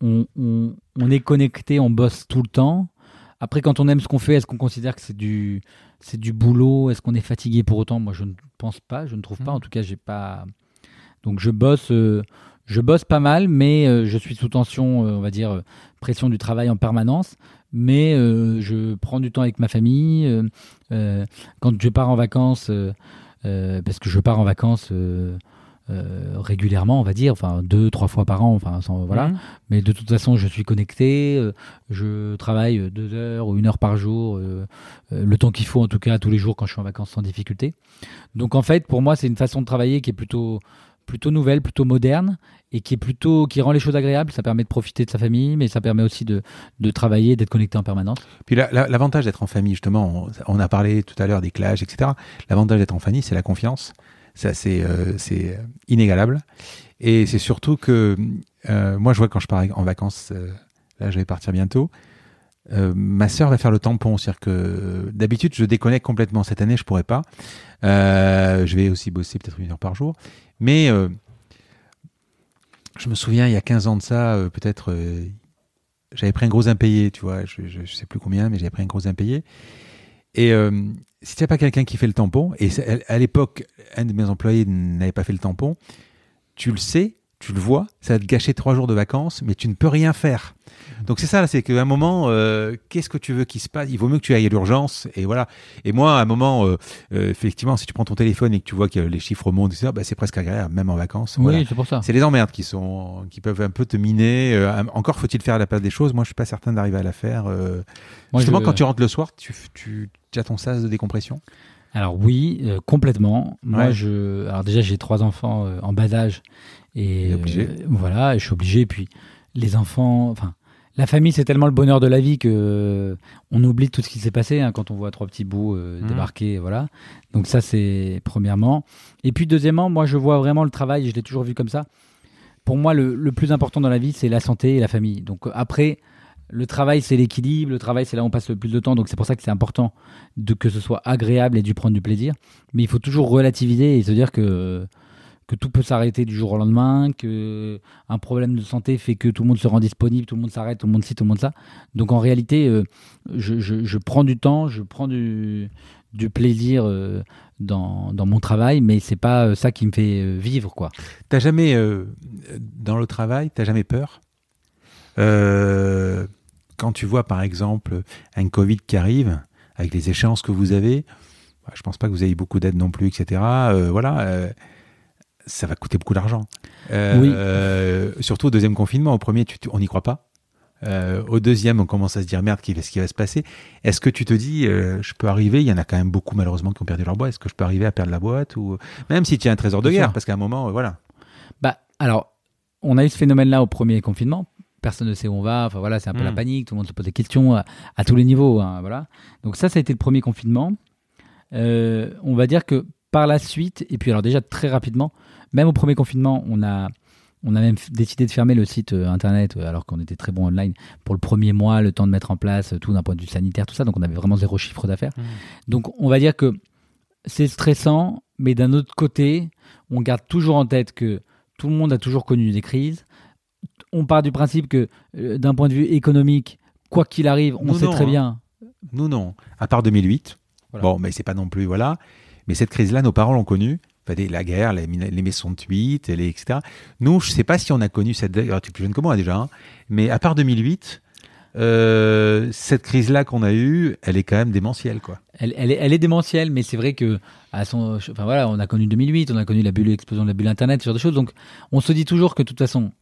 on, on- on est connecté, on bosse tout le temps. Après, quand on aime ce qu'on fait, est-ce qu'on considère que c'est du, c'est du boulot? Est-ce qu'on est fatigué pour autant? Moi, je ne pense pas, je ne trouve pas. Mhm. En tout cas, j'ai pas. Donc, je bosse, euh, je bosse pas mal, mais euh, je suis sous tension, euh, on va dire, pression du travail en permanence. Mais je prends du temps avec ma famille. quand je pars en vacances, parce que je pars en vacances. Euh, régulièrement, on va dire, enfin deux, trois fois par an, enfin sans- voilà. Hum. Mais de toute façon, je suis connecté, euh, je travaille deux heures ou une heure par jour, euh, le temps qu'il faut en tout cas tous les jours quand je suis en vacances sans difficulté. Donc en fait, pour moi, c'est une façon de travailler qui est plutôt plutôt nouvelle, plutôt moderne et qui est plutôt qui rend les choses agréables. Ça permet de profiter de sa famille, mais ça permet aussi de, de travailler, d'être connecté en permanence. Puis la- la- l'avantage d'être en famille, justement, on, on a parlé tout à l'heure des clashs, etc. L'avantage d'être en famille, c'est la confiance. C'est euh, c'est inégalable. Et c'est surtout que euh, moi, je vois quand je pars en vacances, euh, là, je vais partir bientôt. euh, ma sœur va faire le tampon, c'est-à-dire que d'habitude je déconnecte complètement. Cette année, je pourrais pas. Euh, je vais aussi bosser peut-être une heure par jour, mais euh, je me souviens il y a 15 ans de ça, euh, peut-être euh, j'avais pris un gros impayé, tu vois, je, je, je sais plus combien, mais j'avais pris un gros impayé. Et euh, si tu n'as pas quelqu'un qui fait le tampon, et à l'époque, un de mes employés n'avait pas fait le tampon, tu le sais, tu le vois, ça va te gâcher trois jours de vacances, mais tu ne peux rien faire. Donc c'est ça, c'est qu'à un moment, euh, qu'est-ce que tu veux qu'il se passe? Il vaut mieux que tu ailles à l'urgence, et voilà. Et moi, à un moment, euh, euh, effectivement, si tu prends ton téléphone et que tu vois que les chiffres montent, etc., bah, c'est presque agréable, même en vacances. Oui, Voilà. c'est pour ça. C'est les emmerdes qui sont, qui peuvent un peu te miner. Encore faut-il faire la place des choses. Moi, je suis pas certain d'arriver à la faire. Moi, Justement, je- quand tu rentres le soir, tu, tu, as ton sas de décompression? Alors oui, euh, complètement. Moi, Ouais. je, alors déjà, j'ai trois enfants euh, en bas âge et obligé. euh, voilà, je suis obligé. Et puis les enfants, enfin, la famille, c'est tellement le bonheur de la vie que on oublie tout ce qui s'est passé hein, quand on voit trois petits bouts Mhm. débarquer, voilà. Donc ça, c'est premièrement. Et puis deuxièmement, moi, je vois vraiment le travail. Je l'ai toujours vu comme ça. Pour moi, le, le plus important dans la vie, c'est la santé et la famille. Donc après. Le travail, c'est l'équilibre. Le travail, c'est là où on passe le plus de temps. Donc, c'est pour ça que c'est important que ce soit agréable et du prendre du plaisir. Mais il faut toujours relativiser et se dire que, tout peut s'arrêter du jour au lendemain, que un problème de santé fait que tout le monde se rend disponible, tout le monde s'arrête, tout le monde ci, tout le monde ça. Donc en réalité, euh, je, prends du temps, je prends du, plaisir euh, dans, mon travail, mais c'est pas euh, ça qui me fait vivre, quoi. T'as jamais, dans le travail, t'as jamais peur? Quand tu vois, par exemple, un Covid qui arrive, avec les échéances que vous avez, bah, je pense pas que vous ayez beaucoup d'aide non plus, etc. Euh, voilà, euh, ça va coûter beaucoup d'argent. Euh, Oui. surtout au deuxième confinement. Au premier, tu- tu- on n'y croit pas. Au deuxième, on commence à se dire merde, qu'est-ce qui va se passer? Est-ce que tu te dis, je peux arriver? Il y en a quand même beaucoup malheureusement qui ont perdu leur boîte. Est-ce que je peux arriver à perdre la boîte ou même si tu as un trésor de guerre. Parce qu'à un moment, voilà. Bah, alors, on a eu ce phénomène-là au premier confinement. Personne ne sait où on va. Enfin voilà, c'est un peu la panique. Tout le monde se pose des questions à, à tous les niveaux. hein, voilà. Donc ça, ça a été le premier confinement. Euh, on va dire que par la suite, et puis alors déjà très rapidement, même au premier confinement, on a, on a même décidé de fermer le site euh, internet euh, alors qu'on était très bon online pour le premier mois, le temps de mettre en place euh, tout d'un point de vue sanitaire, tout ça. Donc on avait vraiment zéro chiffre d'affaires. Donc on va dire que c'est stressant, mais d'un autre côté, on garde toujours en tête que tout le monde a toujours connu des crises. On part du principe que euh, d'un point de vue économique, quoi qu'il arrive, on Nous, sait non, très hein. bien. Nous, non. À part 2008. Voilà. Bon, mais c'est pas non plus, voilà. Mais cette crise-là, nos parents l'ont connue. Enfin, la guerre, les, mina- les mai 68, les, etc. Nous, je sais pas si on a connu cette. Alors, tu es plus jeune que moi déjà. hein. Mais à part 2008, euh, cette crise-là qu'on a eue, elle est quand même démentielle, quoi. Elle, elle est, elle est démentielle, mais c'est vrai que à son, enfin voilà, on a connu 2008, on a connu la bulle, l'explosion de la bulle Internet, ce genre de choses. Donc, on se dit toujours que de toute façon,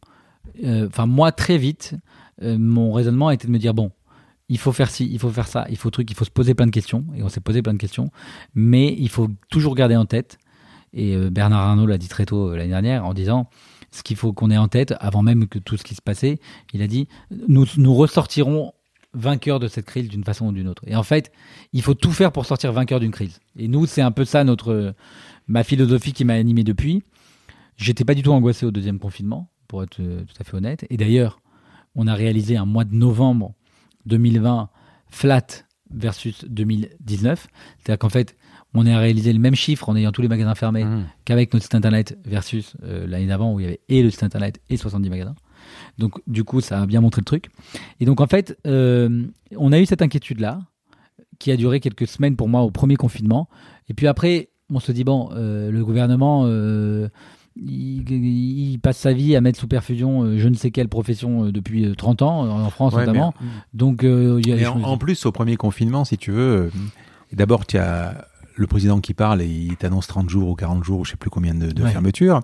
enfin moi très vite, euh, mon raisonnement était de me dire bon, il faut faire ci, il faut faire ça, il faut truc, il faut se poser plein de questions, et on s'est posé plein de questions, mais il faut toujours garder en tête. Et euh, Bernard Arnault l'a dit très tôt euh, l'année dernière en disant ce qu'il faut qu'on ait en tête avant même que tout ce qui se passait. Il a dit nous nous ressortirons vainqueurs de cette crise d'une façon ou d'une autre. Et en fait, il faut tout faire pour sortir vainqueur d'une crise. Et nous, c'est un peu ça notre ma philosophie qui m'a animé depuis. J'étais pas du tout angoissé au deuxième confinement, pour être euh, tout à fait honnête. Et d'ailleurs, on a réalisé un mois de novembre 2020 flat versus 2019. C'est-à-dire qu'en fait, on a réalisé le même chiffre en ayant tous les magasins fermés Mmh. qu'avec notre site internet versus euh, l'année d'avant où il y avait et le site internet et 70 magasins. Donc du coup, ça a bien montré le truc. Et donc en fait, euh, on a eu cette inquiétude-là qui a duré quelques semaines pour moi au premier confinement. Et puis après, on se dit, bon, euh, le gouvernement, il, il passe sa vie à mettre sous perfusion euh, je ne sais quelle profession euh, depuis euh, 30 ans, en France Ouais, notamment. mais- Donc euh, il y a Et des en, plus, au premier confinement, si tu veux, euh, d'abord, tu as le président qui parle et il t'annonce 30 jours ou 40 jours ou je sais plus combien de, de Ouais. fermeture.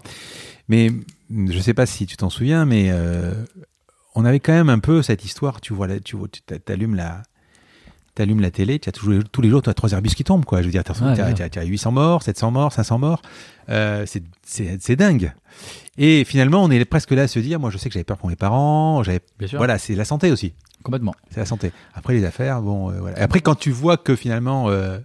Mais je sais pas si tu t'en souviens, mais euh, on avait quand même un peu cette histoire. Tu vois, là, tu vois, tu t'allumes la. T'allumes la télé, tu as toujours, tous les jours, tu as trois Airbus qui tombent, quoi. Je veux dire, tu as, tu as- as 800 morts, 700 morts, 500 morts. Euh, c'est- dingue. Et finalement, on est presque là à se dire, moi, je sais que j'avais peur pour mes parents. Bien sûr, Voilà, c'est la santé aussi. complètement. C'est la santé. Après les affaires, bon, euh, voilà. Et après quand tu vois que finalement euh,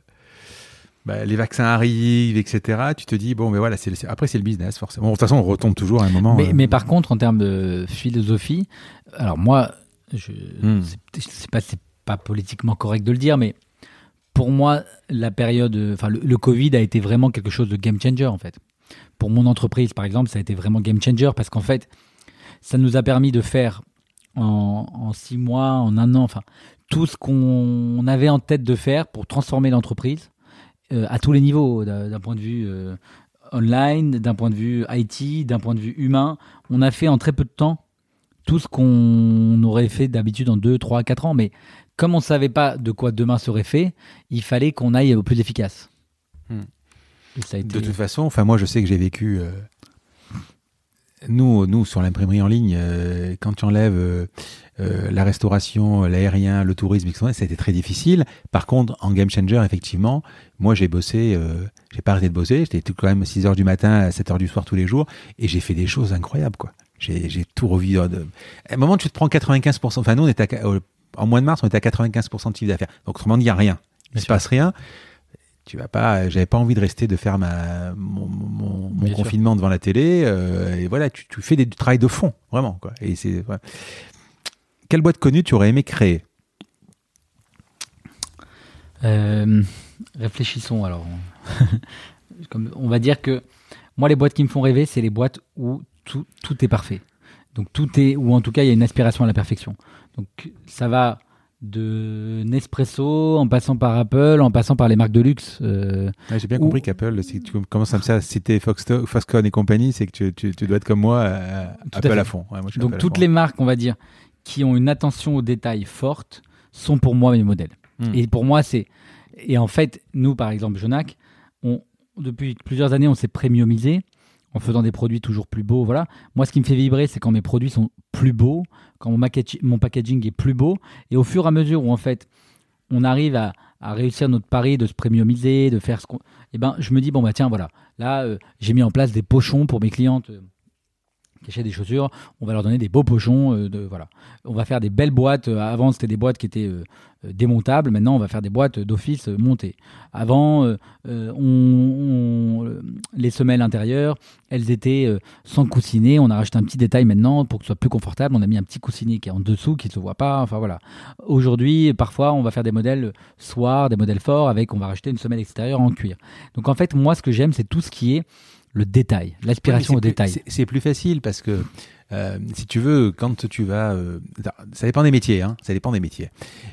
bah, les vaccins arrivent, etc., tu te dis bon, mais voilà, c'est après c'est le business forcément. Bon, de toute façon, on retombe toujours à un moment. Mais, euh, mais par contre, en termes de philosophie, alors moi, je, Hmm. c'est- c'est pas, c'est pas politiquement correct de le dire, mais pour moi, la période, enfin, le, Covid a été vraiment quelque chose de game changer en fait. Pour mon entreprise, par exemple, ça a été vraiment game changer parce qu'en fait, ça nous a permis de faire en, six mois, en un an, enfin, tout ce qu'on avait en tête de faire pour transformer l'entreprise euh, à tous les niveaux, d'un d'un point de vue euh, online, d'un point de vue IT, d'un point de vue humain. On a fait en très peu de temps tout ce qu'on aurait fait d'habitude en 2, 3, 4 ans. Mais comme on ne savait pas de quoi demain serait fait, il fallait qu'on aille au plus efficace. Hmm. De toute façon, enfin moi je sais que j'ai vécu... Euh, nous, nous, sur l'imprimerie en ligne, euh, quand tu enlèves euh, la restauration, l'aérien, le tourisme, etc., ça a été très difficile. Par contre, en Game Changer, effectivement, moi j'ai bossé, j'ai pas arrêté de bosser, j'étais quand même 6 h du matin à 7 h du soir tous les jours, et j'ai fait des choses incroyables, quoi. J'ai tout revu. À un moment, tu te prends 95%. Enfin, nous, on était en mois de mars, on était à 95% de chiffre d'affaires. Donc, autrement dit, il n'y a rien. Il ne se passe rien. Tu vas pas. J'avais pas envie de rester de faire ma, mon, mon, confinement devant la télé. Euh, et voilà, tu, tu, fais des, du travail de fond, vraiment. Quoi. Et c'est. Quelle boîte connue tu aurais aimé créer? Euh, Réfléchissons alors. Comme, on va dire que moi, les boîtes qui me font rêver, c'est les boîtes où tout, tout est parfait. Donc tout est, ou en tout cas, il y a une aspiration à la perfection. Donc ça va de Nespresso, en passant par Apple, en passant par les marques de luxe. Euh, J'ai bien compris qu'Apple, si tu commences à citer Foxconn et compagnie, c'est que tu, tu, tu, dois être comme moi, euh, Apple à, fond. Donc toutes les marques, on va dire, qui ont une attention aux détails forte, sont pour moi mes modèles. Hmm. Et pour moi, c'est... Et en fait, nous, par exemple, Jonac, on, depuis plusieurs années, on s'est premiumisé en faisant des produits toujours plus beaux. Voilà. Moi, ce qui me fait vibrer, c'est quand mes produits sont plus beaux, quand mon, packaging est plus beau. Et au fur et à mesure où, en fait, on arrive à, réussir notre pari de se premiumiser, de faire ce qu'on. Eh ben, je me dis, bon, bah tiens, voilà. Là, euh, j'ai mis en place des pochons pour mes clientes. Euh, qui des chaussures, on va leur donner des beaux pochons. Euh, de, voilà. On va faire des belles boîtes. avant, c'était des boîtes qui étaient euh, démontables. Maintenant, on va faire des boîtes d'office montées. Avant, euh, euh, on, les semelles intérieures, elles étaient sans coussinet. On a rajouté un petit détail maintenant pour que ce soit plus confortable. On a mis un petit coussinet qui est en dessous, qui ne se voit pas. Enfin voilà. Aujourd'hui, parfois, on va faire des modèles soir, des modèles forts avec, on va rajouter une semelle extérieure en cuir. Donc en fait, moi, ce que j'aime, c'est tout ce qui est le détail, l'aspiration au détail. C'est plus facile parce que euh, si tu veux, quand tu vas, euh, ça dépend des métiers, hein, ça dépend des métiers.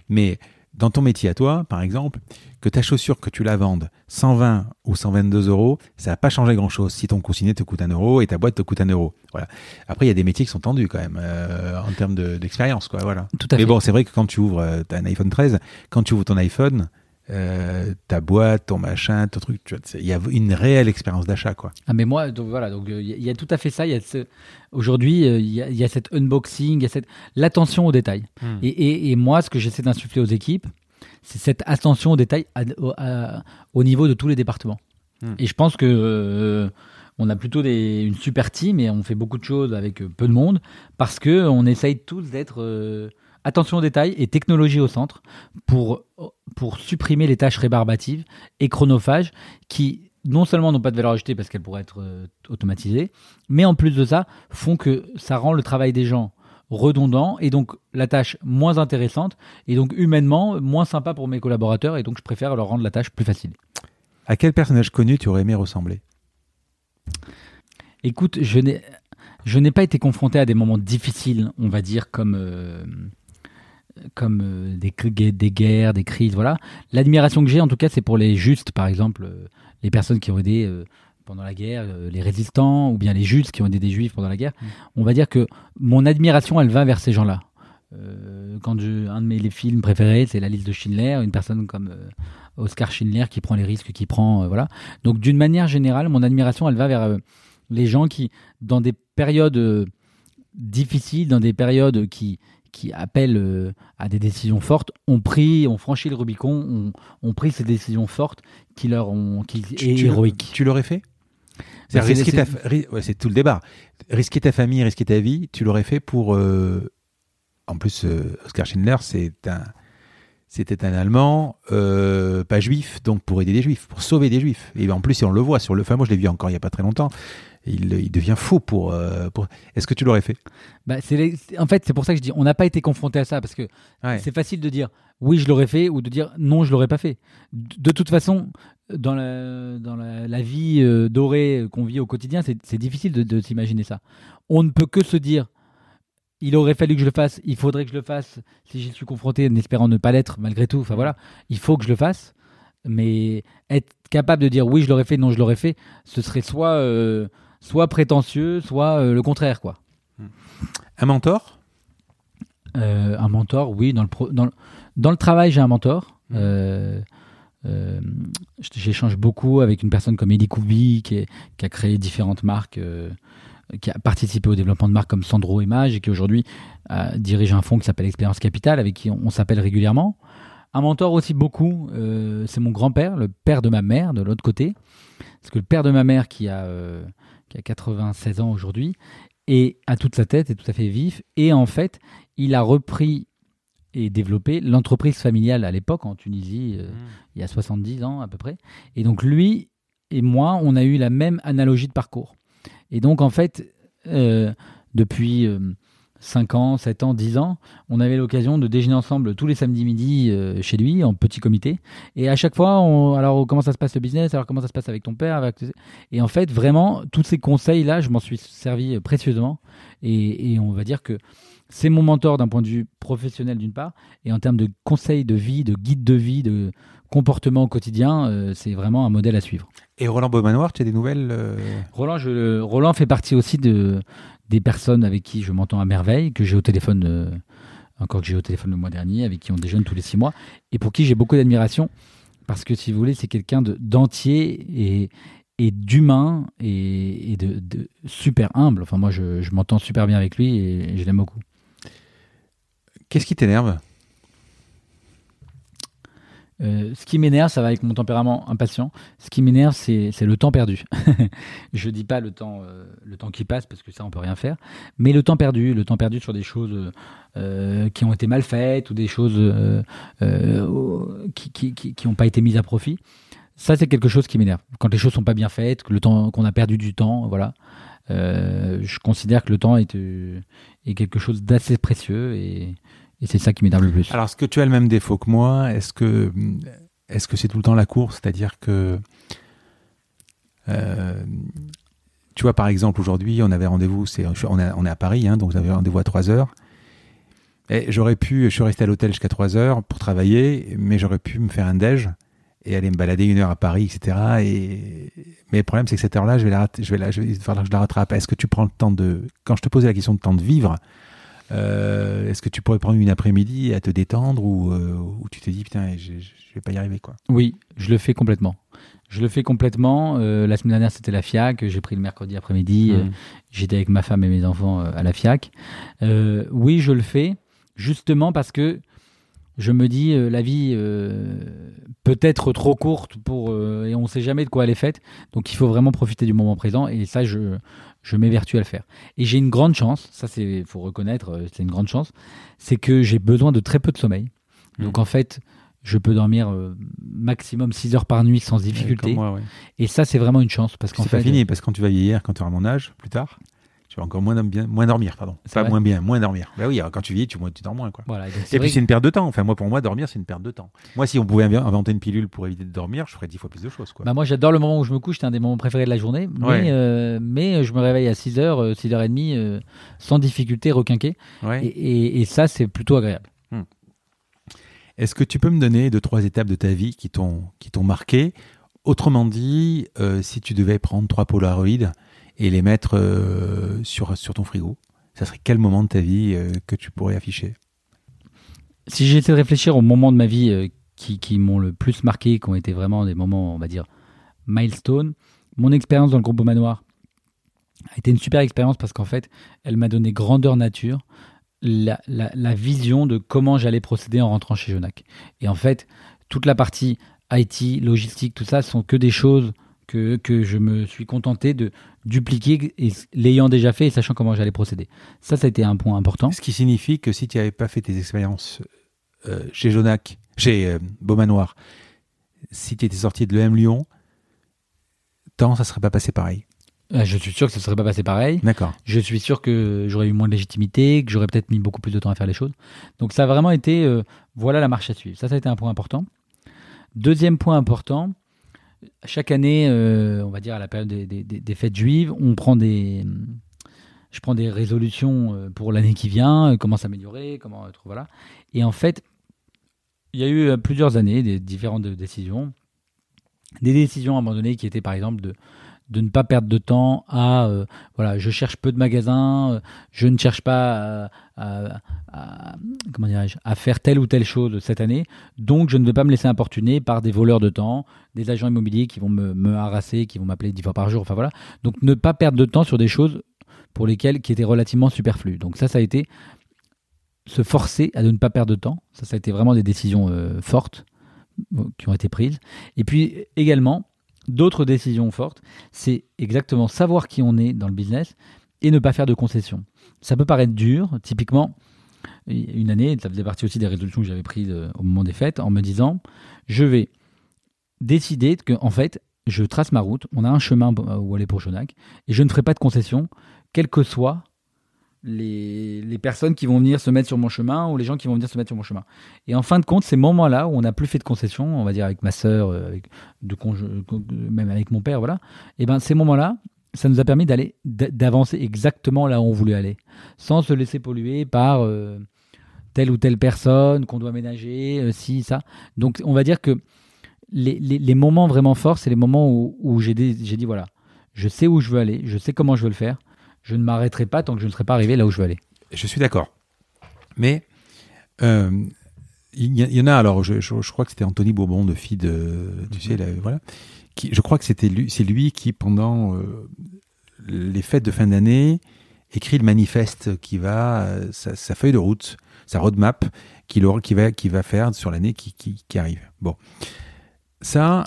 Mais dans ton métier à toi, par exemple, que ta chaussure, que tu la vendes 120 ou 122 euros, ça va pas changer grand-chose si ton coussinet te coûte un euro et ta boîte te coûte un euro. Voilà. Après, il y a des métiers qui sont tendus quand même euh, en termes d'expérience, quoi. Voilà. Tout à Mais bon, c'est vrai que quand tu ouvres, as un iPhone 13, quand tu ouvres ton iPhone, euh, ta boîte, ton machin, ton truc. Il y a une réelle expérience d'achat, quoi. Ah mais moi, donc voilà, donc il y, a tout à fait ça. Il y a ce... aujourd'hui, il y, y, a cet unboxing, il y a cette l'attention aux détails. Hmm. Et, et, et, moi, ce que j'essaie d'insuffler aux équipes, c'est cette attention aux détails au niveau de tous les départements. Hmm. Et je pense que euh, on a plutôt des, une super team et on fait beaucoup de choses avec peu de monde parce que on essaye tous d'être euh, attention aux détails et technologie au centre pour, pour supprimer les tâches rébarbatives et chronophages qui non seulement n'ont pas de valeur ajoutée parce qu'elles pourraient être euh, automatisées, mais en plus de ça font que ça rend le travail des gens redondant et donc la tâche moins intéressante et donc humainement moins sympa pour mes collaborateurs et donc je préfère leur rendre la tâche plus facile. À quel personnage connu tu aurais aimé ressembler? Écoute, je n'ai je n'ai pas été confronté à des moments difficiles, on va dire, comme, euh, comme euh, des, des guerres, des crises, voilà. L'admiration que j'ai, en tout cas, c'est pour les justes, par exemple, euh, les personnes qui ont aidé euh, pendant la guerre, les résistants, ou bien les justes qui ont aidé des juifs pendant la guerre. Mm. On va dire que mon admiration, elle va vers ces gens-là. quand je, un de mes films préférés, c'est La liste de Schindler, une personne comme Oscar Schindler qui prend les risques qu'il prend, voilà. Donc, d'une manière générale, mon admiration, elle va vers les gens qui, dans des périodes difficiles, dans des périodes qui, qui appellent euh, à des décisions fortes ont pris, ont franchi le Rubicon, ont, pris ces décisions fortes qui leur ont, qui tu, héroïques. Tu l'aurais fait bah, c'est tout le débat. Risquer ta famille, risquer ta vie, tu l'aurais fait pour. Euh, en plus, euh, Oscar Schindler, c'est un, c'était un Allemand, pas juif, donc pour aider les juifs, pour sauver des juifs. Et en plus, on le voit sur le. Enfin, moi, je l'ai vu encore il n'y a pas très longtemps il, devient fou pour. Euh, pour... Est-ce que tu l'aurais fait? Bah, En fait, c'est pour ça que je dis on n'a pas été confronté à ça parce que c'est facile de dire oui, je l'aurais fait ou de dire non, je l'aurais pas fait. De toute façon, dans la, dans la, vie euh, dorée qu'on vit au quotidien, c'est difficile de, de s'imaginer ça. On ne peut que se dire il aurait fallu que je le fasse, il faudrait que je le fasse si j'y suis confronté en espérant ne pas l'être malgré tout. Enfin voilà, il faut que je le fasse. Mais être capable de dire oui, je l'aurais fait, non, je l'aurais fait, ce serait soit, euh, soit prétentieux, soit euh, le contraire, quoi. Un mentor? Euh, un mentor, oui. Dans le, pro- dans le, dans le travail, j'ai un mentor. Mhm. Euh, J'échange beaucoup avec une personne comme Eddie Koubi, qui, est- qui a créé différentes marques, euh, qui a participé au développement de marques comme Sandro Image et qui aujourd'hui euh, dirige un fonds qui s'appelle Expérience Capital, avec qui on, on s'appelle régulièrement. Un mentor aussi beaucoup, c'est mon grand-père, le père de ma mère, de l'autre côté. Parce que le père de ma mère, qui a, qui a 96 ans aujourd'hui, et a toute sa tête, est tout à fait vif. Et en fait, il a repris et développé l'entreprise familiale à l'époque en Tunisie, euh, il y a 70 ans à peu près. Et donc lui et moi, on a eu la même analogie de parcours. Et donc en fait, euh, depuis euh, 5 ans, 7 ans, 10 ans, on avait l'occasion de déjeuner ensemble tous les samedis midi euh, chez lui, en petit comité. Et à chaque fois, on, alors comment ça se passe le business, alors comment ça se passe avec ton père? avec- Et en fait, vraiment, tous ces conseils-là, je m'en suis servi euh, précieusement. Et, et on va dire que c'est mon mentor d'un point de vue professionnel d'une part, et en termes de conseils de vie, de guide de vie, de comportement au quotidien, euh, c'est vraiment un modèle à suivre. Et Roland Beaumanoir, tu as des nouvelles euh, Roland, je, Roland fait partie aussi de, des personnes avec qui je m'entends à merveille, que j'ai au téléphone, euh, encore que j'ai au téléphone le mois dernier, avec qui on déjeune tous les six mois, et pour qui j'ai beaucoup d'admiration, parce que si vous voulez, c'est quelqu'un de- d'entier et, d'humain et, de, super humble. Enfin, moi, je m'entends super bien avec lui et je l'aime beaucoup. Qu'est-ce qui t'énerve? Euh, ce qui m'énerve, ça va avec mon tempérament impatient. Ce qui m'énerve, c'est le temps perdu. je dis pas le temps, euh, le temps qui passe parce que ça on peut rien faire, mais le temps perdu, le temps perdu sur des choses euh, qui ont été mal faites ou des choses qui qui qui qui ont pas été mises à profit. Ça c'est quelque chose qui m'énerve. Quand les choses sont pas bien faites, le temps qu'on a perdu du temps, voilà. Je considère que le temps est, est quelque chose d'assez précieux et, et c'est ça qui m'énerve le plus. Alors, est-ce que tu as le même défaut que moi? Est-ce que c'est tout le temps la course? C'est-à-dire que euh, tu vois, par exemple, aujourd'hui, on avait rendez-vous, on, est, on à Paris, hein, donc j'avais rendez-vous à 3 heures. J'aurais pu, je suis resté à l'hôtel jusqu'à 3 heures pour travailler, mais j'aurais pu me faire un déj et aller me balader une heure à Paris, etc. Et... Mais le problème, c'est que cette heure-là, je vais la, je vais la, je vais, je la rattrape. Est-ce que tu prends le temps de, quand je te posais la question de temps de vivre, euh, est-ce que tu pourrais prendre une après-midi à te détendre ou, euh, ou tu te dis putain, je, je vais pas y arriver quoi? Oui, je le fais complètement. Je le fais complètement. Euh, la semaine dernière, c'était la FIAC. J'ai pris le mercredi après-midi. Mmh. Euh, J'étais avec ma femme et mes enfants à la FIAC. Oui, je le fais justement parce que je me dis euh, la vie euh, peut être trop courte pour euh, et on ne sait jamais de quoi elle est faite. Donc il faut vraiment profiter du moment présent et ça je je m'évertue à le faire. Et j'ai une grande chance, ça c'est faut reconnaître, c'est une grande chance, c'est que j'ai besoin de très peu de sommeil. Donc Mhm. en fait, je peux dormir euh, maximum 6 heures par nuit sans difficulté. Comme moi, ouais. Et ça, c'est vraiment une chance parce qu'en C'est pas fini parce que quand tu vas vieillir, quand tu auras mon âge plus tard, tu vas encore moins, bien, moins dormir, pardon. C'est Pas moins bien, moins dormir. Bah oui, quand tu vieillis, tu, tu dors moins quoi. Voilà, et puis c'est une perte de temps. Enfin moi pour moi dormir c'est une perte de temps. Moi si on pouvait inv- inventer une pilule pour éviter de dormir, je ferais dix fois plus de choses quoi. Bah moi j'adore le moment où je me couche, c'est un des moments préférés de la journée, mais, Ouais. euh, mais je me réveille à 6h, 6h30 euh, sans difficulté, requinqué, Ouais. et, et- et ça c'est plutôt agréable. Est-ce que tu peux me donner deux trois étapes de ta vie qui t'ont qui t'ont marqué? Autrement dit, euh, si tu devais prendre trois Polaroids et les mettre euh, sur sur ton frigo, ça serait quel moment de ta vie euh, que tu pourrais afficher? Si j'essaie de réfléchir aux moments de ma vie euh, qui, qui m'ont le plus marqué, qui ont été vraiment des moments, on va dire, milestone, mon expérience dans le groupe Au Manoir a été une super expérience parce qu'en fait, elle m'a donné grandeur nature, la, la- la vision de comment j'allais procéder en rentrant chez Jonac. Et en fait, toute la partie IT, logistique, tout ça, sont que des choses que, que je me suis contenté de dupliquer, l'ayant déjà fait et sachant comment j'allais procéder. Ça, ça a été un point important. Ce qui signifie que si tu n'avais pas fait tes expériences euh, chez Jonac, chez euh, Beaumanoir, si tu étais sorti de l'EM Lyon, tant ça serait pas passé pareil. Euh, Je suis sûr que ça ne serait pas passé pareil. D'accord. Je suis sûr que j'aurais eu moins de légitimité, que j'aurais peut-être mis beaucoup plus de temps à faire les choses. Donc ça a vraiment été, euh, voilà la marche à suivre. Ça, ça a été un point important. Deuxième point important, chaque année, euh, on va dire à la période des, des- des- fêtes juives, on prend des, je prends des résolutions euh, pour l'année qui vient, euh, comment s'améliorer, comment voilà. Et en fait, il y a eu plusieurs années des différentes décisions. des décisions donné qui étaient par exemple de de ne pas perdre de temps à euh, voilà je cherche peu de magasins euh, je ne cherche pas à, à, à faire telle ou telle chose cette année. Donc je ne vais pas me laisser importuner par des voleurs de temps des agents immobiliers qui vont me, me harasser qui vont m'appeler dix fois par jour enfin voilà. Donc ne pas perdre de temps sur des choses pour lesquelles qui étaient relativement superflues. Donc ça ça a été se forcer à ne pas perdre de temps. Ça ça a été vraiment des décisions euh, fortes qui ont été prises. Et puis également d'autres décisions fortes, c'est exactement savoir qui on est dans le business et ne pas faire de concessions. Ça peut paraître dur, typiquement, une année, ça faisait partie aussi des résolutions que j'avais prises euh, au moment des fêtes, en me disant, je vais décider que, en fait, je trace ma route, on a un chemin où aller pour Jonac, et je ne ferai pas de concessions, quel que soit les, les, personnes qui vont venir se mettre sur mon chemin ou les gens qui vont venir se mettre sur mon chemin. Et en fin de compte, ces moments-là où on n'a plus fait de concessions, on va dire avec ma sœur, euh, avec, de même avec mon père, voilà, et ben ces moments-là, ça nous a permis d'aller d'avancer exactement là où on voulait aller, sans se laisser polluer par euh, telle ou telle personne qu'on doit ménager, euh, si ça. Donc on va dire que les, les, les moments vraiment forts, c'est les moments où, où j'ai dit voilà, je sais où je veux aller, je sais comment je veux le faire je ne m'arrêterai pas tant que je ne serai pas arrivé là où je veux aller. Je suis d'accord. Mais euh, il y, en a, alors je, crois que c'était Anthony Bourbon de FID, tu sais, voilà. Je crois que c'était lui, c'est lui qui, pendant euh, les fêtes de fin d'année, écrit le manifeste qui va, euh, sa, feuille de route, sa roadmap qui va, qui va faire sur l'année qui, arrive. Bon. Ça,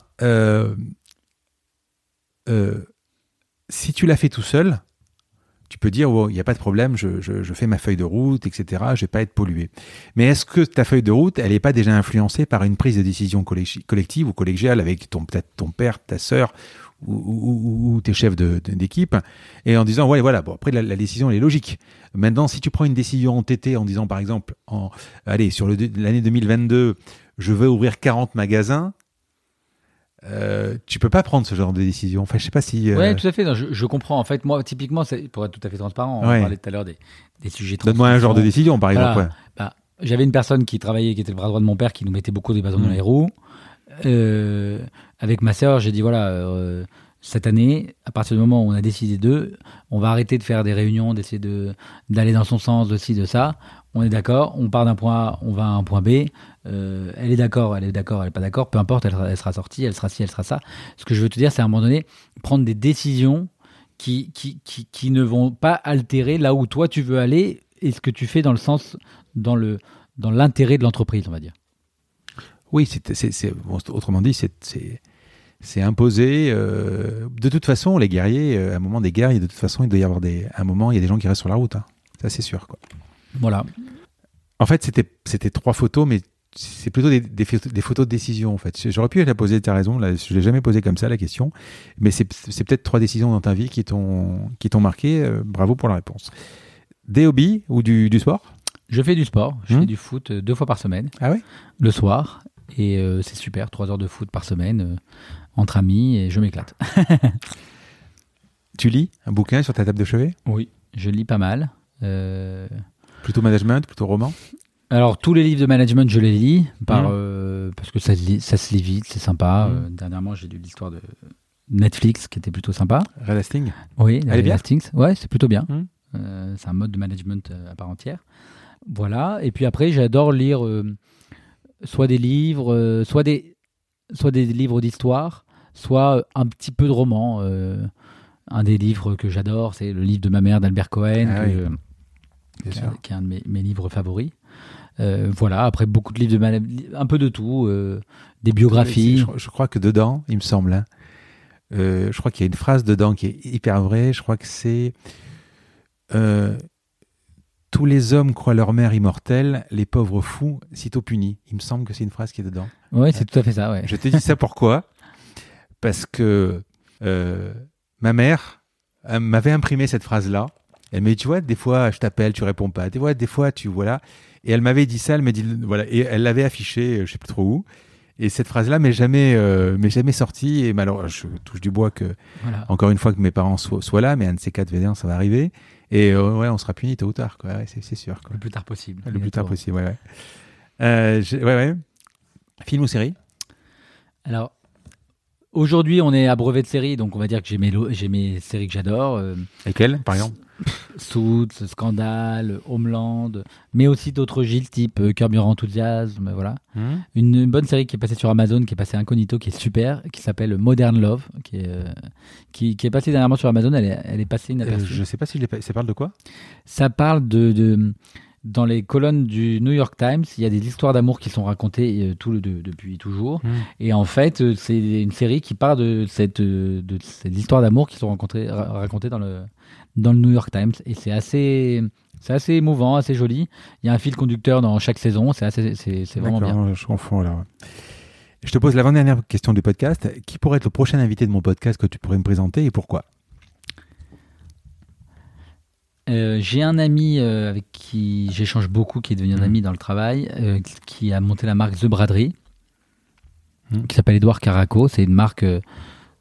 si tu l'as fait tout seul, tu peux dire, il n'y a pas de problème, je, fais ma feuille de route, etc., je vais pas être pollué. Mais est-ce que ta feuille de route, elle n'est pas déjà influencée par une prise de décision collective ou collégiale avec ton, peut-être ton père, ta sœur ou, tes chefs d'équipe, et en disant, ouais, voilà, bon, après, la, décision, elle est logique. Maintenant, si tu prends une décision entêtée en disant, par exemple, en, allez, sur l'année 2022, je veux ouvrir 40 magasins, euh, tu peux pas prendre ce genre de décision. Enfin, je sais pas si. Euh... Ouais, tout à fait. je, comprends. En fait, moi, typiquement, pour être tout à fait transparent, on parlait tout à l'heure des, des sujets. Donne-moi un genre de décision, par exemple. Bah, j'avais une personne qui travaillait, qui était le bras droit de mon père, qui nous mettait beaucoup des bâtons dans mm. les roues. Euh, avec ma sœur, j'ai dit voilà, cette année, à partir du moment où on a décidé d'eux, on va arrêter de faire des réunions, d'essayer de d'aller dans son sens, de ci, de ça. On est d'accord, on part d'un point A, on va à un point B. Euh, elle est d'accord, elle est d'accord, elle est pas d'accord, peu importe, elle, sera sortie, elle sera ci, elle sera ça. Ce que je veux te dire, c'est à un moment donné, prendre des décisions qui, qui, qui, qui, ne vont pas altérer là où toi tu veux aller et ce que tu fais dans le sens, dans le dans l'intérêt de l'entreprise, on va dire. Oui, c'est, autrement dit, c'est c'est imposé. Euh, de toute façon, les guerriers, euh, à un moment des guerres, de toute façon, il doit y avoir des, un moment, il y a des gens qui restent sur la route. Hein. Ça, c'est sûr. Quoi. Voilà. En fait, c'était, c'était trois photos, mais c'est plutôt des, des, photos de décision en fait. J'aurais pu la poser, tu as raison, là, je l'ai jamais posé comme ça la question, mais c'est peut-être trois décisions dans ta vie qui t'ont marqué. Euh, bravo pour la réponse. Des hobbies ou du, du sport? Je fais du sport, je hmm fais du foot deux fois par semaine. Ah oui Le soir, et c'est super, trois heures de foot par semaine entre amis et je m'éclate. tu lis un bouquin sur ta table de chevet? Oui, je lis pas mal. Euh, plutôt management, plutôt roman Alors, tous les livres de management, je les lis par, mmh. euh, parce que ça, ça, se lit vite, c'est sympa. Mmh. Euh, dernièrement, j'ai lu l'histoire de Netflix qui était plutôt sympa. Red Hastings Oui, est bien Ouais, c'est plutôt bien. Mmh. c'est un mode de management à part entière. Voilà. Et puis après, j'adore lire soit des livres, soit des, soit des livres d'histoire, soit euh, un petit peu de roman. Euh, un des livres que j'adore, c'est le livre de ma mère d'Albert Cohen, ah qui, est un de mes, livres favoris. Euh, voilà, après beaucoup de livres de un peu de tout, des biographies. Je, crois que dedans, il me semble, hein, je crois qu'il y a une phrase dedans qui est hyper vraie. Je crois que c'est tous les hommes croient leur mère immortelle, les pauvres fous, sitôt punis. Il me semble que c'est une phrase qui est dedans. Oui, c'est tout à fait ça. Ouais. Je te dis ça pourquoi? Parce que euh, ma mère m'avait imprimé cette phrase-là. Elle m'a dit, tu vois, des fois, je t'appelle, tu réponds pas. Des fois, des fois, tu voilà. Et elle m'avait dit ça, elle m'a dit, voilà, et elle l'avait affiché, je sais plus trop où. Et cette phrase-là m'est jamais, euh, m'est jamais sortie. Et malheureusement, je touche du bois que, encore une fois, que mes parents soient, là, mais un de ces quatre VD1, ça va arriver. Et euh, ouais, on sera puni tôt ou tard, quoi. c'est, sûr. Quoi. Le plus tard possible. Le plus tard possible, ouais, ouais. Euh, ouais, ouais. Film ou série? Alors, Aujourd'hui, on est à brevet de série, donc on va dire que j'ai mes, mes séries que j'adore. euh, Lesquels, par exemple? Suits, Scandale, Homeland, mais aussi d'autres Gilles type euh, Your Enthusiasm, voilà. Hmm Une, une bonne série qui est passée sur Amazon, qui est passée incognito, qui est super, qui s'appelle Modern Love, qui est, euh, qui, qui est passée dernièrement sur Amazon. Elle est, elle est passée Euh, inaperçue. Je sais pas si ça parle de quoi? Ça parle de, de- dans les colonnes du New York Times, il y a des histoires d'amour qui sont racontées euh, tout le- de- depuis toujours. Hmm. Et en fait, euh, c'est une série qui part de cette, euh, de cette histoire d'amour qui sont racontées dans le, dans le New York Times. Et c'est assez, c'est assez émouvant, assez joli. Il y a un fil conducteur dans chaque saison. C'est assez, c'est, c'est vraiment bien. Je confonds alors. Je te pose l'avant-dernière question du podcast. Qui pourrait être le prochain invité de mon podcast que tu pourrais me présenter et pourquoi? Euh, j'ai un ami euh, avec qui j'échange beaucoup, qui est devenu un Mhm. ami dans le travail, euh, qui a monté la marque The Braderie, qui s'appelle Edouard Caraco. C'est une marque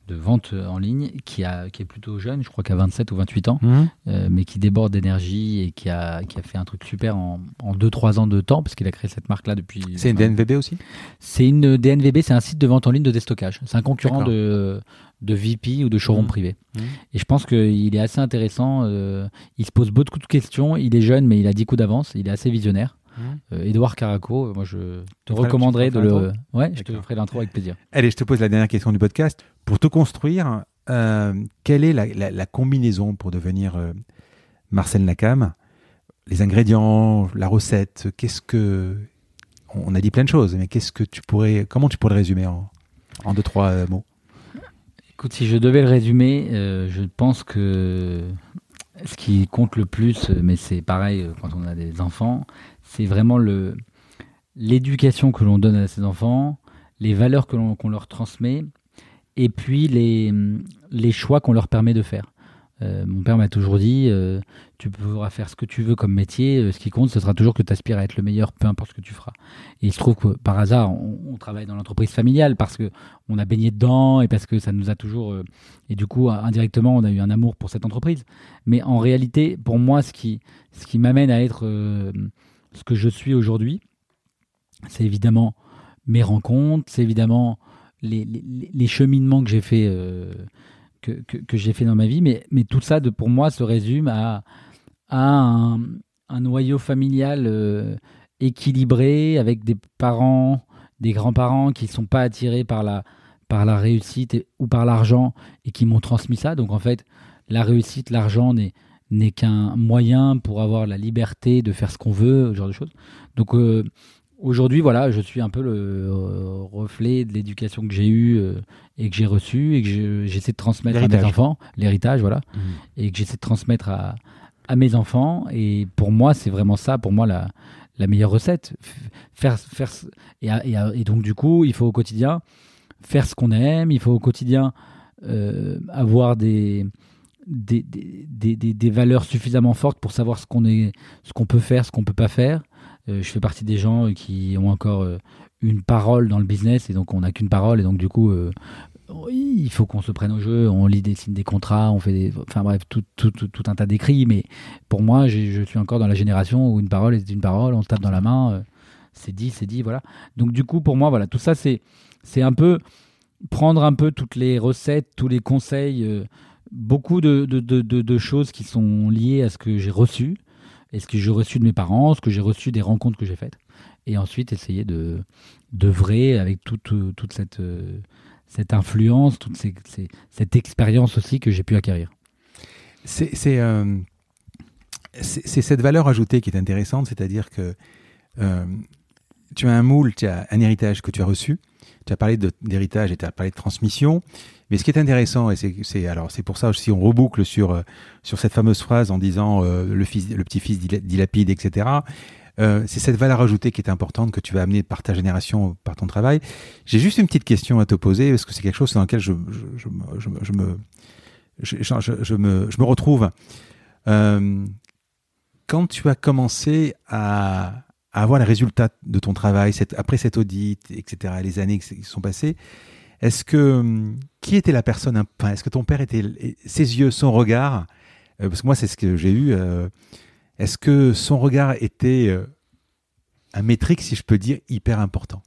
de vente en ligne qui, a, qui est plutôt jeune, je crois qu'à 27 ou 28 ans, euh, mais qui déborde d'énergie et qui a, qui a fait un truc super en, en 2-3 ans de temps, parce qu'il a créé cette marque-là depuis. C'est une DNVB aussi? C'est une DNVB, c'est un site de vente en ligne de déstockage. C'est un concurrent de, de VP ou de showroom Mhm. privé. Mhm. Et je pense qu'il est assez intéressant. euh, il se pose beaucoup de questions. Il est jeune, mais il a 10 coups d'avance. Il est assez visionnaire. Euh, Edouard Caraco, euh, moi je te recommanderais de le. Ouais, je te ferai l'intro avec plaisir. Allez, je te pose la dernière question du podcast. Pour te construire, euh, quelle est la, la- la combinaison pour devenir euh, Marcel Nacam Les ingrédients, la recette, qu'est-ce que... On a dit plein de choses, mais qu'est-ce que tu pourrais... Comment tu pourrais le résumer en, en deux, trois euh, mots? Écoute, si je devais le résumer, euh, je pense que ce qui compte le plus, euh, mais c'est pareil euh, quand on a des enfants, c'est vraiment le l'éducation que l'on donne à ces enfants, les valeurs que l'on leur transmet, et puis les, les choix qu'on leur permet de faire. Euh, mon père m'a toujours dit, euh, tu pourras faire ce que tu veux comme métier, euh, ce qui compte, ce sera toujours que tu aspires à être le meilleur, peu importe ce que tu feras. Et il se trouve que par hasard, on, on travaille dans l'entreprise familiale parce que on a baigné dedans et parce que ça nous a toujours et du coup indirectement on a eu un amour pour cette entreprise mais en réalité pour moi ce qui ce qui m'amène à être ce que je suis aujourd'hui c'est évidemment mes rencontres c'est évidemment les, les, cheminements que j'ai fait euh, que, j'ai fait dans ma vie mais mais tout ça pour moi se résume à un, noyau familial euh, équilibré avec des parents des grands-parents qui sont pas attirés par la par la réussite ou par l'argent et qui m'ont transmis ça. Donc en fait, la réussite, l'argent n'est n'est qu'un moyen pour avoir la liberté de faire ce qu'on veut, ce genre de choses. Donc euh, aujourd'hui, voilà, je suis un peu le euh, reflet de l'éducation que j'ai eue euh, et que j'ai reçue et que je- j'essaie de transmettre à mes enfants, l'héritage, voilà, et que j'essaie de transmettre à, à mes enfants. Et pour moi, c'est vraiment ça, pour moi, la, la meilleure recette. Faire, faire, et, donc, du coup, il faut au quotidien faire ce qu'on aime, il faut au quotidien avoir des, des, des, des- des- valeurs suffisamment fortes pour savoir ce qu'on est, ce qu'on peut faire, ce qu'on peut pas faire. Euh, je fais partie des gens qui ont encore euh, une parole dans le business et donc on n'a qu'une parole et donc du coup euh, il faut qu'on se prenne au jeu, on lit des signes des contrats, on fait des, enfin bref tout, tout, tout, un tas d'écrits. Mais pour moi, je suis encore dans la génération où une parole est une parole, on tape dans la main, euh, c'est dit, c'est dit, voilà. Donc du coup pour moi voilà tout ça c'est c'est un peu prendre un peu toutes les recettes, tous les conseils, euh, beaucoup de, de, de, choses qui sont liées à ce que j'ai reçu, et ce que j'ai reçu de mes parents, ce que j'ai reçu des rencontres que j'ai faites, et ensuite essayer de d'œuvrer avec toute, toute cette, euh, cette influence, toute cette expérience aussi que j'ai pu acquérir. Euh, c'est cette valeur ajoutée qui est intéressante, c'est-à-dire que euh, tu as un moule, tu as un héritage que tu as reçu, tu as parlé d'héritage et tu as parlé de transmission, mais ce qui est intéressant, et c'est alors c'est pour ça si on reboucle sur, euh, sur cette fameuse phrase en disant euh, le, fils, le petit-fils dila- dilapide, etc., euh, c'est cette valeur ajoutée qui est importante que tu vas amener par ta génération, par ton travail. J'ai juste une petite question à te poser, parce que c'est quelque chose dans lequel je, je, je je je me je me, je me retrouve. Euh, quand tu as commencé à, à avoir les résultats de ton travail, cette- après cet audit, etc., les années qui sont passées, est-ce que hum, qui était la personne Enfin, est-ce que ton père était ses yeux, son regard euh, Parce que moi, c'est ce que j'ai eu. euh, est-ce que son regard était euh, un métrique, si je peux dire, hyper important?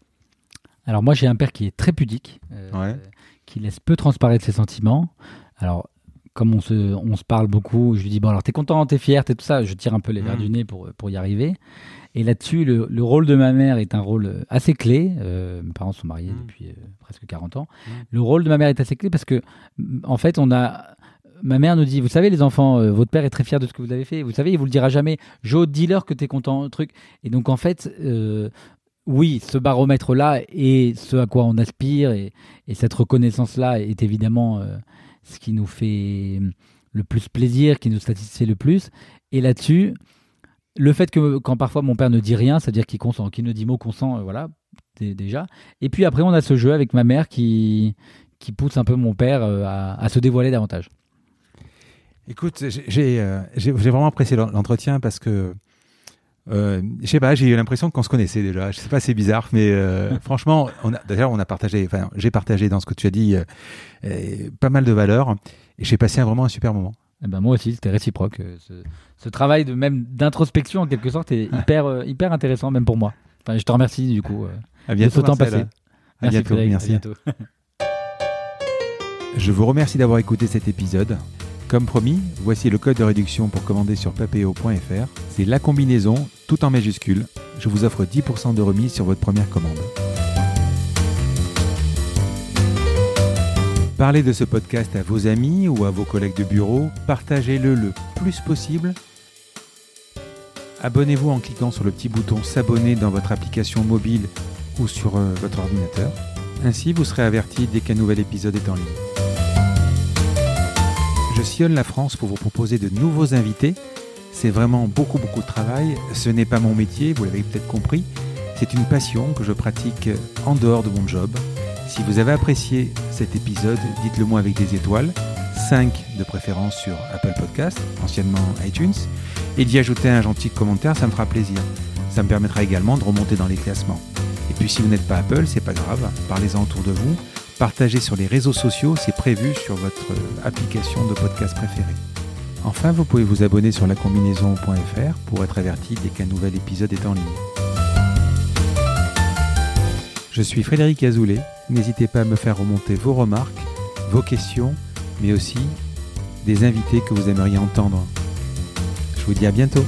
Alors moi j'ai un père qui est très pudique, Ouais. qui laisse peu transparaître ses sentiments. Alors, comme on se, on se parle beaucoup, je lui dis Bon, alors t'es content, t'es fier, t'es tout ça. Je tire un peu les verres Mm. du nez pour, pour y arriver. Et là-dessus, le, le rôle de ma mère est un rôle assez clé. Euh, mes parents sont mariés Mm. depuis euh, presque 40 ans. Mm. Le rôle de ma mère est assez clé parce que, mm, en fait, on a. Ma mère nous dit, vous savez les enfants, euh, votre père est très fier de ce que vous avez fait. Vous savez, il vous le dira jamais. Joe, dis-leur que t'es content, truc. Et donc en fait, euh, oui, ce baromètre-là et ce à quoi on aspire et, et cette reconnaissance-là est évidemment euh, ce qui nous fait le plus plaisir, qui nous satisfait le plus. Et là-dessus, le fait que quand parfois mon père ne dit rien, c'est-à-dire qu'il consent, qu'il ne dit mot consent, euh, voilà, dé- déjà. Et puis après, on a ce jeu avec ma mère qui, qui pousse un peu mon père euh, à, à se dévoiler davantage. Écoute, j'ai- euh, vraiment apprécié l'en- l'entretien parce que, euh, je sais pas, j'ai eu l'impression qu'on se connaissait déjà. Je sais pas, c'est bizarre, mais euh, franchement, on a, d'ailleurs, on a partagé, enfin, j'ai partagé dans ce que tu as dit euh, pas mal de valeurs et j'ai passé un- vraiment un super moment. Eh ben moi aussi, c'était réciproque. euh, Ce, ce travail de même d'introspection en quelque sorte est hyper, euh, hyper intéressant même pour moi. Enfin, je te remercie du coup. euh, À de bientôt. ce temps passé. À bientôt. Frédéric, à merci. bientôt. Je vous remercie d'avoir écouté cet épisode. Comme promis, voici le code de réduction pour commander sur papeo.fr. C'est la combinaison, tout en majuscule. Je vous offre 10% de remise sur votre première commande. Parlez de ce podcast à vos amis ou à vos collègues de bureau. Partagez-le le plus possible. Abonnez-vous en cliquant sur le petit bouton s'abonner dans votre application mobile ou sur euh, votre ordinateur. Ainsi, vous serez averti dès qu'un nouvel épisode est en ligne. Je sillonne la France pour vous proposer de nouveaux invités. C'est vraiment beaucoup beaucoup de travail. Ce n'est pas mon métier, vous l'avez peut-être compris. C'est une passion que je pratique en dehors de mon job. Si vous avez apprécié cet épisode, dites-le moi avec des étoiles, 5 de préférence sur Apple Podcast, anciennement iTunes, et d'y ajouter un gentil commentaire, ça me fera plaisir. Ça me permettra également de remonter dans les classements. Et puis si vous n'êtes pas Apple, c'est pas grave, parlez-en autour de vous, partagez sur les réseaux sociaux, c'est prévu sur votre application de podcast préférée. Enfin, vous pouvez vous abonner sur lacombinaison.fr pour être averti dès qu'un nouvel épisode est en ligne. Je suis Frédéric Azoulay, n'hésitez pas à me faire remonter vos remarques, vos questions, mais aussi des invités que vous aimeriez entendre. Je vous dis à bientôt.